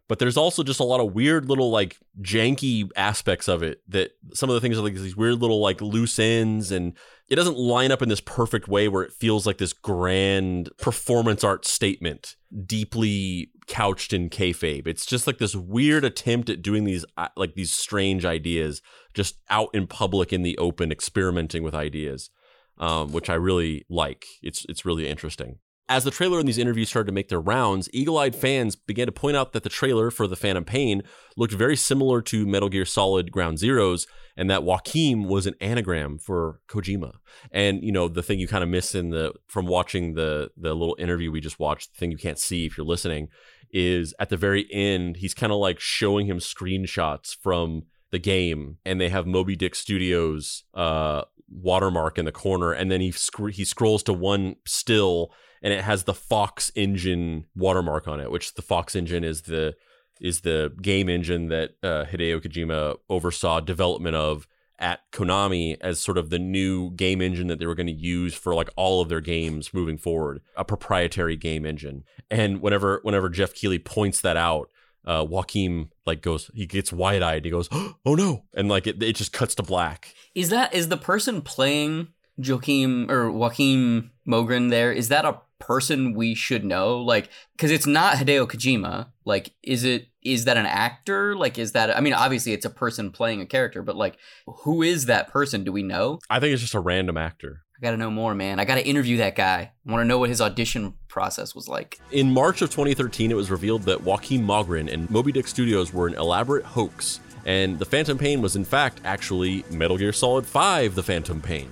but there's also just a lot of weird little like janky aspects of it that some of the things are like these weird little like loose ends and it doesn't line up in this perfect way where it feels like this grand performance art statement deeply couched in kayfabe. It's just like this weird attempt at doing these uh, like these strange ideas just out in public in the open experimenting with ideas. Um, which I really like. It's it's really interesting. As the trailer and these interviews started to make their rounds, eagle eyed fans began to point out that the trailer for The Phantom Pain looked very similar to Metal Gear Solid Ground Zeroes, and that Joakim was an anagram for Kojima. And, you know, the thing you kind of miss in the from watching the the little interview we just watched, the thing you can't see if you're listening, is at the very end, he's kind of like showing him screenshots from the game, and they have Moby Dick Studios uh, watermark in the corner, and then he sc- he scrolls to one still and it has the Fox engine watermark on it, which the Fox engine is the is the game engine that uh, Hideo Kojima oversaw development of at Konami as sort of the new game engine that they were going to use for like all of their games moving forward, a proprietary game engine. And whenever whenever Jeff Keighley points that out, uh, Joakim like goes, he gets wide eyed. He goes, "Oh no!" And like it, it just cuts to black. Is that is the person playing Joakim or Joakim Mogren there? Is that a person we should know? Like, because it's not Hideo Kojima. Like, is it? Is that an actor? Like, is that? I mean, obviously it's a person playing a character, but like, who is that person? Do we know? I think it's just a random actor. I gotta know more, man. I gotta interview that guy. I want to know what his audition process was like. In March of 2013, it was revealed that Joakim Mogren and Moby Dick Studios were an elaborate hoax, and the Phantom Pain was in fact actually Metal Gear Solid 5: The Phantom Pain.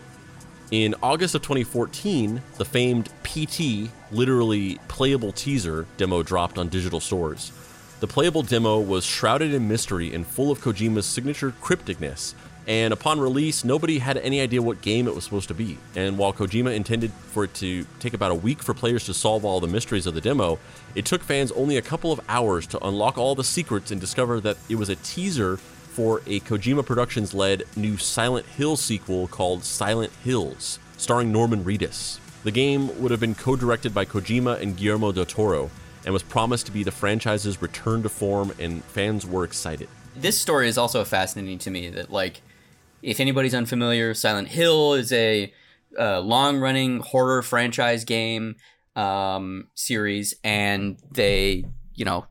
In August of 2014, the famed PT, literally playable teaser, demo dropped on digital stores. The playable demo was shrouded in mystery and full of Kojima's signature crypticness, and upon release, nobody had any idea what game it was supposed to be. And while Kojima intended for it to take about a week for players to solve all the mysteries of the demo, it took fans only a couple of hours to unlock all the secrets and discover that it was a teaser for a Kojima Productions led new Silent Hill sequel called Silent Hills, starring Norman Reedus. The game would have been co directed by Kojima and Guillermo del Toro and was promised to be the franchise's return to form, and fans were excited. This story is also fascinating to me that, like, if anybody's unfamiliar, Silent Hill is a uh, long running horror franchise game um, series, and they, you know,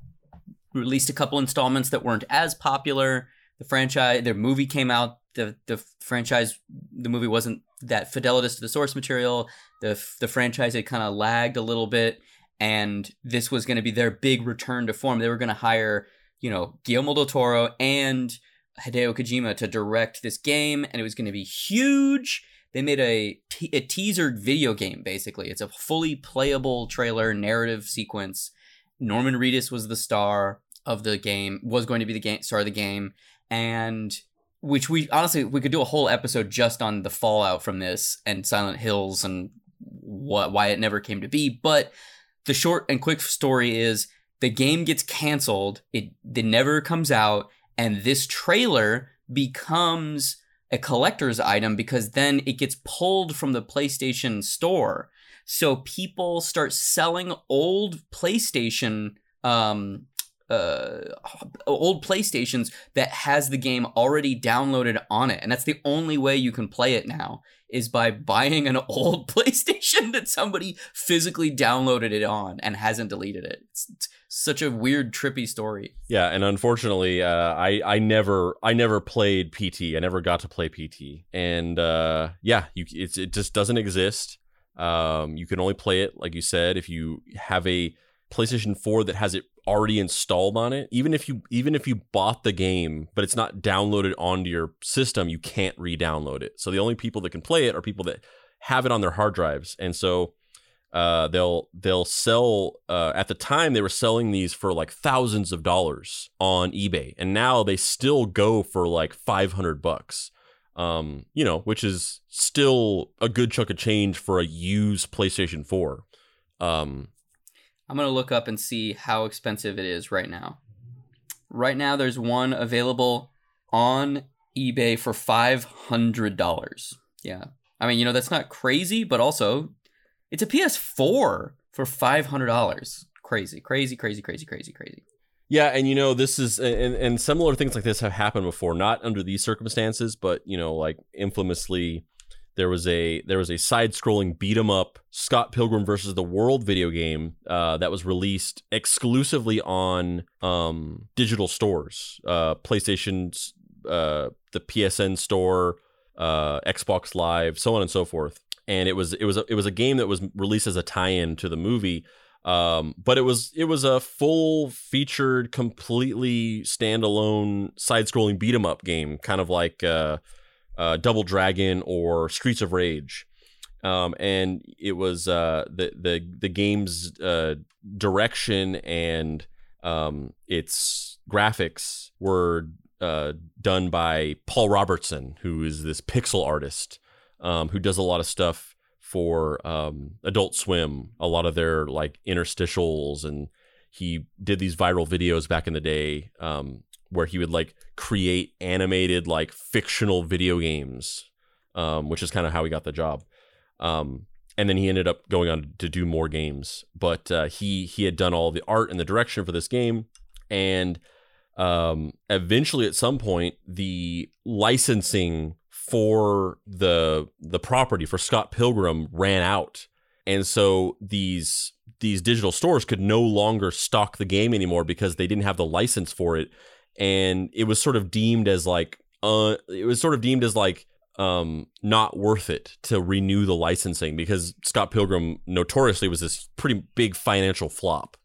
released a couple installments that weren't as popular the franchise their movie came out the the franchise the movie wasn't that fidelitous to the source material. The the franchise had kind of lagged a little bit and this was going to be their big return to form. They were going to hire you know Guillermo del Toro and Hideo Kojima to direct this game and it was going to be huge. They made a, a teaser video game basically. It's a fully playable trailer narrative sequence. Norman Reedus was the star of the game was going to be the game star of the game and which we honestly we could do a whole episode just on the fallout from this and Silent Hills and what why it never came to be. But the short and quick story is the game gets canceled. It it never comes out, and this trailer becomes a collector's item because then it gets pulled from the PlayStation store. So people start selling old PlayStation um, uh, old PlayStations that has the game already downloaded on it, and that's the only way you can play it now is by buying an old PlayStation that somebody physically downloaded it on and hasn't deleted it. It's, such a weird, trippy story. Yeah, and unfortunately, uh, I I never I never played PT. I never got to play PT, and uh, yeah, you it's it just doesn't exist. Um, you can only play it, like you said, if you have a PlayStation 4 that has it already installed on it even if you even if you bought the game but it's not downloaded onto your system you can't re-download it so the only people that can play it are people that have it on their hard drives and so Uh, they'll they'll sell uh, at the time they were selling these for like thousands of dollars on eBay, and now they still go for like five hundred bucks. Um, you know, which is still a good chunk of change for a used PlayStation Four. Um, I'm gonna look up and see how expensive it is right now. Right now, there's one available on eBay for five hundred dollars. Yeah, I mean, you know, that's not crazy, but also, it's a PS4 for five hundred dollars. Crazy, crazy, crazy, crazy, crazy, crazy. Yeah, and you know this is and, and similar things like this have happened before, not under these circumstances, but you know, like infamously, there was a there was a side-scrolling beat 'em up Scott Pilgrim versus the World video game uh, that was released exclusively on um, digital stores, uh, PlayStation's, uh, the PSN store, uh, Xbox Live, so on and so forth. And it was it was a, it was a game that was released as a tie-in to the movie um but it was it was a full featured completely standalone side-scrolling beat 'em up game kind of like uh, double dragon or streets of rage. Um and it was uh the the the game's uh direction and um its graphics were uh done by paul robertson who is this pixel artist um who does a lot of stuff for um, Adult Swim, a lot of their like interstitials, and he did these viral videos back in the day um, where he would like create animated like fictional video games, um, which is kind of how he got the job. Um, and then he ended up going on to do more games, but uh, he he had done all the art and the direction for this game, and um, eventually at some point the licensing for the the property for Scott Pilgrim ran out. And so these these digital stores could no longer stock the game anymore because they didn't have the license for it and it was sort of deemed as like uh it was sort of deemed as like um not worth it to renew the licensing because Scott Pilgrim notoriously was this pretty big financial flop.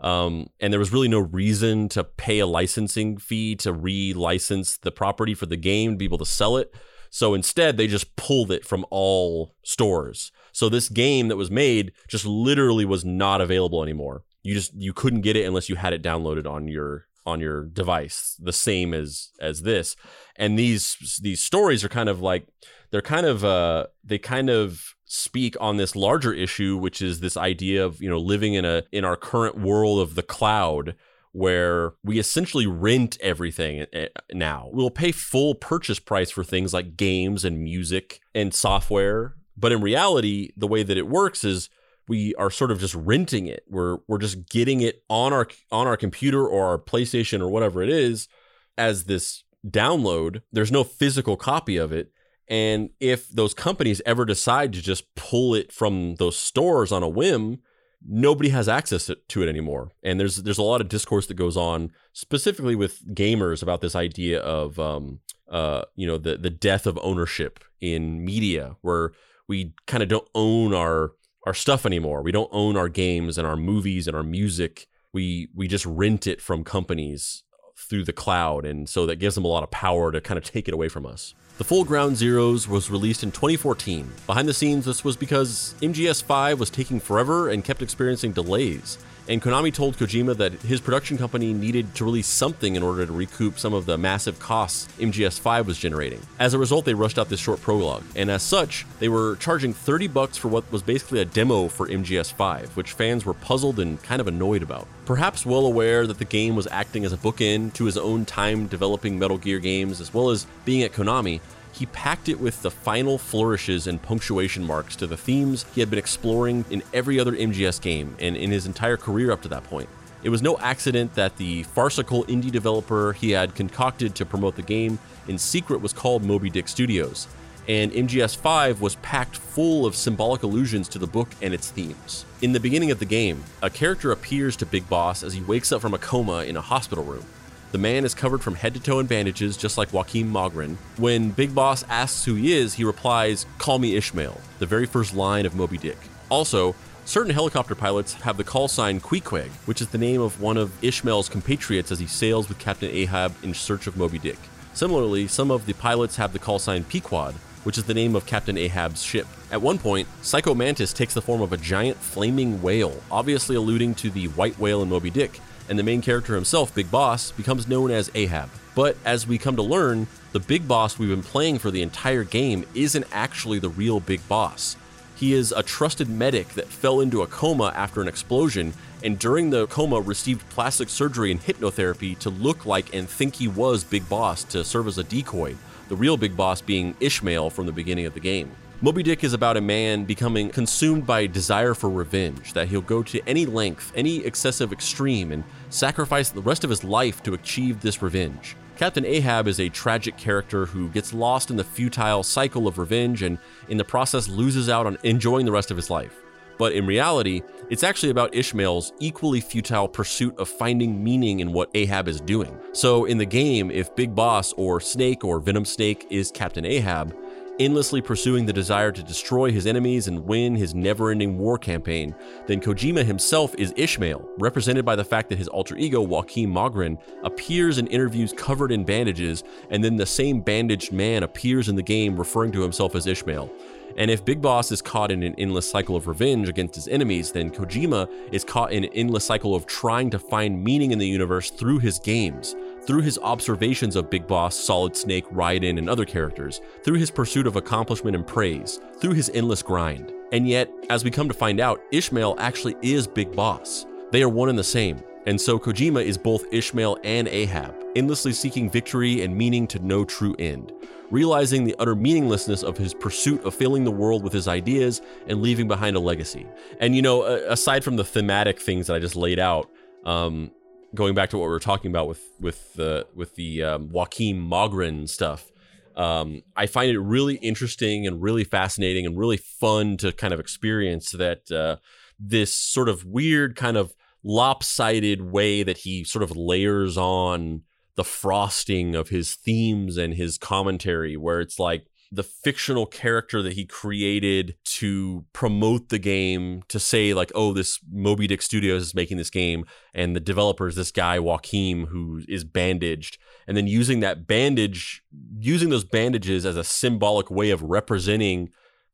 Um, and there was really no reason to pay a licensing fee to re-license the property for the game, to be able to sell it. So instead, they just pulled it from all stores. So this game that was made just literally was not available anymore. You just you couldn't get it unless you had it downloaded on your on your device, the same as as this. And these these stories are kind of like they're kind of uh they kind of speak on this larger issue which is this idea of you know living in a in our current world of the cloud where we essentially rent everything eh, eh, now. We'll pay full purchase price for things like games and music and software, but in reality, the way that it works is we are sort of just renting it. We're we're just getting it on our on our computer or our PlayStation or whatever it is as this download. There's no physical copy of it. And if those companies ever decide to just pull it from those stores on a whim, nobody has access to it anymore. And there's there's a lot of discourse that goes on specifically with gamers about this idea of um uh you know the the death of ownership in media where we kind of don't own our our stuff anymore. We don't own our games and our movies and our music. We we just rent it from companies through the cloud and so that gives them a lot of power to kind of take it away from us. The full Ground Zeroes was released in 2014. Behind the scenes, this was because MGS5 was taking forever and kept experiencing delays. And Konami told Kojima that his production company needed to release something in order to recoup some of the massive costs MGS5 was generating. As a result, they rushed out this short prologue, and as such, they were charging 30 bucks for what was basically a demo for MGS5, which fans were puzzled and kind of annoyed about. Perhaps well aware that the game was acting as a bookend to his own time developing Metal Gear games, as well as being at Konami, he packed it with the final flourishes and punctuation marks to the themes he had been exploring in every other MGS game and in his entire career up to that point. It was no accident that the farcical indie developer he had concocted to promote the game in secret was called Moby Dick Studios, and MGS 5 was packed full of symbolic allusions to the book and its themes. In the beginning of the game, a character appears to Big Boss as he wakes up from a coma in a hospital room. The man is covered from head to toe in bandages, just like Joakim Mogren. When Big Boss asks who he is, he replies, Call me Ishmael, the very first line of Moby Dick. Also, certain helicopter pilots have the call sign Queequeg, which is the name of one of Ishmael's compatriots as he sails with Captain Ahab in search of Moby Dick. Similarly, some of the pilots have the call sign Pequod, which is the name of Captain Ahab's ship. At one point, Psycho Mantis takes the form of a giant flaming whale, obviously alluding to the white whale in Moby Dick, and the main character himself, Big Boss, becomes known as Ahab. But as we come to learn, the big boss we've been playing for the entire game isn't actually the real big boss. He is a trusted medic that fell into a coma after an explosion, and during the coma received plastic surgery and hypnotherapy to look like and think he was Big Boss to serve as a decoy, the real Big Boss being Ishmael from the beginning of the game. Moby Dick is about a man becoming consumed by a desire for revenge, that he'll go to any length, any excessive extreme, and sacrifice the rest of his life to achieve this revenge. Captain Ahab is a tragic character who gets lost in the futile cycle of revenge and, in the process, loses out on enjoying the rest of his life. But in reality, it's actually about Ishmael's equally futile pursuit of finding meaning in what Ahab is doing. So, in the game, if Big Boss or Snake or Venom Snake is Captain Ahab, endlessly pursuing the desire to destroy his enemies and win his never ending war campaign, then Kojima himself is Ishmael, represented by the fact that his alter ego, Joaquin Mogren, appears in interviews covered in bandages, and then the same bandaged man appears in the game referring to himself as Ishmael. And if Big Boss is caught in an endless cycle of revenge against his enemies, then Kojima is caught in an endless cycle of trying to find meaning in the universe through his games, through his observations of Big Boss, Solid Snake, Raiden, and other characters, through his pursuit of accomplishment and praise, through his endless grind. And yet, as we come to find out, Ishmael actually is Big Boss. They are one and the same. And so Kojima is both Ishmael and Ahab, endlessly seeking victory and meaning to no true end, realizing the utter meaninglessness of his pursuit of filling the world with his ideas and leaving behind a legacy. And you know, aside from the thematic things that I just laid out, um, going back to what we were talking about with with the with the um, Joaquin Mogren stuff, um, I find it really interesting and really fascinating and really fun to kind of experience that uh, this sort of weird kind of lopsided way that he sort of layers on the frosting of his themes and his commentary, where it's like the fictional character that he created to promote the game, to say, like, oh, this Moby Dick Studios is making this game, and the developer is this guy, Joaquin, who is bandaged, and then using that bandage, using those bandages as a symbolic way of representing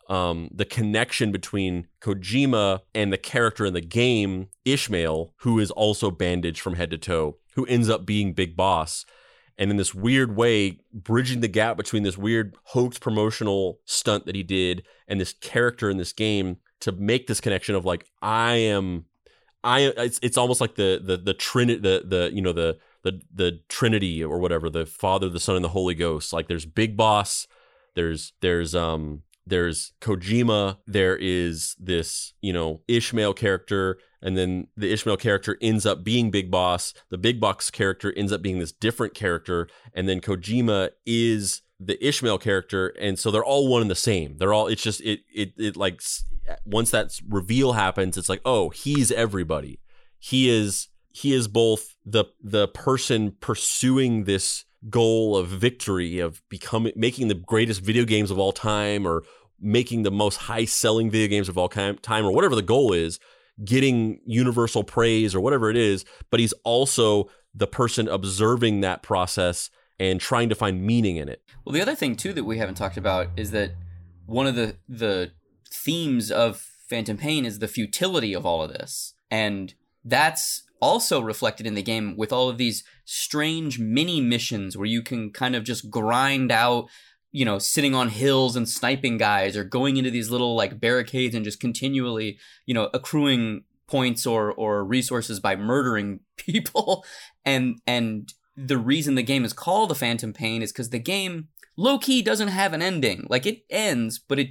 um, the connection between Kojima and the character in the game, Ishmael, who is also bandaged from head to toe, who ends up being Big Boss. And in this weird way, bridging the gap between this weird hoax promotional stunt that he did and this character in this game to make this connection of like, I am, I, it's, it's almost like the, the, the Trinity, the, the, you know, the, the, the Trinity or whatever, the Father, the Son, and the Holy Ghost. Like there's Big Boss, there's, there's, um, there's Kojima, there is this, you know, Ishmael character, and then the Ishmael character ends up being Big Boss. The Big Boss character ends up being this different character, and then Kojima is the Ishmael character, and so they're all one and the same. They're all it's just it it it like once that reveal happens, it's like, oh, he's everybody. He is he is both the the person pursuing this goal of victory of becoming making the greatest video games of all time or making the most high selling video games of all time or whatever the goal is, getting universal praise or whatever it is, but he's also the person observing that process and trying to find meaning in it. Well, the other thing too that we haven't talked about is that one of the the themes of Phantom Pain is the futility of all of this. And that's also reflected in the game with all of these strange mini missions where you can kind of just grind out you know, sitting on hills and sniping guys or going into these little like barricades and just continually, you know, accruing points or or resources by murdering people. and and the reason the game is called the Phantom Pain is because the game low key doesn't have an ending. Like it ends, but it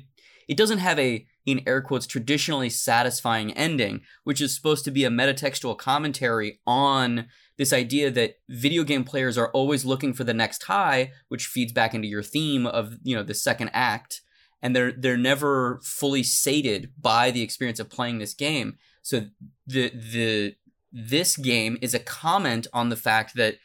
it doesn't have a in air quotes traditionally satisfying ending, which is supposed to be a metatextual commentary on this idea that video game players are always looking for the next high, which feeds back into your theme of, you know, the second act. And they're they're never fully sated by the experience of playing this game. So the the this game is a comment on the fact that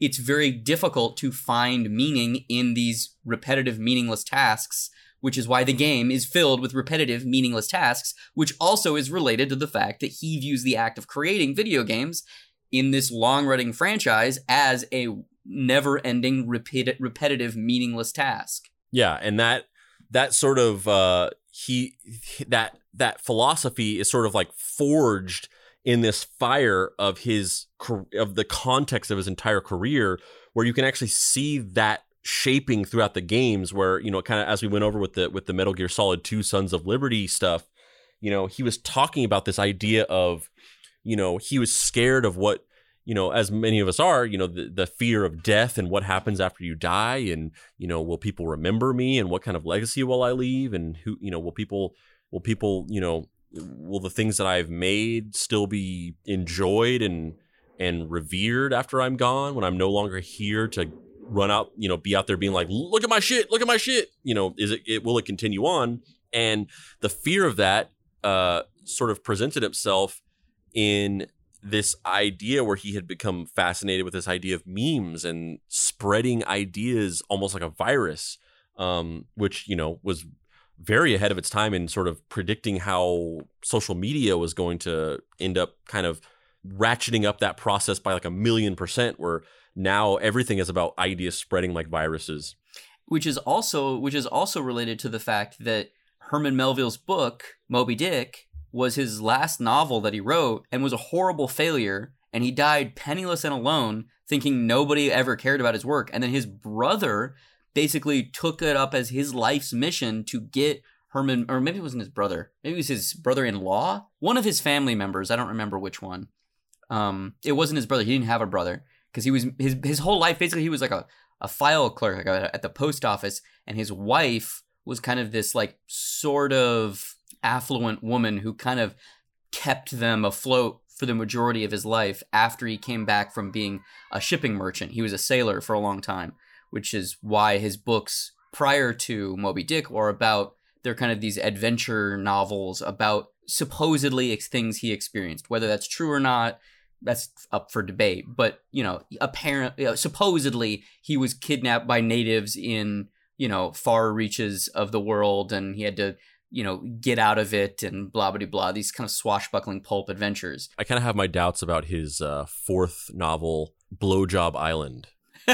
it's very difficult to find meaning in these repetitive, meaningless tasks, which is why the game is filled with repetitive, meaningless tasks, which also is related to the fact that he views the act of creating video games in this long running franchise as a never ending, repetitive, meaningless task. Yeah, and that that sort of uh, he that that philosophy is sort of like forged in this fire of his of the context of his entire career, where you can actually see that shaping throughout the games. Where you know, kind of as we went over with the with the Metal Gear Solid Two Sons of Liberty stuff, you know, he was talking about this idea of, you know, he was scared of what you know, as many of us are, you know, the, the fear of death and what happens after you die, and you know, will people remember me, and what kind of legacy will I leave, and who, you know, will people, will people, you know, will the things that I've made still be enjoyed and and revered after I'm gone when I'm no longer here to run out, you know, be out there being like, look at my shit, look at my shit, you know, is it, it will it continue on? And the fear of that uh, sort of presented itself in this idea where he had become fascinated with this idea of memes and spreading ideas almost like a virus, um, which you know was very ahead of its time in sort of predicting how social media was going to end up kind of ratcheting up that process by like a million percent where now everything is about ideas spreading like viruses. Which is also which is also related to the fact that Herman Melville's book Moby Dick was his last novel that he wrote and was a horrible failure and he died penniless and alone thinking nobody ever cared about his work. And then his brother basically took it up as his life's mission to get Herman or maybe it wasn't his brother maybe it was his brother-in-law one of his family members I don't remember which one. Um it wasn't his brother he didn't have a brother because he was his his whole life basically he was like a a file clerk at the post office and his wife was kind of this like sort of affluent woman who kind of kept them afloat for the majority of his life after he came back from being a shipping merchant. He was a sailor for a long time, which is why his books prior to Moby Dick are about they're kind of these adventure novels about supposedly things he experienced. Whether that's true or not, that's up for debate. But you know, apparently, you know, supposedly he was kidnapped by natives in you know far reaches of the world, and he had to you know, get out of it and blah blah blah. These kind of swashbuckling pulp adventures. I kind of have my doubts about his uh, fourth novel, Blowjob Island.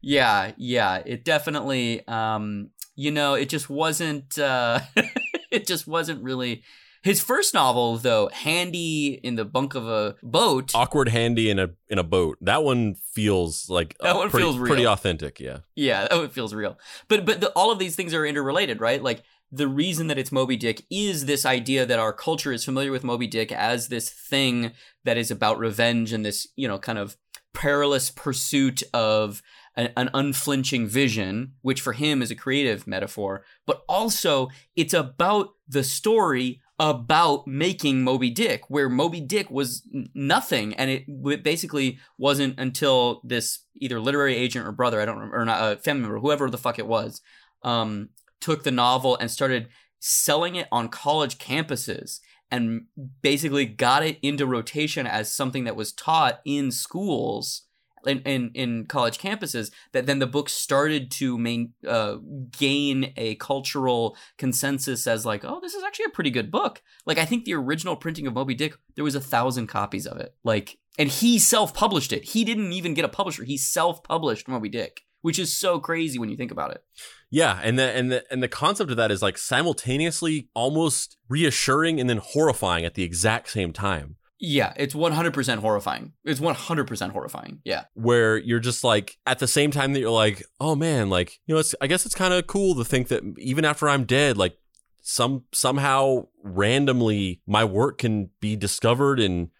yeah, yeah, it definitely. Um, you know, it just wasn't. Uh, it just wasn't really his first novel, though, Handy in the bunk of a boat. Awkward Handy in a in a boat. That one feels like that one pretty, feels real. pretty authentic. Yeah. Yeah, that one feels real. But but the, all of these things are interrelated, right? Like the reason that it's Moby Dick is this idea that our culture is familiar with Moby Dick as this thing that is about revenge and this, you know, kind of perilous pursuit of an, an, unflinching vision, which for him is a creative metaphor, but also it's about the story about making Moby Dick, where Moby Dick was nothing, and it basically wasn't until this either literary agent or brother, I don't remember, or not a family member, whoever the fuck it was, um, took the novel and started selling it on college campuses and basically got it into rotation as something that was taught in schools in, in, in college campuses that then the book started to main, uh, gain a cultural consensus as like, oh, this is actually a pretty good book. Like I think the original printing of Moby Dick, there was a thousand copies of it. Like, and he self-published it. He didn't even get a publisher. He self-published Moby Dick, which is so crazy when you think about it. Yeah, and the and the and the concept of that is like simultaneously almost reassuring and then horrifying at the exact same time. Yeah, it's 100% horrifying. It's 100% horrifying. Yeah. Where you're just like, at the same time that you're like, oh man, like, you know, it's, I guess it's kind of cool to think that even after I'm dead, like, some somehow randomly my work can be discovered and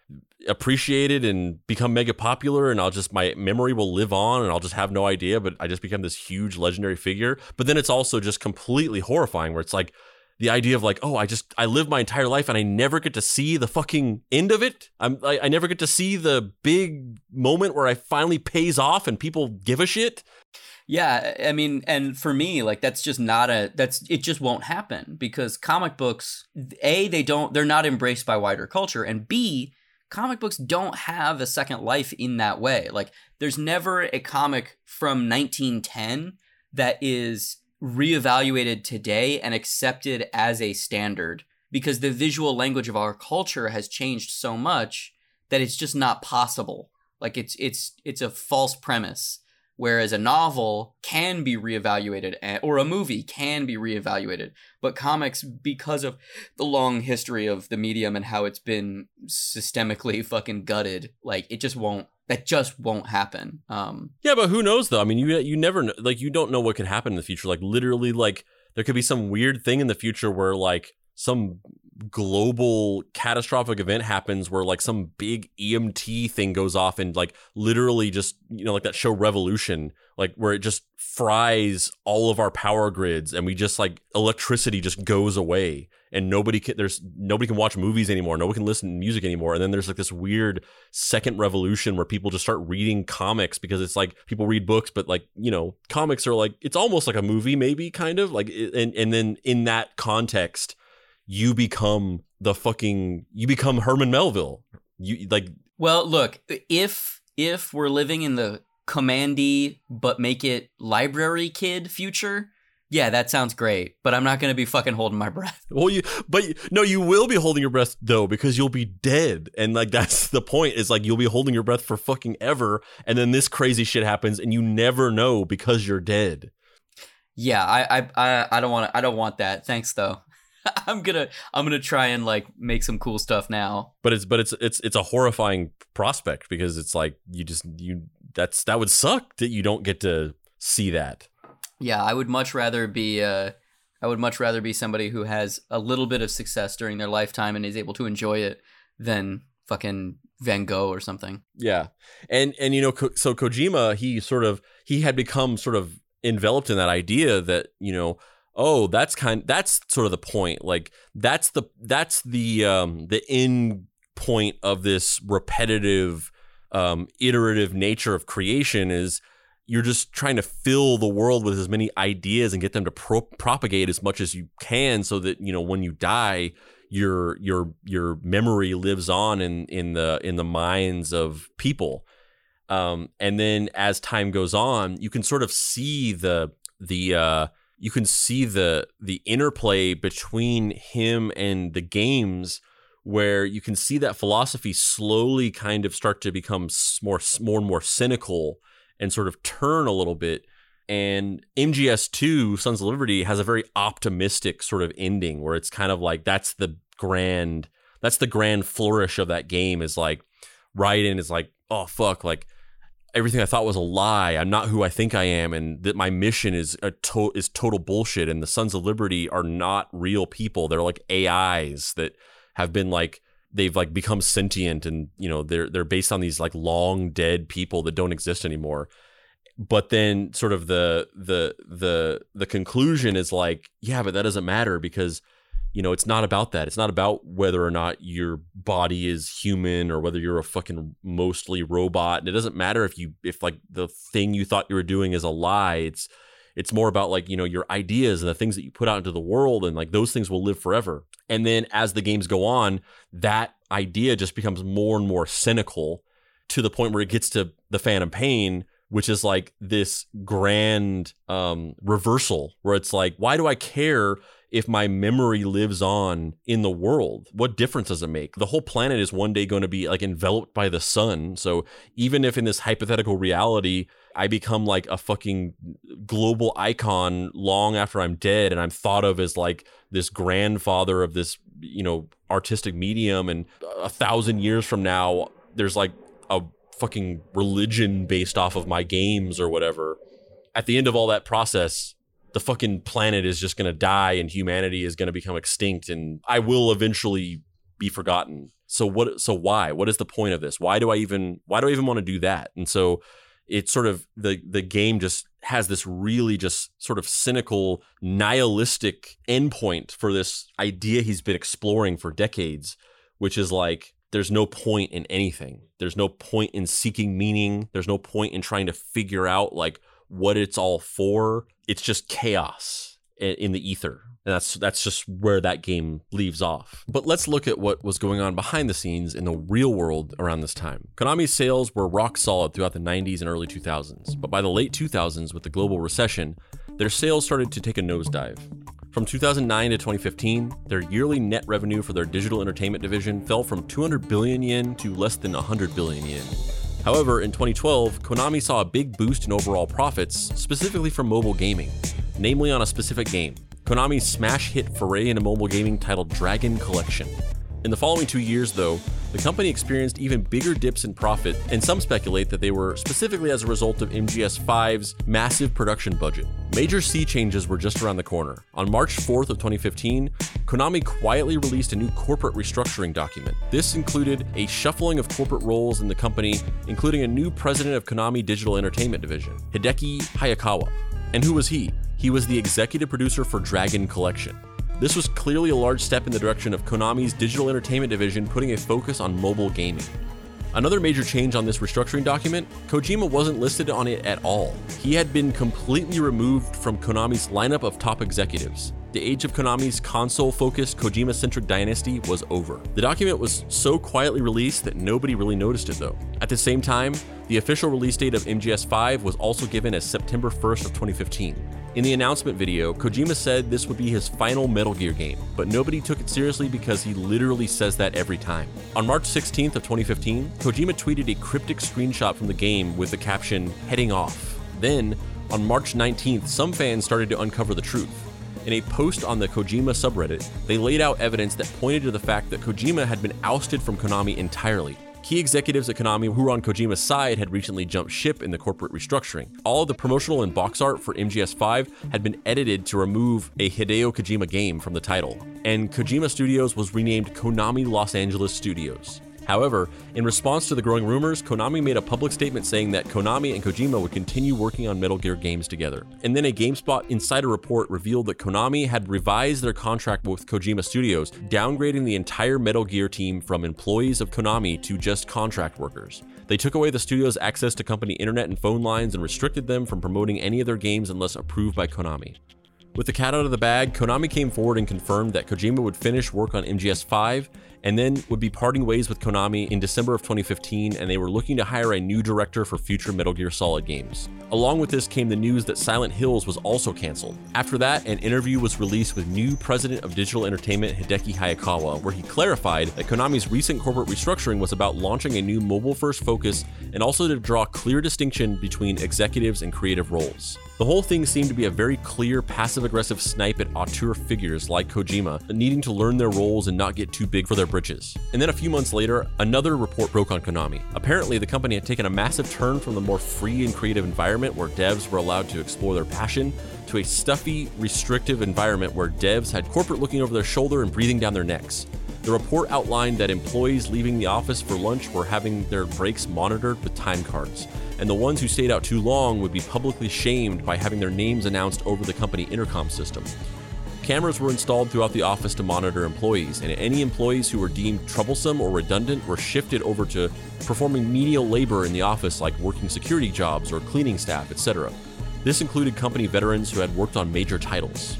appreciated and become mega popular and I'll just my memory will live on and I'll just have no idea but I just become this huge legendary figure but then it's also just completely horrifying where it's like the idea of like, oh, I just I live my entire life and I never get to see the fucking end of it. I'm I, I never get to see the big moment where I finally pays off and people give a shit. Yeah, I mean, and for me, like that's just not a that's it just won't happen because comic books, a they don't they're not embraced by wider culture, and b comic books don't have a second life in that way. Like there's never a comic from 1910 that is reevaluated today and accepted as a standard because the visual language of our culture has changed so much that it's just not possible. Like it's it's it's a false premise. Whereas a novel can be reevaluated, or a movie can be reevaluated. But comics, because of the long history of the medium and how it's been systemically fucking gutted, like it just won't. That just won't happen. Um, Yeah, but who knows though? I mean, you you never know, like you don't know what could happen in the future. Like literally, like there could be some weird thing in the future where like some global catastrophic event happens where like some big EMP thing goes off and like literally just you know like that show Revolution like where it just fries all of our power grids and we just like electricity just goes away and nobody can there's nobody can watch movies anymore. Nobody can listen to music anymore. And then there's like this weird second revolution where people just start reading comics because it's like people read books but like you know comics are like it's almost like a movie maybe kind of like and and then in that context you become the fucking you become Herman Melville. You like Well, look, if if we're living in the Kamandi but make it library kid future, yeah, that sounds great. But I'm not gonna be fucking holding my breath. Well, you, but no, you will be holding your breath though because you'll be dead, and like that's the point. Is like you'll be holding your breath for fucking ever, and then this crazy shit happens, and you never know because you're dead. Yeah, I I I, I don't want to, I don't want that. Thanks though. I'm gonna I'm gonna try and like make some cool stuff now. But it's but it's it's it's a horrifying prospect because it's like you just you that's that would suck that you don't get to see that. Yeah, I would much rather be uh I would much rather be somebody who has a little bit of success during their lifetime and is able to enjoy it than fucking Van Gogh or something. Yeah, and and you know, so Kojima, he sort of he had become sort of enveloped in that idea that you know, oh, that's kind, that's sort of the point. Like that's the that's the um the end point of this repetitive, um, iterative nature of creation is you're just trying to fill the world with as many ideas and get them to pro- propagate as much as you can so that you know when you die your your your memory lives on in in the in the minds of people. Um and then as time goes on you can sort of see the the uh you can see the the interplay between him and the games where you can see that philosophy slowly kind of start to become more more and more cynical and sort of turn a little bit. And MGS2 Sons of Liberty has a very optimistic sort of ending where it's kind of like that's the grand that's the grand flourish of that game is like Raiden is like oh fuck like everything I thought was a lie. I'm not who I think I am. And that my mission is a to- is total bullshit. And the Sons of Liberty are not real people. They're like AIs that have been like they've like become sentient and you know they're they're based on these like long dead people that don't exist anymore. But then sort of the the the the conclusion is like yeah but that doesn't matter because you know it's not about that. It's not about whether or not your body is human or whether you're a fucking mostly robot. And it doesn't matter if you if like the thing you thought you were doing is a lie. It's it's more about like you know your ideas and the things that you put out into the world and like those things will live forever. And then as the games go on that idea just becomes more and more cynical to the point where it gets to the phantom pain which is like this grand um reversal where it's like why do i care if my memory lives on in the world? What difference does it make? The whole planet is one day going to be like enveloped by the sun. So even if in this hypothetical reality i become like a fucking global icon long after i'm dead and i'm thought of as like this grandfather of this you know artistic medium and a thousand years from now there's like a fucking religion based off of my games or whatever. At the end of all that process the fucking planet is just going to die and humanity is going to become extinct and i will eventually be forgotten. So what so why? What is the point of this? Why do i even why do i even want to do that? And so it's sort of the the game just has this really just sort of cynical nihilistic endpoint for this idea he's been exploring for decades which is like there's no point in anything. There's no point in seeking meaning. There's no point in trying to figure out like what it's all for. It's just chaos in the ether. And that's that's just where that game leaves off. But let's look at what was going on behind the scenes in the real world around this time. Konami's sales were rock solid throughout the 90s and early 2000s but by the late 2000s with the global recession their sales started to take a nosedive. From 2009 to 2015, their yearly net revenue for their digital entertainment division fell from 200 billion yen to less than 100 billion yen. However, in 2012, Konami saw a big boost in overall profits, specifically from mobile gaming, namely on a specific game Konami's smash hit foray into mobile gaming titled Dragon Collection. In the following two years, though, the company experienced even bigger dips in profit, and some speculate that they were specifically as a result of MGS5's massive production budget. Major sea changes were just around the corner. On March 4th of 2015, Konami quietly released a new corporate restructuring document. This included a shuffling of corporate roles in the company, including a new president of Konami Digital Entertainment Division, Hideki Hayakawa. And who was he? He was the executive producer for Dragon Collection. This was clearly a large step in the direction of Konami's digital entertainment division putting a focus on mobile gaming. Another major change on this restructuring document Kojima wasn't listed on it at all. He had been completely removed from Konami's lineup of top executives. The age of Konami's console focused, Kojima centric dynasty was over. The document was so quietly released that nobody really noticed it though. At the same time, the official release date of MGS5 was also given as September 1st of 2015. In the announcement video, Kojima said this would be his final Metal Gear game, but nobody took it seriously because he literally says that every time. On March 16th of 2015, Kojima tweeted a cryptic screenshot from the game with the caption, heading off. Then, on March 19th, some fans started to uncover the truth. In a post on the Kojima subreddit, they laid out evidence that pointed to the fact that Kojima had been ousted from Konami entirely. Key executives at Konami who were on Kojima's side had recently jumped ship in the corporate restructuring. All of the promotional and box art for MGS5 had been edited to remove a Hideo Kojima game from the title, and Kojima Studios was renamed Konami Los Angeles Studios. However, in response to the growing rumors, Konami made a public statement saying that Konami and Kojima would continue working on Metal Gear games together. And then a GameSpot insider report revealed that Konami had revised their contract with Kojima Studios, downgrading the entire Metal Gear team from employees of Konami to just contract workers. They took away the studio's access to company internet and phone lines and restricted them from promoting any of their games unless approved by Konami. With the cat out of the bag, Konami came forward and confirmed that Kojima would finish work on MGS 5 and then would be parting ways with Konami in December of 2015, and they were looking to hire a new director for future Metal Gear Solid games. Along with this came the news that Silent Hills was also canceled. After that, an interview was released with new president of digital entertainment Hideki Hayakawa, where he clarified that Konami's recent corporate restructuring was about launching a new mobile first focus and also to draw clear distinction between executives and creative roles. The whole thing seemed to be a very clear passive aggressive snipe at auteur figures like Kojima, needing to learn their roles and not get too big for their britches. And then a few months later, another report broke on Konami. Apparently, the company had taken a massive turn from the more free and creative environment where devs were allowed to explore their passion to a stuffy, restrictive environment where devs had corporate looking over their shoulder and breathing down their necks. The report outlined that employees leaving the office for lunch were having their breaks monitored with time cards, and the ones who stayed out too long would be publicly shamed by having their names announced over the company intercom system. Cameras were installed throughout the office to monitor employees, and any employees who were deemed troublesome or redundant were shifted over to performing menial labor in the office like working security jobs or cleaning staff, etc. This included company veterans who had worked on major titles.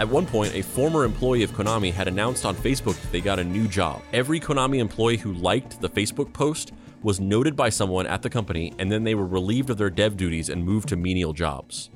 At one point, a former employee of Konami had announced on Facebook that they got a new job. Every Konami employee who liked the Facebook post was noted by someone at the company, and then they were relieved of their dev duties and moved to menial jobs.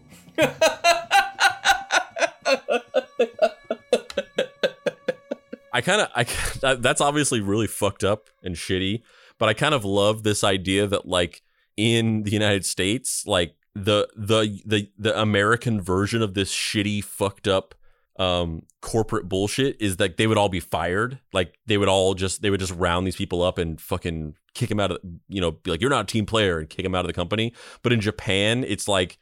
I kind of, I that's obviously really fucked up and shitty, but I kind of love this idea that like in the United States, like the the the the American version of this shitty fucked up um corporate bullshit is that they would all be fired. Like they would all just they would just round these people up and fucking kick them out of you know be like you're not a team player and kick them out of the company. But in japan it's like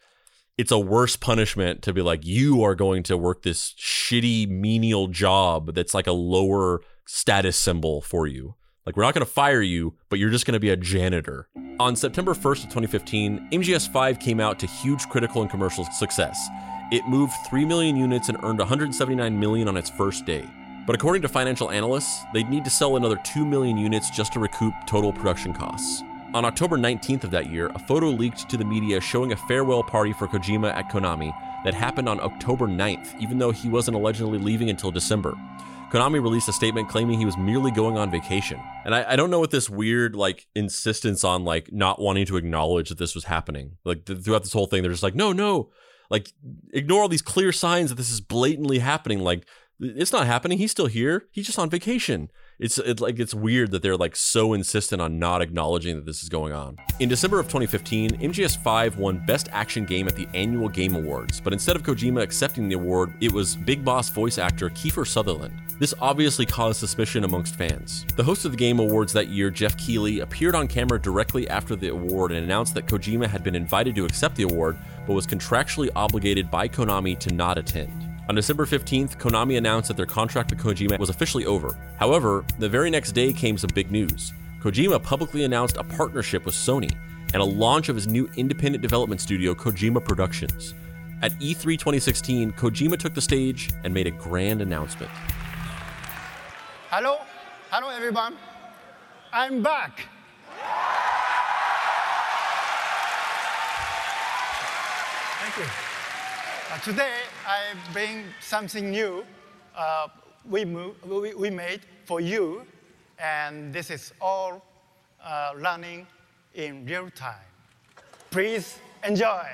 it's a worse punishment to be like you are going to work this shitty menial job that's like a lower status symbol for you. Like we're not going to fire you but you're just going to be a janitor. On september 1st of 2015 mgs5 came out to huge critical and commercial success it moved 3 million units and earned 179 million on its first day. But according to financial analysts, they'd need to sell another 2 million units just to recoup total production costs. On October 19th of that year, a photo leaked to the media showing a farewell party for Kojima at Konami that happened on October 9th, even though he wasn't allegedly leaving until December. Konami released a statement claiming he was merely going on vacation. And I, I don't know what this weird like insistence on like not wanting to acknowledge that this was happening. Like th- throughout this whole thing, they're just like, no, no, like ignore all these clear signs that this is blatantly happening like It's not happening. He's still here. He's just on vacation. It's, it's like it's weird that they're like so insistent on not acknowledging that this is going on. In December of 2015, MGS5 won Best Action Game at the annual Game Awards, but instead of Kojima accepting the award, it was Big Boss voice actor Kiefer Sutherland. This obviously caused suspicion amongst fans. The host of the Game Awards that year, Jeff Keighley, appeared on camera directly after the award and announced that Kojima had been invited to accept the award, but was contractually obligated by Konami to not attend. On December 15th, Konami announced that their contract with Kojima was officially over. However, the very next day came some big news. Kojima publicly announced a partnership with Sony and a launch of his new independent development studio, Kojima Productions. At E E3 2016, Kojima took the stage and made a grand announcement. Hello, hello everyone. I'm back. Thank you. Uh, today I bring something new. Uh, we, mo- we, we made for you, and this is all uh, running in real time. Please enjoy.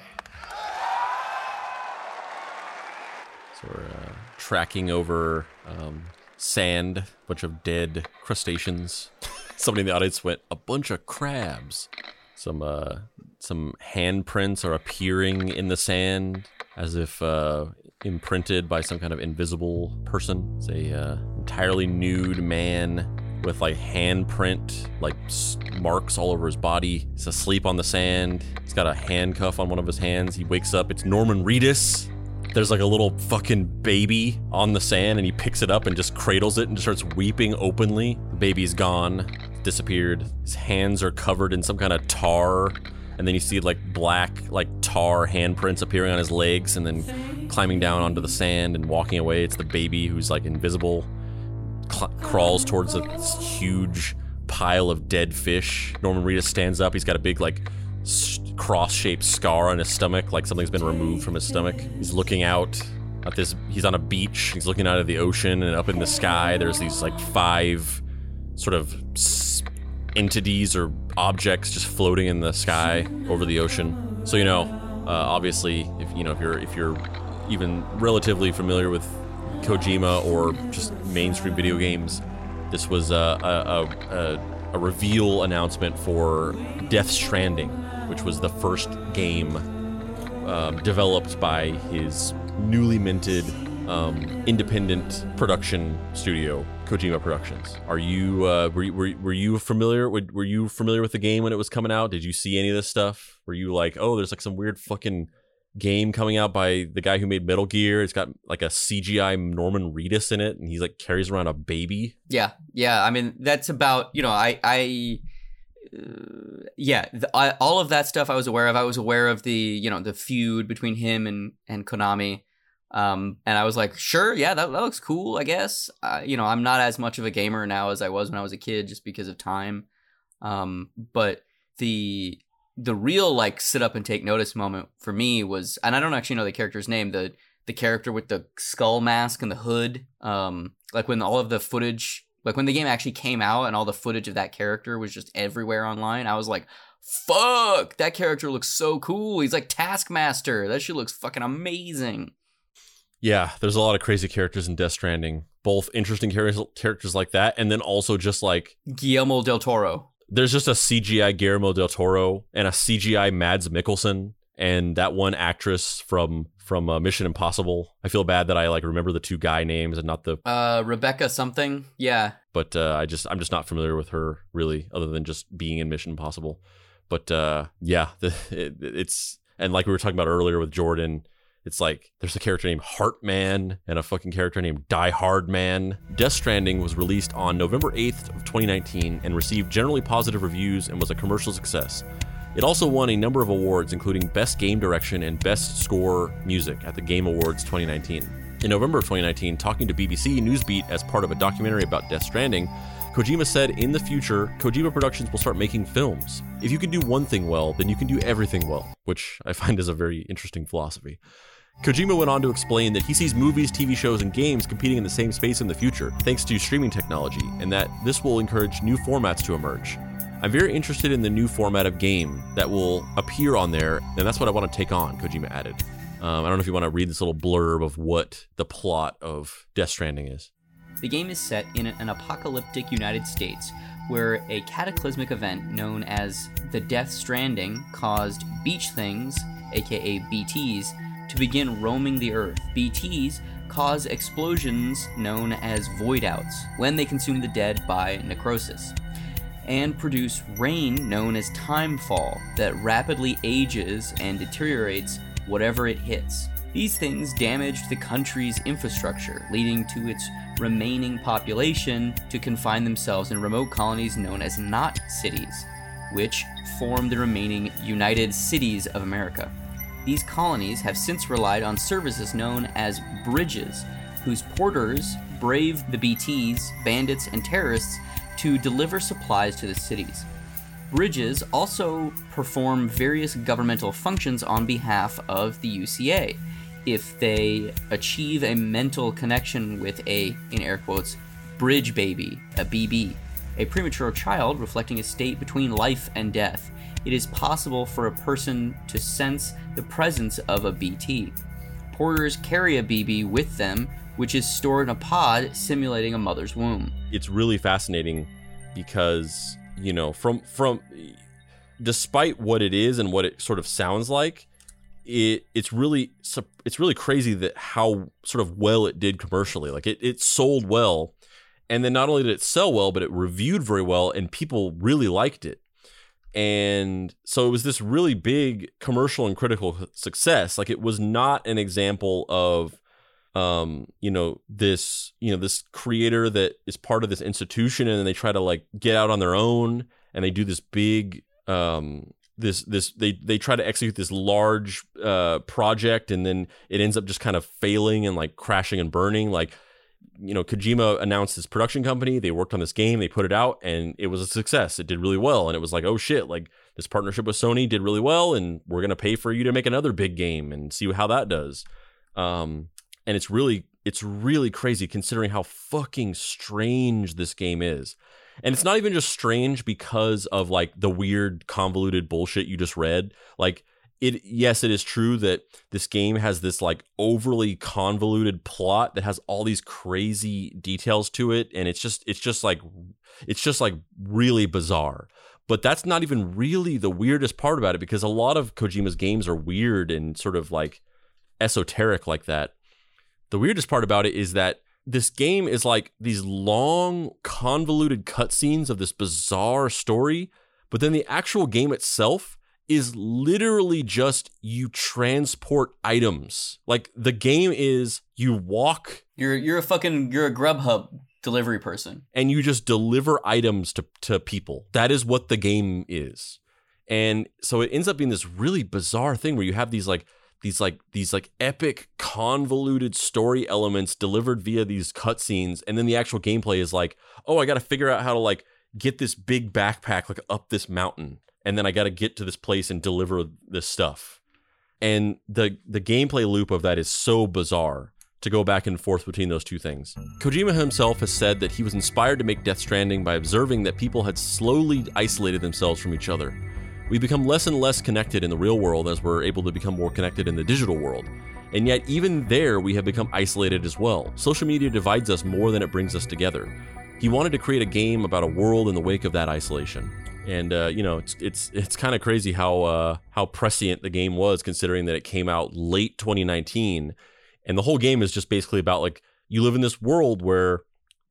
So we're uh, tracking over um, sand, bunch of dead crustaceans. Somebody in the audience went, a bunch of crabs. Some uh, some handprints are appearing in the sand as if uh, imprinted by some kind of invisible person. It's a uh, entirely nude man with like handprint, like marks all over his body. He's asleep on the sand. He's got a handcuff on one of his hands. He wakes up. It's Norman Reedus. There's like a little fucking baby on the sand, and he picks it up and just cradles it and just starts weeping openly. The baby's gone, disappeared. His hands are covered in some kind of tar, and then you see like black, like tar handprints appearing on his legs, and then climbing down onto the sand and walking away. It's the baby who's like invisible, cl- crawls towards a oh. huge pile of dead fish. Norman Reedus stands up. He's got a big like cross-shaped scar on his stomach, like something's been removed from his stomach. He's looking out at this. He's on a beach. He's looking out at the ocean, and up in the sky, there's these like five sort of entities or objects just floating in the sky over the ocean. So you know, uh, obviously, if you know if you're if you're even relatively familiar with Kojima or just mainstream video games, this was a, a, a, a, a reveal announcement for Death Stranding, which was the first game um, developed by his newly minted um, independent production studio, Kojima Productions. Are you uh, were, you- were, were you familiar? Were, were you familiar with the game when it was coming out? Did you see any of this stuff? Were you like, oh, there's like some weird fucking game coming out by the guy who made Metal Gear? It's got like a CGI Norman Reedus in it, and he's like carries around a baby. Yeah, yeah. I mean, that's about you know, I, I, yeah, the, I, all of that stuff I was aware of. I was aware of the you know the feud between him and and Konami, um, and I was like, sure, yeah, that, that looks cool. I guess. Uh, you know, I'm not as much of a gamer now as I was when I was a kid, just because of time. Um, but the the real like sit up and take notice moment for me was, and I don't actually know the character's name. The the character with the skull mask and the hood. Um, like when all of the footage, like when the game actually came out and all the footage of that character was just everywhere online. I was like, fuck, that character looks so cool. He's like Taskmaster. That shit looks fucking amazing. Yeah, there's a lot of crazy characters in Death Stranding. Both interesting characters, characters like that, and then also just like Guillermo del Toro. there's just a CGI Guillermo del Toro and a CGI Mads Mikkelsen and that one actress from from uh, Mission Impossible. I feel bad that I like remember the two guy names and not the. Uh, Rebecca something. Yeah. But uh, I just I'm just not familiar with her really, other than just being in Mission Impossible. But uh, yeah, the, it, it's and like we were talking about earlier with Jordan. It's like there's a character named Heartman and a fucking character named Die Hard Man. Death Stranding was released on November 8th of 2019 and received generally positive reviews and was a commercial success. It also won a number of awards, including Best Game Direction and Best Score Music at the Game Awards 2019. In November of 2019, talking to BBC Newsbeat as part of a documentary about Death Stranding, Kojima said in the future, Kojima Productions will start making films. If you can do one thing well, then you can do everything well, which I find is a very interesting philosophy. Kojima went on to explain that he sees movies, TV shows, and games competing in the same space in the future, thanks to streaming technology, and that this will encourage new formats to emerge. I'm very interested in the new format of game that will appear on there, and that's what I want to take on, Kojima added. Um, I don't know if you want to read this little blurb of what the plot of Death Stranding is. The game is set in an apocalyptic United States where a cataclysmic event known as the Death Stranding caused beach things, aka BTs, to begin roaming the earth. BTs cause explosions known as void outs when they consume the dead by necrosis, and produce rain known as timefall that rapidly ages and deteriorates whatever it hits. These things damaged the country's infrastructure, leading to its remaining population to confine themselves in remote colonies known as not cities, which form the remaining United Cities of America. These colonies have since relied on services known as bridges, whose porters brave the BTs, bandits, and terrorists to deliver supplies to the cities. Bridges also perform various governmental functions on behalf of the UCA. If they achieve a mental connection with a, in air quotes, bridge baby, a BB, a premature child reflecting a state between life and death, it is possible for a person to sense the presence of a BT. Porters carry a BB with them, which is stored in a pod simulating a mother's womb. It's really fascinating because you know from from despite what it is and what it sort of sounds like it it's really it's really crazy that how sort of well it did commercially. Like it, it sold well and then not only did it sell well but it reviewed very well and people really liked it. And so it was this really big commercial and critical success. Like it was not an example of um you know this you know this creator that is part of this institution and then they try to like get out on their own and they do this big um this this they they try to execute this large uh project and then it ends up just kind of failing and like crashing and burning. Like you know Kojima announced this production company they worked on this game they put it out and it was a success. It did really well and it was like oh shit like this partnership with Sony did really well and we're going to pay for you to make another big game and see how that does. Um and it's really it's really crazy considering how fucking strange this game is. And it's not even just strange because of like the weird convoluted bullshit you just read. Like it yes it is true that this game has this like overly convoluted plot that has all these crazy details to it and it's just it's just like it's just like really bizarre. But that's not even really the weirdest part about it because a lot of Kojima's games are weird and sort of like esoteric like that the weirdest part about it is that this game is like these long, convoluted cutscenes of this bizarre story, but then the actual game itself is literally just you transport items. Like the game is you walk. You're you're a fucking you're a Grubhub delivery person. And you just deliver items to, to people. That is what the game is. And so it ends up being this really bizarre thing where you have these like these like these like epic convoluted story elements delivered via these cutscenes and then the actual gameplay is like oh i gotta figure out how to like get this big backpack like up this mountain and then i gotta get to this place and deliver this stuff and the the gameplay loop of that is so bizarre to go back and forth between those two things. Kojima himself has said that he was inspired to make Death Stranding by observing that people had slowly isolated themselves from each other we become less and less connected in the real world as we're able to become more connected in the digital world. And yet, even there, we have become isolated as well. Social media divides us more than it brings us together. He wanted to create a game about a world in the wake of that isolation. And uh, you know, it's it's it's kind of crazy how uh, how prescient the game was, considering that it came out late 2019, and the whole game is just basically about like you live in this world where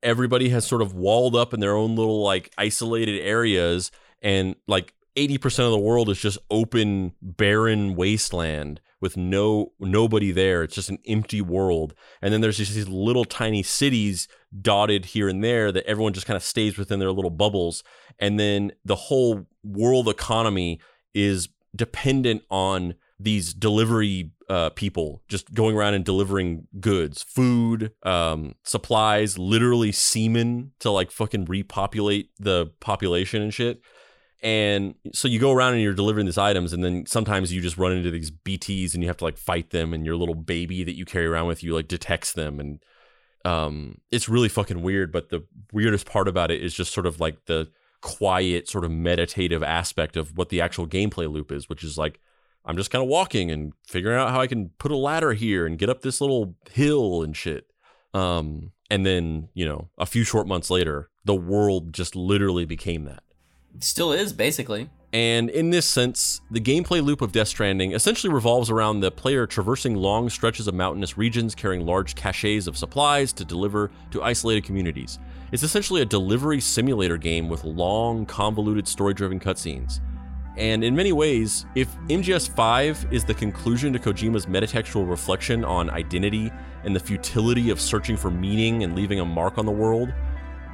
everybody has sort of walled up in their own little like isolated areas, and like 80% of the world is just open barren wasteland with no nobody there. It's just an empty world. And then there's just these little tiny cities dotted here and there that everyone just kind of stays within their little bubbles. And then the whole world economy is dependent on these delivery uh, people just going around and delivering goods, food, um, supplies, literally semen to like fucking repopulate the population and shit. And so you go around and you're delivering these items, and then sometimes you just run into these BTs and you have to like fight them, and your little baby that you carry around with you like detects them, and um, it's really fucking weird. But the weirdest part about it is just sort of like the quiet, sort of meditative aspect of what the actual gameplay loop is, which is like I'm just kind of walking and figuring out how I can put a ladder here and get up this little hill and shit. Um, and then, you know, a few short months later, the world just literally became that. Still is, basically. And in this sense, the gameplay loop of Death Stranding essentially revolves around the player traversing long stretches of mountainous regions carrying large caches of supplies to deliver to isolated communities. It's essentially a delivery simulator game with long, convoluted, story driven cutscenes. And in many ways, if MGS 5 is the conclusion to Kojima's metatextual reflection on identity and the futility of searching for meaning and leaving a mark on the world,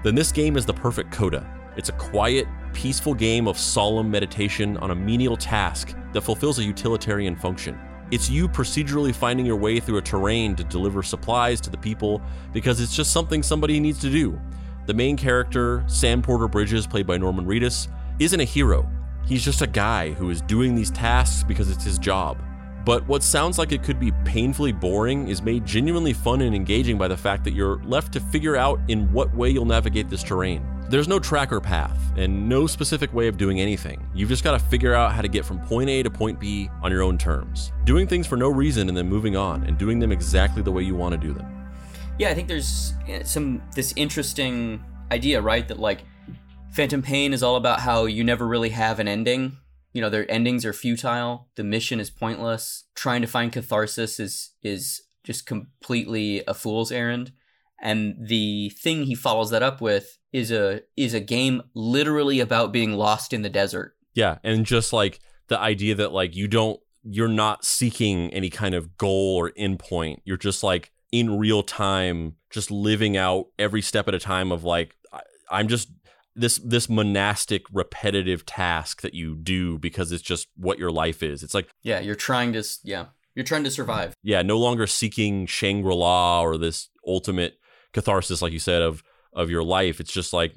then this game is the perfect coda. It's a quiet, peaceful game of solemn meditation on a menial task that fulfills a utilitarian function. It's you procedurally finding your way through a terrain to deliver supplies to the people because it's just something somebody needs to do. The main character, Sam Porter Bridges, played by Norman Reedus, isn't a hero. He's just a guy who is doing these tasks because it's his job. But what sounds like it could be painfully boring is made genuinely fun and engaging by the fact that you're left to figure out in what way you'll navigate this terrain. There's no tracker path and no specific way of doing anything. You've just got to figure out how to get from point A to point B on your own terms. Doing things for no reason and then moving on and doing them exactly the way you want to do them. Yeah, I think there's eh, some this interesting idea, right? That like Phantom Pain is all about how you never really have an ending. You know, their endings are futile. The mission is pointless. Trying to find catharsis is is just completely a fool's errand. And the thing he follows that up with is a is a game literally about being lost in the desert. Yeah, and just like the idea that like you don't you're not seeking any kind of goal or endpoint. You're just like in real time just living out every step at a time of like I, I'm just this this monastic repetitive task that you do because it's just what your life is. It's like Yeah, you're trying to yeah, you're trying to survive. yeah, no longer seeking Shangri-La or this ultimate catharsis, like you said, of of your life. It's just like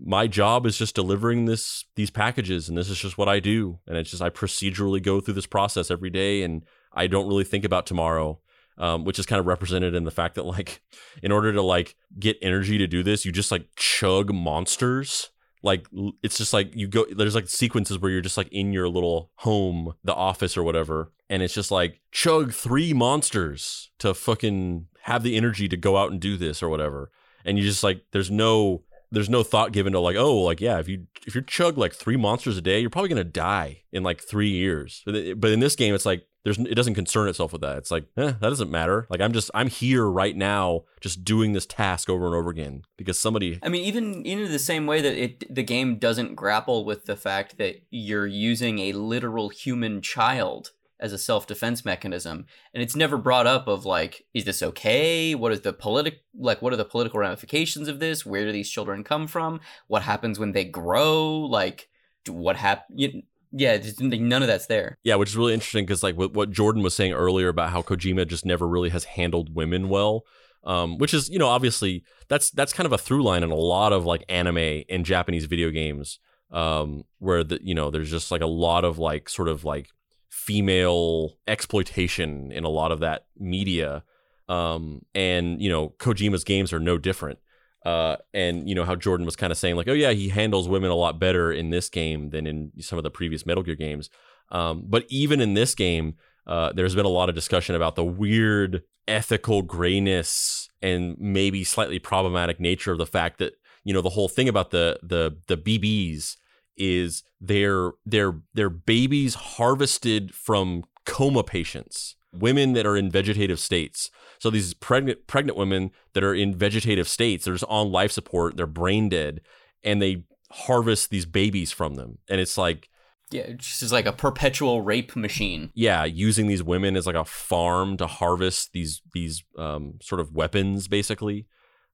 my job is just delivering this these packages, and this is just what I do. And it's just I procedurally go through this process every day, and I don't really think about tomorrow. Um, which is kind of represented in the fact that like in order to like get energy to do this you just like chug monsters like it's just like you go there's like sequences where you're just like in your little home the office or whatever and it's just like chug three monsters to fucking have the energy to go out and do this or whatever. And you just like there's no there's no thought given to like oh like yeah if you if you chug like three monsters a day you're probably gonna die in like three years. But in this game it's like there's it doesn't concern itself with that. It's like eh, that doesn't matter. Like i'm just i'm here right now just doing this task over and over again. Because somebody I mean, even in the same way that it the game doesn't grapple with the fact that you're using a literal human child as a self defense mechanism, and it's never brought up of like, is this okay? What is the politic like? What are the political ramifications of this? Where do these children come from? What happens when they grow? Like, what happen? Yeah, just, none of that's there. Yeah, which is really interesting because like what, what Jordan was saying earlier about how Kojima just never really has handled women well, um, which is you know obviously that's that's kind of a through line in a lot of like anime and Japanese video games, um, where the you know there's just like a lot of like sort of like female exploitation in a lot of that media, um, and you know Kojima's games are no different. Uh, and you know how Jordan was kind of saying like, oh yeah, he handles women a lot better in this game than in some of the previous Metal Gear games. Um, but even in this game, uh, there's been a lot of discussion about the weird ethical grayness and maybe slightly problematic nature of the fact that you know the whole thing about the the the BBs is they're they're they're babies harvested from coma patients, women that are in vegetative states. So these pregnant pregnant women that are in vegetative states, they're just on life support, they're brain dead, and they harvest these babies from them, and it's like Yeah, it just like a perpetual rape machine. yeah, using these women as like a farm to harvest these these um, sort of weapons, basically,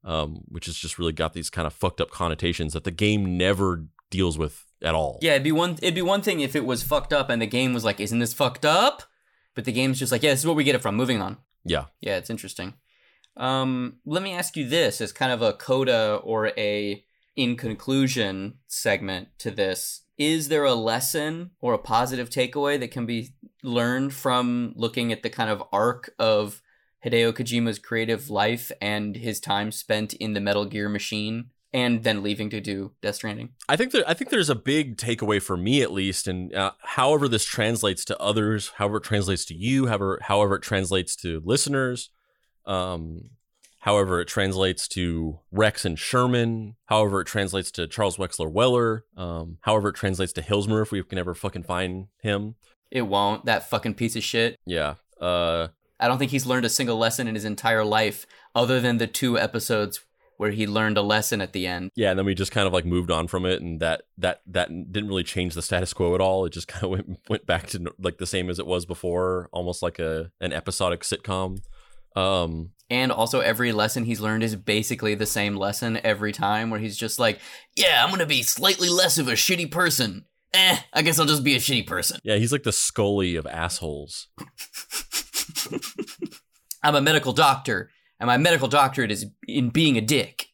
um, which has just really got these kind of fucked up connotations that the game never deals with at all. Yeah, it'd be one. It'd be one thing if it was fucked up and the game was like, "Isn't this fucked up?" But the game's just like, "Yeah, this is what we get it from." Moving on. Yeah. Yeah, it's interesting. Um, let me ask you this as kind of a coda or a in conclusion segment to this. Is there a lesson or a positive takeaway that can be learned from looking at the kind of arc of Hideo Kojima's creative life and his time spent in the Metal Gear machine and then leaving to do Death Stranding. I think there, I think there's a big takeaway for me at least, and uh, however this translates to others, however it translates to you, however however it translates to listeners, um, however it translates to Rex and Sherman, however it translates to Charles Wexler Weller, um, however it translates to Hilsmer if we can ever fucking find him. It won't. That fucking piece of shit. Yeah. Uh, I don't think he's learned a single lesson in his entire life, other than the two episodes where he learned a lesson at the end. yeah, and then we just kind of like moved on from it, and that that that didn't really change the status quo at all. It just kind of went went back to like the same as it was before, almost like a an episodic sitcom. Um, And also, every lesson he's learned is basically the same lesson every time, where he's just like, "Yeah, I'm gonna be slightly less of a shitty person. Eh, I guess I'll just be a shitty person. yeah, he's like the Scully of assholes. I'm a medical doctor, and my medical doctorate is in being a dick."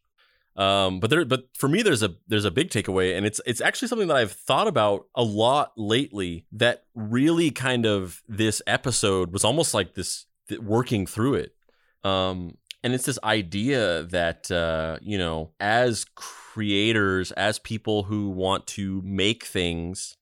Um, but there, but for me, there's a there's a big takeaway, and it's it's actually something that I've thought about a lot lately. That really kind of this episode was almost like this th- working through it. Um, and it's this idea that uh, you know, as creators, as people who want to make things,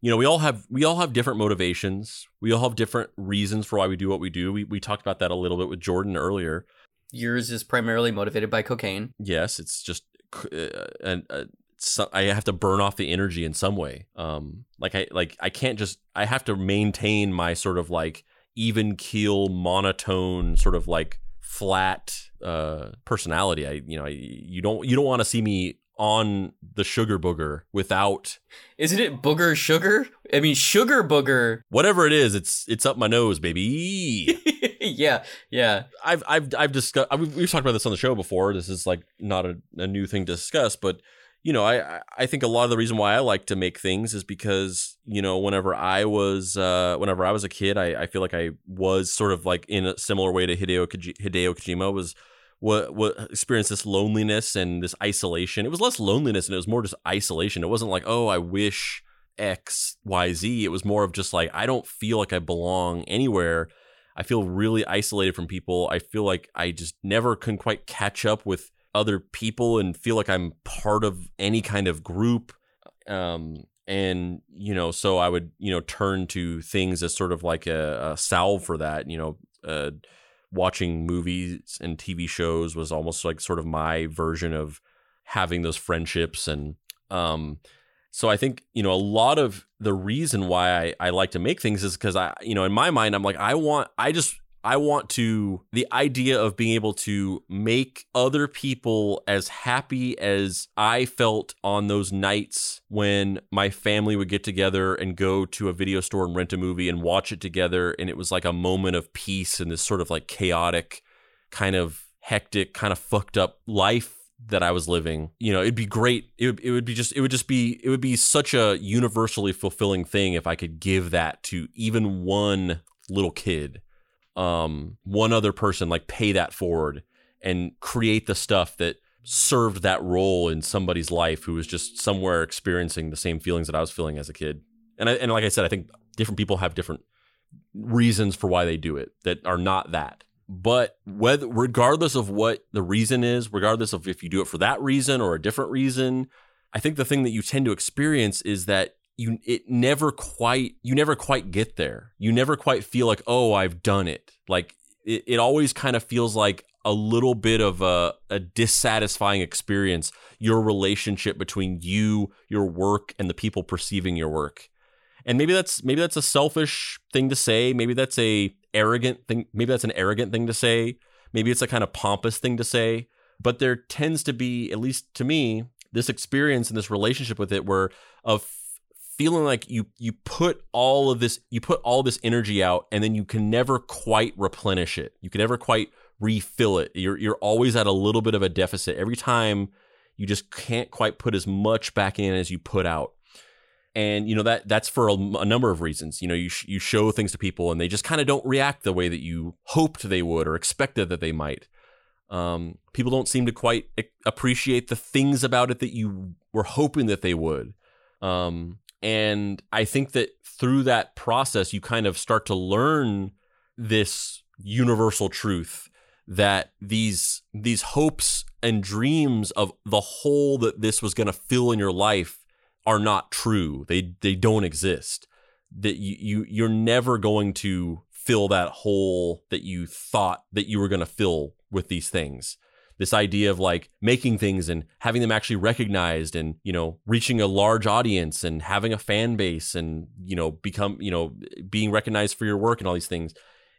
you know, we all have we all have different motivations. We all have different reasons for why we do what we do. We we talked about that a little bit with Jordan earlier. Yours is primarily motivated by cocaine. Yes, it's just uh, and uh, so I have to burn off the energy in some way. Um, like I like I can't just I have to maintain my sort of like even keel monotone sort of like flat uh personality. I you know I, you don't you don't want to see me on the sugar booger without Isn't it booger sugar? I mean, sugar booger. whatever it is. It's it's up my nose, baby. yeah, yeah. I've I've I've discussed. We've, we've talked about this on the show before. This is like not a, a new thing to discuss, but you know, I I- I think a lot of the reason why I like to make things is because you know, whenever I was uh, whenever I was a kid, I, I feel like I was sort of like in a similar way to Hideo Koji- Hideo Kojima was what what experienced this loneliness and this isolation. It was less loneliness and it was more just isolation. It wasn't like oh, I wish X Y Z. It was more of just like I don't feel like I belong anywhere. I feel really isolated from people. I feel like I just never can quite catch up with other people and feel like I'm part of any kind of group. Um, and you know, so I would you know turn to things as sort of like a, a salve for that. You know, uh, watching movies and TV shows was almost like sort of my version of having those friendships and um so I think, you know, a lot of the reason why I, I like to make things is because I, you know, in my mind, I'm like, I want, I just, I want to, the idea of being able to make other people as happy as I felt on those nights when my family would get together and go to a video store and rent a movie and watch it together. And it was like a moment of peace in this sort of like chaotic, kind of hectic, kind of fucked up life that I was living. You know, it'd be great. It would, it would be just it would just be it would be such a universally fulfilling thing if I could give that to even one little kid. Um one other person like pay that forward and create the stuff that served that role in somebody's life who was just somewhere experiencing the same feelings that I was feeling as a kid. And I, and like I said, I think different people have different reasons for why they do it that are not that but whether regardless of what the reason is regardless of if you do it for that reason or a different reason i think the thing that you tend to experience is that you it never quite you never quite get there. You never quite feel like oh i've done it. Like it, it always kind of feels like a little bit of a, a dissatisfying experience your relationship between you your work and the people perceiving your work. And maybe that's maybe that's a selfish thing to say. Maybe that's a arrogant thing maybe that's an arrogant thing to say. Maybe it's a kind of pompous thing to say. But there tends to be at least to me this experience and this relationship with it where of feeling like you you put all of this you put all this energy out and then you can never quite replenish it. You can never quite refill it. You're you're always at a little bit of a deficit. Every time you just can't quite put as much back in as you put out. And you know that that's for a, a number of reasons. You know you sh- you show things to people and they just kind of don't react the way that you hoped they would or expected that they might. Um, people don't seem to quite appreciate the things about it that you were hoping that they would. Um, and i think that through that process you kind of start to learn this universal truth that these these hopes and dreams of the hole that this was going to fill in your life are not true. They they don't exist. That you, you you're never going to fill that hole that you thought that you were going to fill with these things. This idea of like making things and having them actually recognized and, you know, reaching a large audience and having a fan base and, you know, become, you know, being recognized for your work and all these things.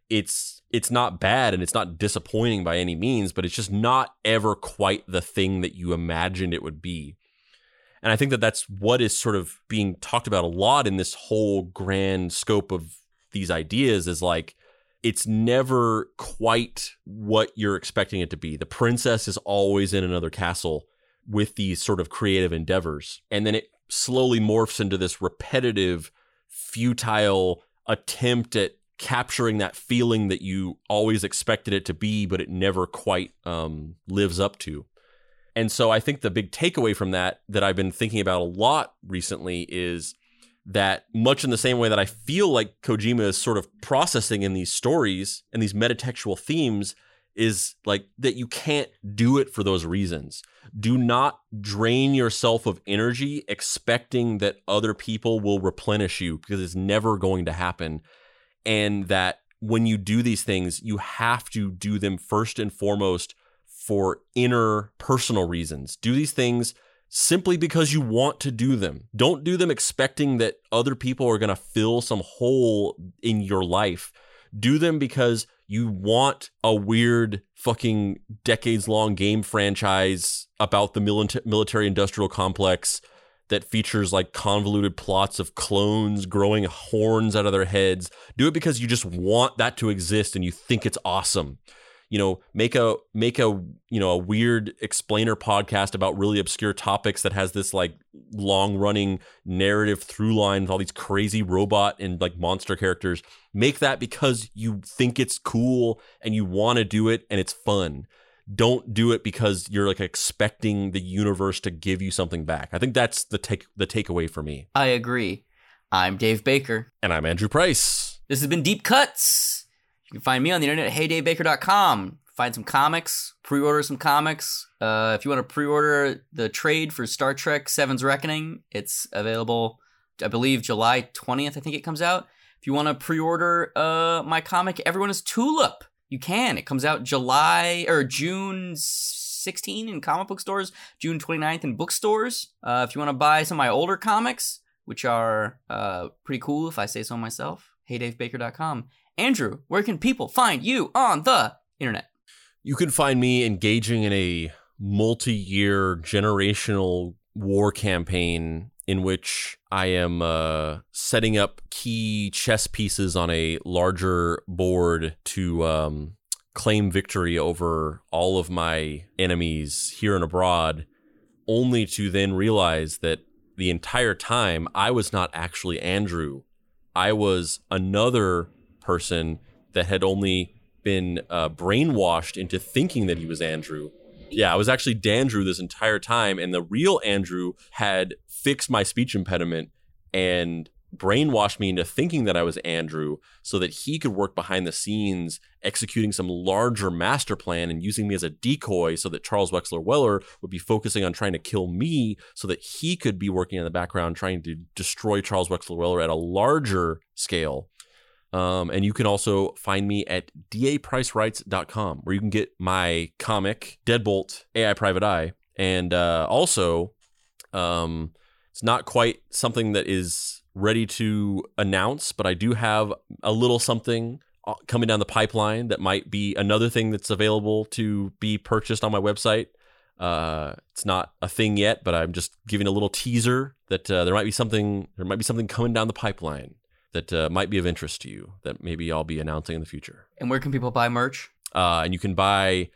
It's it's not bad and it's not disappointing by any means, but it's just not ever quite the thing that you imagined it would be. And I think that that's what is sort of being talked about a lot in this whole grand scope of these ideas is like it's never quite what you're expecting it to be. The princess is always in another castle with these sort of creative endeavors. And then it slowly morphs into this repetitive, futile attempt at capturing that feeling that you always expected it to be, but it never quite um, lives up to. And so I think the big takeaway from that, that I've been thinking about a lot recently, is that much in the same way that I feel like Kojima is sort of processing in these stories and these metatextual themes is like that you can't do it for those reasons. Do not drain yourself of energy expecting that other people will replenish you because it's never going to happen. And that when you do these things, you have to do them first and foremost for inner personal reasons. Do these things simply because you want to do them. Don't do them expecting that other people are going to fill some hole in your life. Do them because you want a weird fucking decades long game franchise about the military industrial complex that features like convoluted plots of clones growing horns out of their heads. Do it because you just want that to exist and you think it's awesome you know make a make a you know a weird explainer podcast about really obscure topics that has this like long running narrative through line with all these crazy robot and like monster characters. Make that because you think it's cool and you want to do it and it's fun. Don't do it because you're like expecting the universe to give you something back. I think that's the take the takeaway for me. I agree. I'm dave baker. And i'm andrew price. This has been deep cuts you can find me on the internet at heydavebaker.com. Find some comics, pre-order some comics. Uh, if you want to pre-order the trade for Star Trek Seven's Reckoning, it's available, I believe, July 20th, I think it comes out. If you want to pre-order uh, my comic, Everyone is Tulip, you can. It comes out July or June 16 in comic book stores, June 29th in bookstores. Uh, if you want to buy some of my older comics, which are uh, pretty cool if I say so myself, heydavebaker.com. Andrew, where can people find you on the internet? You can find me engaging in a multi year generational war campaign in which I am uh, setting up key chess pieces on a larger board to um, claim victory over all of my enemies here and abroad, only to then realize that the entire time I was not actually Andrew. I was another person that had only been uh, brainwashed into thinking that he was Andrew. Yeah, I was actually Dandrew this entire time, and the real Andrew had fixed my speech impediment and brainwashed me into thinking that I was Andrew so that he could work behind the scenes executing some larger master plan and using me as a decoy so that Charles Wexler Weller would be focusing on trying to kill me so that he could be working in the background trying to destroy Charles Wexler Weller at a larger scale. Um, and you can also find me at dapricewrites.com where you can get my comic, Deadbolt AI Private Eye. And uh, also, um, it's not quite something that is ready to announce, but I do have a little something uh, coming down the pipeline that might be another thing that's available to be purchased on my website. Uh, it's not a thing yet, but I'm just giving a little teaser that uh, there might be something. There might be something coming down the pipeline that uh, might be of interest to you that maybe I'll be announcing in the future. And where can people buy merch? Uh, and you can buy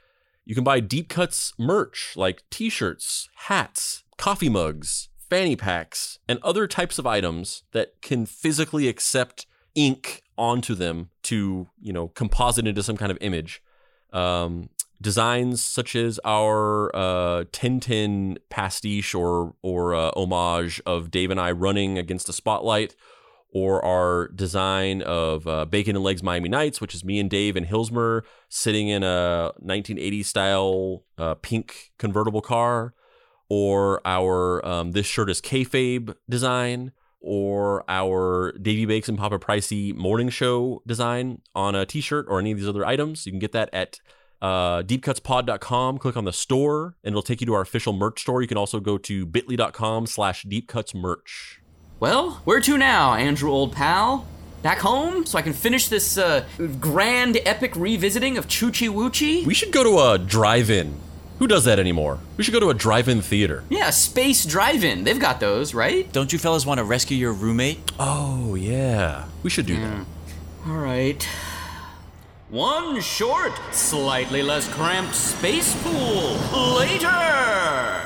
you can buy Deep Cuts merch like T-shirts, hats, coffee mugs, fanny packs, and other types of items that can physically accept ink onto them to you know composite into some kind of image. Um, designs such as our uh, Tintin pastiche or or uh, homage of Dave and I running against a spotlight or our design of uh, Bacon and Legs Miami Nights, which is me and Dave and Hilsmer sitting in a 1980s style uh, pink convertible car, or our um, This Shirt is Kayfabe design, or our Davy Bakes and Papa Pricey morning show design on a t shirt or any of these other items. You can get that at uh, deepcutspod.com. Click on the store, and it'll take you to our official merch store. You can also go to bit.ly.com slash deepcutsmerch. Well, where to now, Andrew, old pal? Back home so I can finish this uh, grand epic revisiting of Choochie Woochie? We should go to a drive-in. Who does that anymore? We should go to a drive-in theater. Yeah, Space Drive-In. They've got those, right? Don't you fellas want to rescue your roommate? Oh, yeah. We should do that. All right. One short, slightly less cramped space pool later.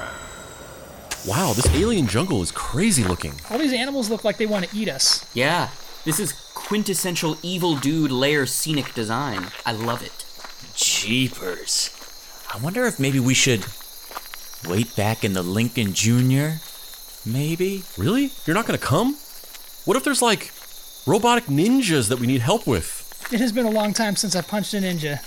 Wow, this alien jungle is crazy looking. All these animals look like they want to eat us. Yeah, this is quintessential evil dude layer scenic design. I love it. Jeepers. I wonder if maybe we should wait back in the Lincoln Jr. Maybe? Really? You're not gonna come? What if there's like robotic ninjas that we need help with? It has been a long time since I punched a ninja.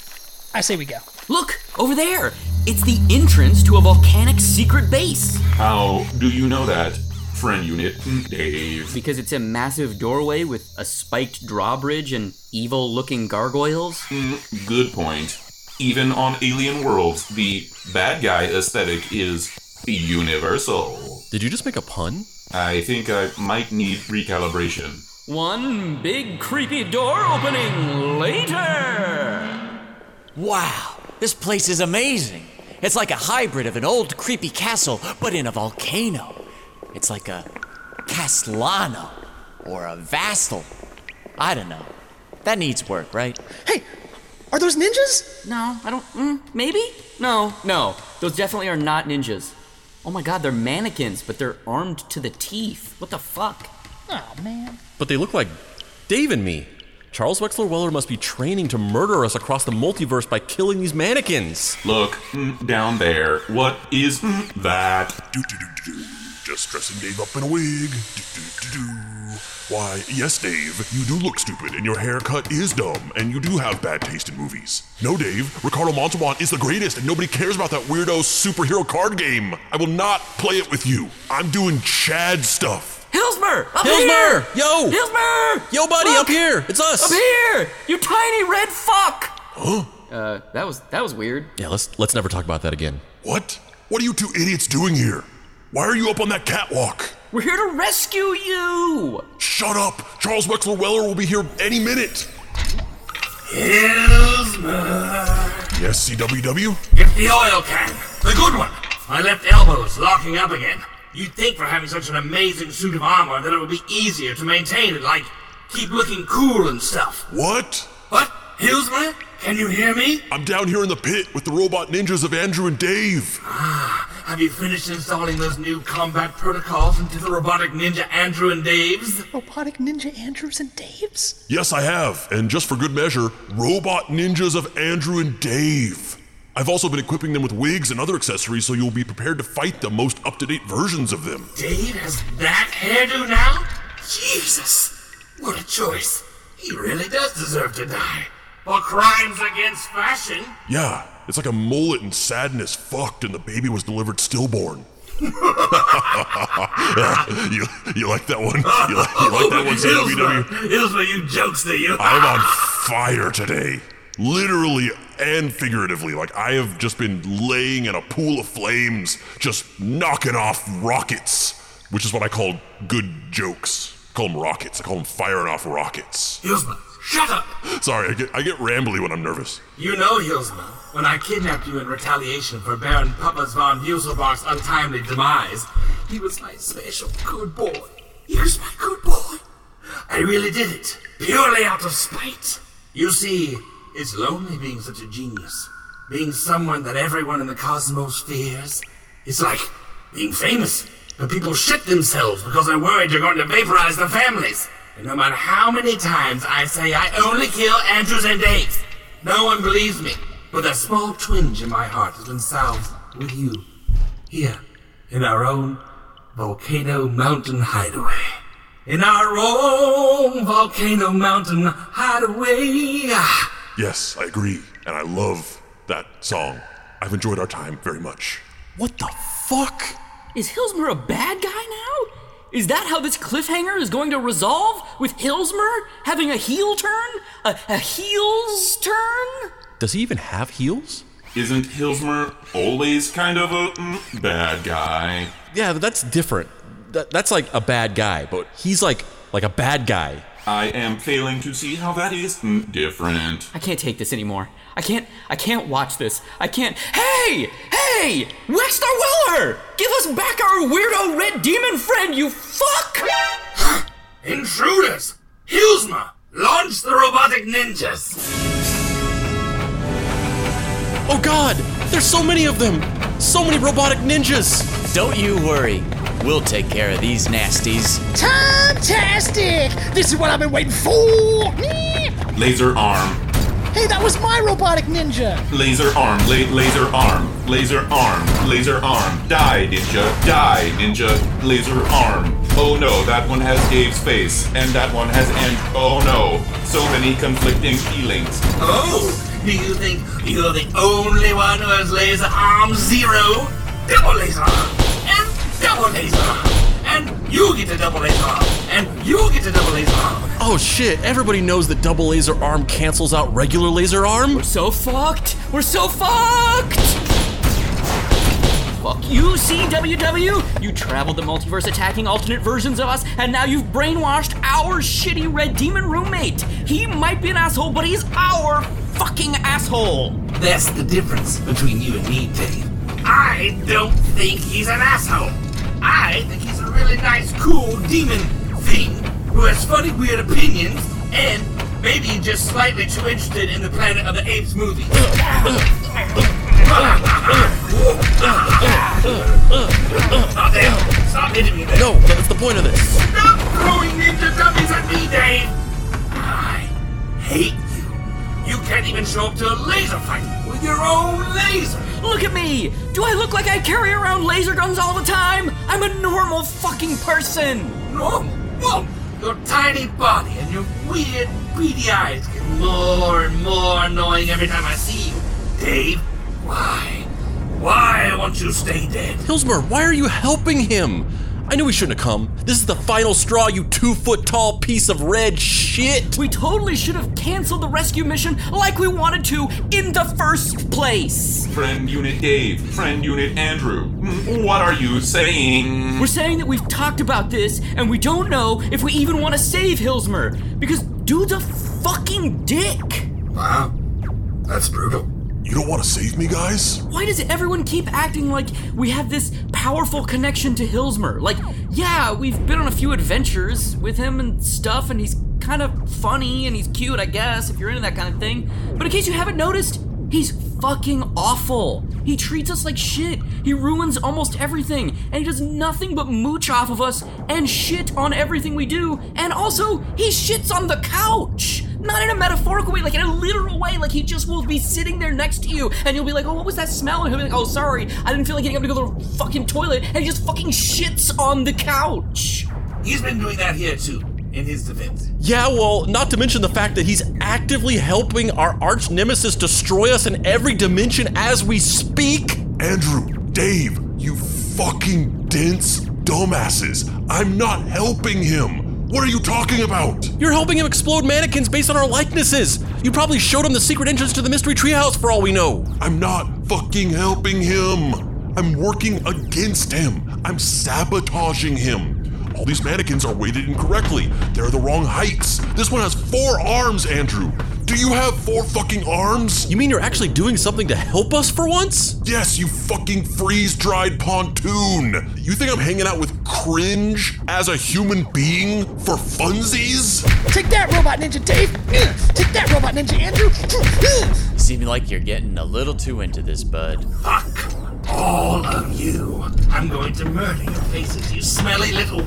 I say we go. Look, over there. It's the entrance to a volcanic secret base. How do you know that, friend unit Dave? Because it's a massive doorway with a spiked drawbridge and evil looking gargoyles? Mm, good point. Even on alien worlds, the bad guy aesthetic is universal. Did you just make a pun? I think I might need recalibration. One big creepy door opening later. Wow, this place is amazing. It's like a hybrid of an old creepy castle, but in a volcano. It's like a Castellano or a Vastal. I don't know. That needs work, right? Hey, are those ninjas? No, I don't. Mm, maybe? No, no. Those definitely are not ninjas. Oh my god, they're mannequins, but they're armed to the teeth. What the fuck? Oh, man. But they look like Dave and me. Charles Wexler Weller must be training to murder us across the multiverse by killing these mannequins. Look, mm, down there. What is mm, that? Do, do, do, do, do. Just dressing Dave up in a wig. Do, do, do, do. Why, yes, Dave, you do look stupid, and your haircut is dumb, and you do have bad taste in movies. No, Dave, Ricardo Montalban is the greatest, and nobody cares about that weirdo superhero card game. I will not play it with you. I'm doing Chad stuff. Hilsmer! Up Hilsmer! here! Yo! Hilsmer! Yo, buddy, Look! up here! It's us! Up here! You tiny red fuck! Huh? Uh, that was that was weird. Yeah, let's let's never talk about that again. What? What are you two idiots doing here? Why are you up on that catwalk? We're here to rescue you! Shut up! Charles Wexler Weller will be here any minute. Hilsmer. Yes, CWW? Get the oil can. The good one. I left elbows locking up again. You'd think for having such an amazing suit of armor that it would be easier to maintain it, like keep looking cool and stuff. What? What? Hilsmer? Can you hear me? I'm down here in the pit with the robot ninjas of Andrew and Dave. Ah, have you finished installing those new combat protocols into the robotic ninja Andrew and Dave's? Robotic Ninja Andrews and Daves? Yes, I have. And just for good measure, robot ninjas of Andrew and Dave. I've also been equipping them with wigs and other accessories so you'll be prepared to fight the most up to date versions of them. Dave has that hairdo now? Jesus! What a choice. He really does deserve to die. For crimes against fashion? Yeah, it's like a mullet and sadness fucked and the baby was delivered stillborn. you, you like that one? You like, you like that one, CWW? Hilsmer, you jokester, you. I'm on fire today. Literally and figuratively. Like, I have just been laying in a pool of flames, just knocking off rockets, which is what I call good jokes. I call them rockets. I call them firing off rockets. Hilsmer, shut up! Sorry, I get, I get rambly when I'm nervous. You know, Hilsmer, when I kidnapped you in retaliation for Baron Puppers von Muselbach's untimely demise, he was my special good boy. He was my good boy. I really did it, purely out of spite. You see, it's lonely being such a genius. Being someone that everyone in the cosmos fears. It's like being famous, but people shit themselves because they're worried you're going to vaporize their families. And no matter how many times I say I only kill Andrews and Daves, no one believes me. But a small twinge in my heart has been solved with you. Here, in our own Volcano Mountain Hideaway. in our own volcano mountain hideaway. Ah. Yes, I agree, and I love that song. I've enjoyed our time very much. What the fuck? Is Hilsmer a bad guy now? Is that how this cliffhanger is going to resolve? With Hilsmer having a heel turn? A, a heels turn? Does he even have heels? Isn't Hilsmer always kind of a mm, bad guy? Yeah, that's different. That, that's like a bad guy, but he's like like a bad guy. I am failing to see how that is different. I can't take this anymore. I can't I can't watch this. I can't Hey! Hey! Wexler Weller! Give us back our weirdo red demon friend, you fuck! Intruders! Hilsmer! Launch the robotic ninjas! Oh god! There's so many of them! So many robotic ninjas! Don't you worry. We'll take care of these nasties. Fantastic! This is what I've been waiting for! Laser arm. Hey, that was my robotic ninja! Laser arm, la- laser arm, laser arm, laser arm. Die, ninja, die, ninja, laser arm. Oh no, that one has Dave's face, and that one has and oh no, so many conflicting feelings. Oh, do you think you're the only one who has laser arm zero? Double laser arm! And double laser arm! And you get a double laser arm! And you get a double laser arm! Oh shit, everybody knows that double laser arm cancels out regular laser arm? We're so fucked! We're so fucked! Fuck you, CWW! You traveled the multiverse attacking alternate versions of us, and now you've brainwashed our shitty red demon roommate! He might be an asshole, but he's our fucking asshole! That's the difference between you and me, Dave. I don't think he's an asshole. I think he's a really nice, cool demon thing who has funny, weird opinions and maybe just slightly too interested in the Planet of the Apes movie. damn. Stop hitting me, man. No, that's the point of this. Stop throwing ninja dummies at me, Dave! I hate you. You can't even show up to a laser fight with your own laser. Look at me! Do I look like I carry around laser guns all the time? I'm a normal fucking person! Normal? Well, your tiny body and your weird, beady eyes get more and more annoying every time I see you. Dave, why? Why won't you stay dead? Hilsmer, why are you helping him? I knew we shouldn't have come. This is the final straw, you two foot tall piece of red shit. We totally should have canceled the rescue mission like we wanted to in the first place. Friend Unit Dave, Friend Unit Andrew, mm, what are you saying? We're saying that we've talked about this and we don't know if we even want to save Hilsmer because dude's a fucking dick. Wow, that's brutal. You don't want to save me, guys? Why does everyone keep acting like we have this powerful connection to Hilsmer? Like, yeah, we've been on a few adventures with him and stuff, and he's kind of funny and he's cute, I guess, if you're into that kind of thing. But in case you haven't noticed, he's fucking awful. He treats us like shit. He ruins almost everything, and he does nothing but mooch off of us and shit on everything we do. And also, he shits on the couch. Not in a metaphorical way, like in a literal way. Like he just will be sitting there next to you, and you'll be like, "Oh, what was that smell?" And he'll be like, "Oh, sorry, I didn't feel like getting up to go to the fucking toilet," and he just fucking shits on the couch. He's been doing that here too, in his defense. Yeah, well, not to mention the fact that he's actively helping our arch nemesis destroy us in every dimension as we speak. Andrew, Dave, you fucking dense dumbasses. I'm not helping him. What are you talking about? You're helping him explode mannequins based on our likenesses. You probably showed him the secret entrance to the mystery treehouse for all we know. I'm not fucking helping him. I'm working against him. I'm sabotaging him. All these mannequins are weighted incorrectly. They're the wrong heights. This one has four arms, Andrew. Do you have four fucking arms? You mean you're actually doing something to help us for once? Yes, you fucking freeze dried pontoon. You think I'm hanging out with cringe as a human being for funsies? Take that, Robot Ninja Dave! Take that, Robot Ninja Andrew! Seem like you're getting a little too into this, bud. Fuck all of you. I'm going to murder your faces, you smelly little.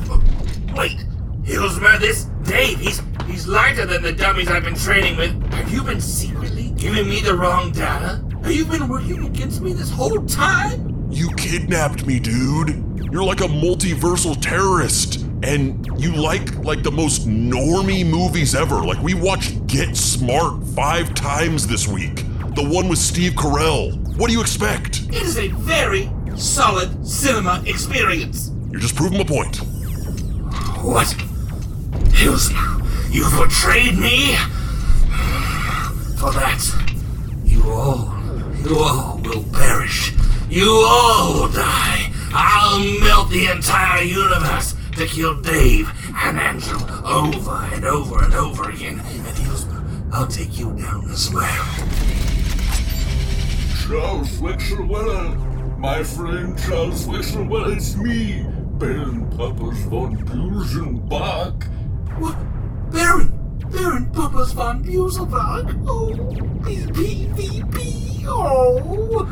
Wait, Hilsmer, this Dave, he's he's lighter than the dummies I've been training with. Have you been secretly giving me the wrong data? Have you been working against me this whole time? You kidnapped me, dude. You're like a multiversal terrorist. And you like like the most normy movies ever. Like we watched Get Smart five times this week. The one with Steve Carell. What do you expect? It is a very solid cinema experience. You're just proving my point. What? Hillslow, you betrayed me? For that, you all, you all will perish. You all will die. I'll melt the entire universe to kill Dave and Andrew over and over and over again. And Hillslow, I'll take you down as well. Charles Wexler-Weller, my friend Charles Wexler-Weller, it's me, Baron Puppers von Busenbach. What? Baron? Baron Puppers von Buselbach? Oh, BPVP. Oh.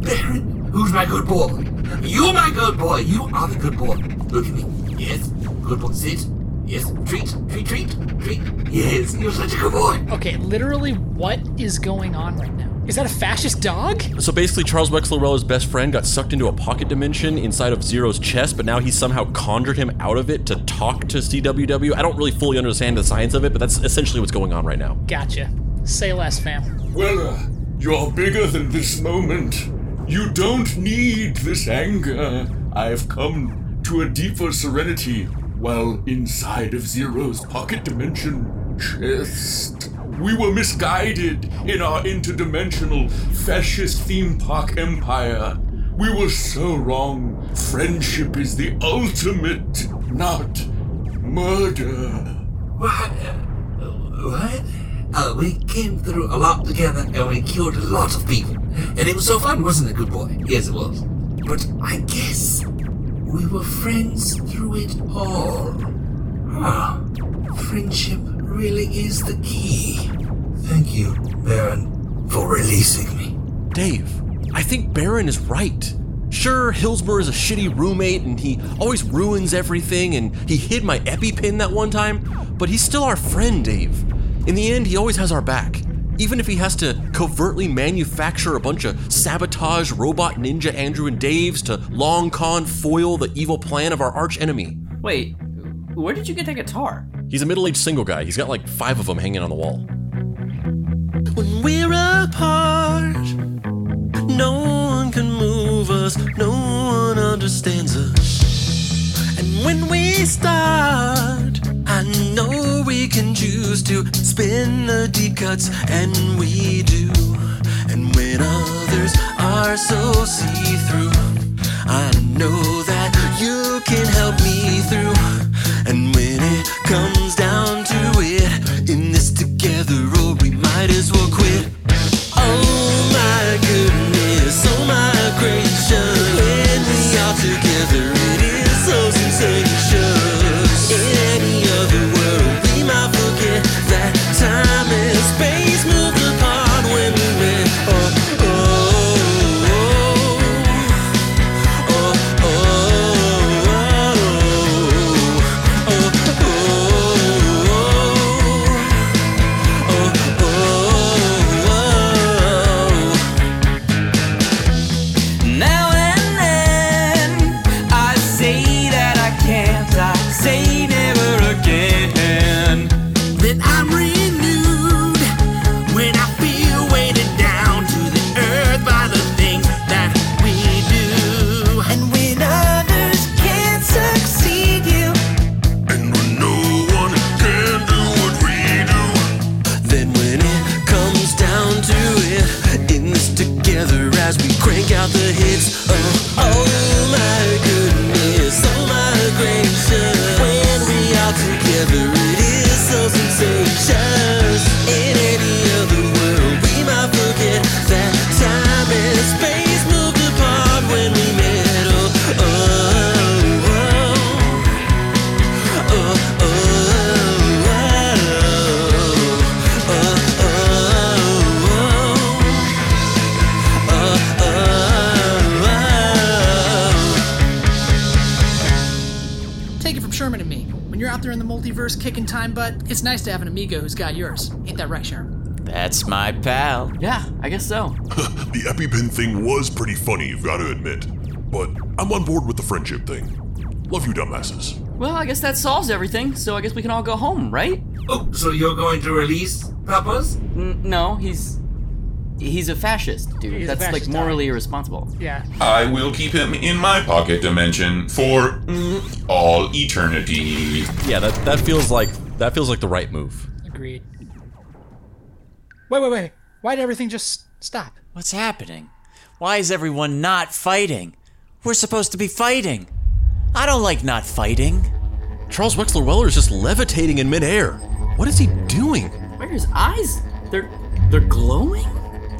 Baron, who's my good boy? You're my good boy. You are the good boy. Look at me. Yes. Good boy. Sit. Yes. Treat. Treat. Treat. Treat. Yes. You're such a good boy. Okay, literally, what is going on right now? Is that a fascist dog? So basically, Charles Wexler-Weller's best friend got sucked into a pocket dimension inside of Zero's chest, but now he somehow conjured him out of it to talk to CWW. I don't really fully understand the science of it, but that's essentially what's going on right now. Gotcha. Say less, fam. Weller, you're bigger than this moment. You don't need this anger. I've come to a deeper serenity while inside of Zero's pocket dimension chest. We were misguided in our interdimensional fascist theme park empire. We were so wrong. Friendship is the ultimate, not murder. What? What? Uh, we came through a lot together and we killed a lot of people. And it was so fun, wasn't it, good boy? Yes, it was. But I guess we were friends through it all. Ah, friendship really is the key. Thank you, Baron, for releasing me. Dave, I think Baron is right. Sure, Hillsborough is a shitty roommate and he always ruins everything and he hid my EpiPen that one time, but he's still our friend, Dave. In the end, he always has our back. Even if he has to covertly manufacture a bunch of sabotage robot ninja Andrew and Daves to long con foil the evil plan of our arch enemy. Wait, where did you get that guitar? He's a middle aged single guy. He's got like five of them hanging on the wall. When we're apart, no one can move us, no one understands us. And when we start, I know we can choose to spin the deep cuts, and we do. And when others are so see through, I know Oh my goodness, oh my gracious. Together, there in kicking time but it's nice to have an amigo who's got yours. Ain't that right, Sherman? That's my pal. Yeah, I guess so. the EpiPen thing was pretty funny, you've got to admit. But I'm on board with the friendship thing. Love you, dumbasses. Well, I guess that solves everything, so I guess we can all go home, right? Oh, so you're going to release Papas? N- no, he's. He's a fascist, dude. He's That's fascist, like morally irresponsible. Yeah. I will keep him in my pocket dimension for mm, all eternity. Yeah, that that feels like that feels like the right move. Agreed. Wait, wait, wait. Why did everything just stop? What's happening? Why is everyone not fighting? We're supposed to be fighting. I don't like not fighting. Charles Wexler Weller is just levitating in midair. What is he doing? Why are his eyes? They're they're glowing.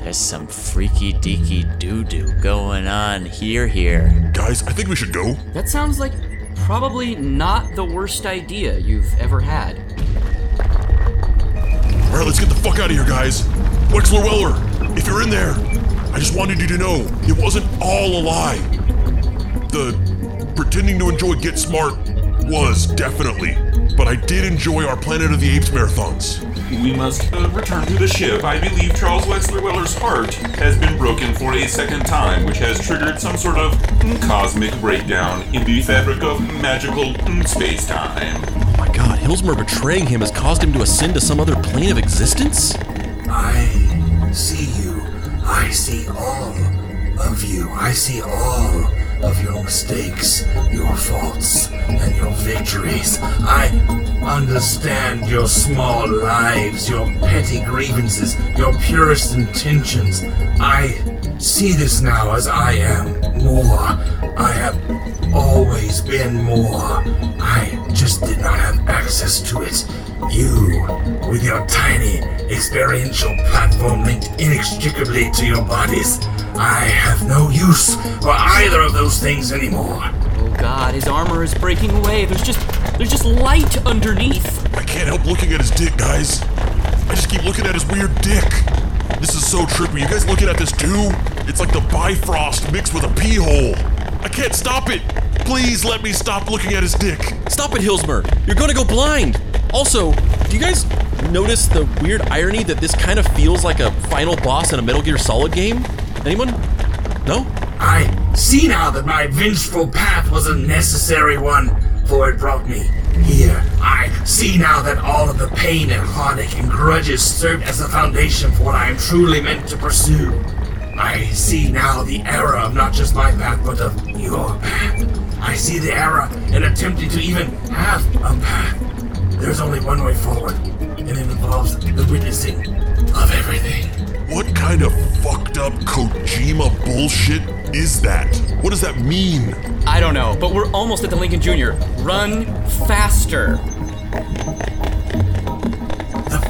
There's some freaky deaky doo doo going on here here. Guys, I think we should go. That sounds like probably not the worst idea you've ever had. All right, let's get the fuck out of here, guys. Wexler Weller, if you're in there, I just wanted you to know it wasn't all a lie. The pretending to enjoy Get Smart was definitely, but I did enjoy our Planet of the Apes marathons. We must uh, return to the ship. I believe Charles Wexler Weller's heart has been broken for a second time, which has triggered some sort of mm, cosmic breakdown in the fabric of magical mm, space time. Oh my god, Hilsmer betraying him has caused him to ascend to some other plane of existence? I see you. I see all of you. I see all of your mistakes, your faults, and your victories. I understand your small lives, your petty grievances, your purest intentions. I see this now as I am more. I have always been more. I just did not have access to it. You, with your tiny experiential platform linked inextricably to your bodies, I have no use for either of those things anymore. Oh god, his armor is breaking away. There's just there's just light underneath. I can't help looking at his dick, guys. I just keep looking at his weird dick. This is so trippy. You guys looking at this too? It's like the Bifrost mixed with a pee hole. I can't stop it. Please let me stop looking at his dick. Stop it, Hilsmer. You're gonna go blind. Also, do you guys notice the weird irony that this kind of feels like a final boss in a Metal Gear Solid game? Anyone? No? I see now that my vengeful path was a necessary one, for it brought me here. I see now that all of the pain and heartache and grudges served as a foundation for what I am truly meant to pursue. I see now the error of not just my path, but of your path. I see the error in attempting to even have a path. There's only one way forward, and it involves the witnessing of everything. What kind of fucked up Kojima bullshit is that? What does that mean? I don't know, but we're almost at the Lincoln Jr. Run faster.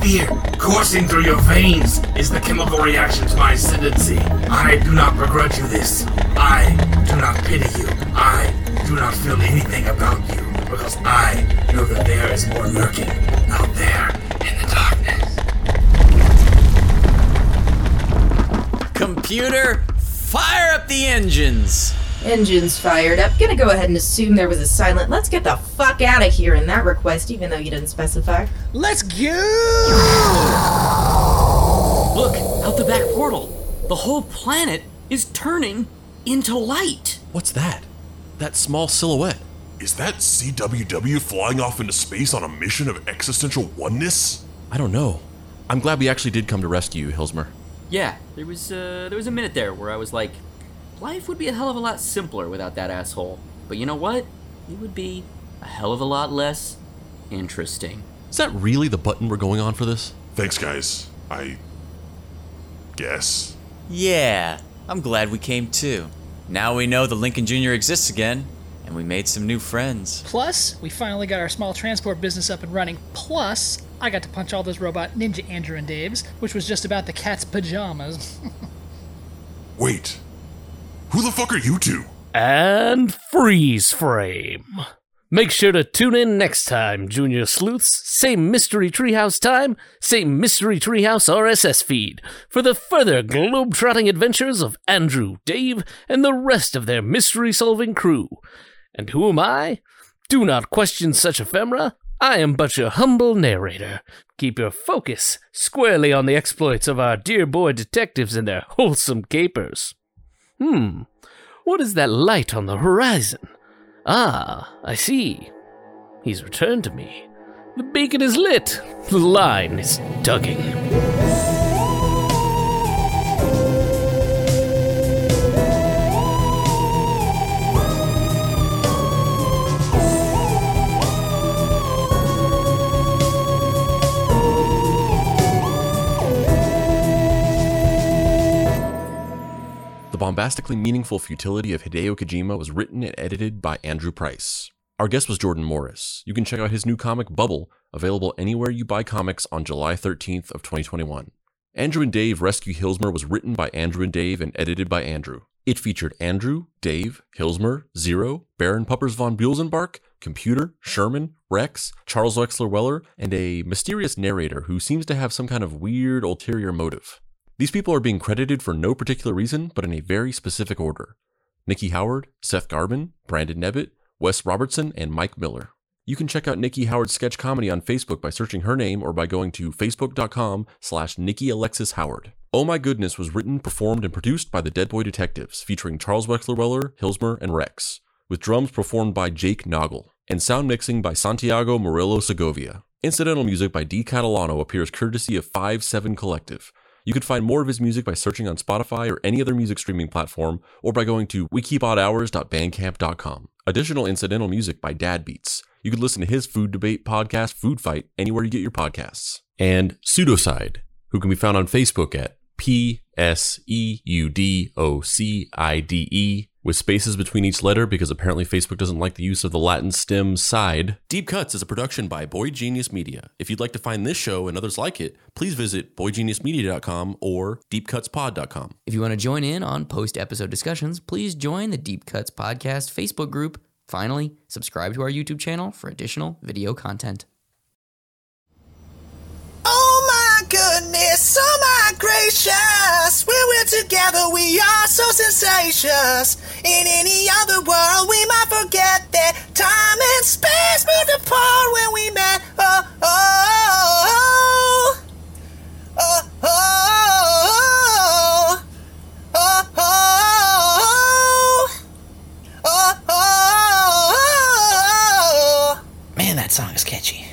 Fear coursing through your veins is the chemical reaction to my ascendancy. I do not begrudge you this. I do not pity you. I do not feel anything about you because I know that there is more lurking out there in the darkness. Computer, fire up the engines! Engines fired up. Gonna go ahead and assume there was a silent. Let's get the fuck out of here in that request, even though you didn't specify. Let's go! Look, out the back portal. The whole planet is turning into light. What's that? That small silhouette. Is that CWW flying off into space on a mission of existential oneness? I don't know. I'm glad we actually did come to rescue you, Hilsmer. Yeah, there was uh, there was a minute there where I was like, life would be a hell of a lot simpler without that asshole. But you know what? It would be a hell of a lot less interesting. Is that really the button we're going on for this? Thanks, guys. I guess. Yeah, I'm glad we came too. Now we know the Lincoln Jr. exists again, and we made some new friends. Plus, we finally got our small transport business up and running. Plus, I got to punch all those robot ninja Andrew and Daves, which was just about the cat's pajamas. Wait. Who the fuck are you two? And freeze frame. Make sure to tune in next time, Junior Sleuths. Same Mystery Treehouse time, same Mystery Treehouse RSS feed, for the further globe-trotting adventures of Andrew, Dave, and the rest of their mystery-solving crew. And who am I? Do not question such ephemera. I am but your humble narrator. Keep your focus squarely on the exploits of our dear boy detectives and their wholesome capers. Hmm, what is that light on the horizon? Ah, I see. He's returned to me. The beacon is lit. The line is tugging. Bombastically meaningful futility of Hideo Kojima was written and edited by Andrew Price. Our guest was Jordan Morris. You can check out his new comic Bubble, available anywhere you buy comics on July 13th of 2021. Andrew and Dave Rescue Hilsmer was written by Andrew and Dave and edited by Andrew. It featured Andrew, Dave, Hilsmer, Zero, Baron Puppers von Buelzenbark, Computer, Sherman, Rex, Charles Wexler Weller, and a mysterious narrator who seems to have some kind of weird ulterior motive. These people are being credited for no particular reason, but in a very specific order. Nikki Howard, Seth Garbin, Brandon Nebbit, Wes Robertson, and Mike Miller. You can check out Nikki Howard's sketch comedy on Facebook by searching her name or by going to facebook.com slash Nikki Alexis Howard. Oh My Goodness was written, performed, and produced by the Dead Boy Detectives, featuring Charles Wexler Weller, Hilsmer, and Rex, with drums performed by Jake Noggle, and sound mixing by Santiago Murillo Segovia. Incidental music by D. Catalano appears courtesy of 5-7 Collective. You can find more of his music by searching on Spotify or any other music streaming platform, or by going to wekepodhours.bandcamp.com. Additional incidental music by Dad Beats. You can listen to his food debate podcast, Food Fight, anywhere you get your podcasts. And Pseudocide, who can be found on Facebook at P S E U D O C I D E with spaces between each letter because apparently Facebook doesn't like the use of the Latin stem cide. Deep Cuts is a production by Boy Genius Media. If you'd like to find this show and others like it, please visit boygeniusmedia.com or deepcutspod.com. If you want to join in on post episode discussions, please join the Deep Cuts Podcast Facebook group. Finally, subscribe to our YouTube channel for additional video content. Oh goodness, oh my gracious. When we're together, we are so sensacious. In any other world, we might forget that time and space moved apart when we met. Oh, oh, oh, oh, oh, oh, oh, oh, oh, oh, oh. Man, that song is catchy.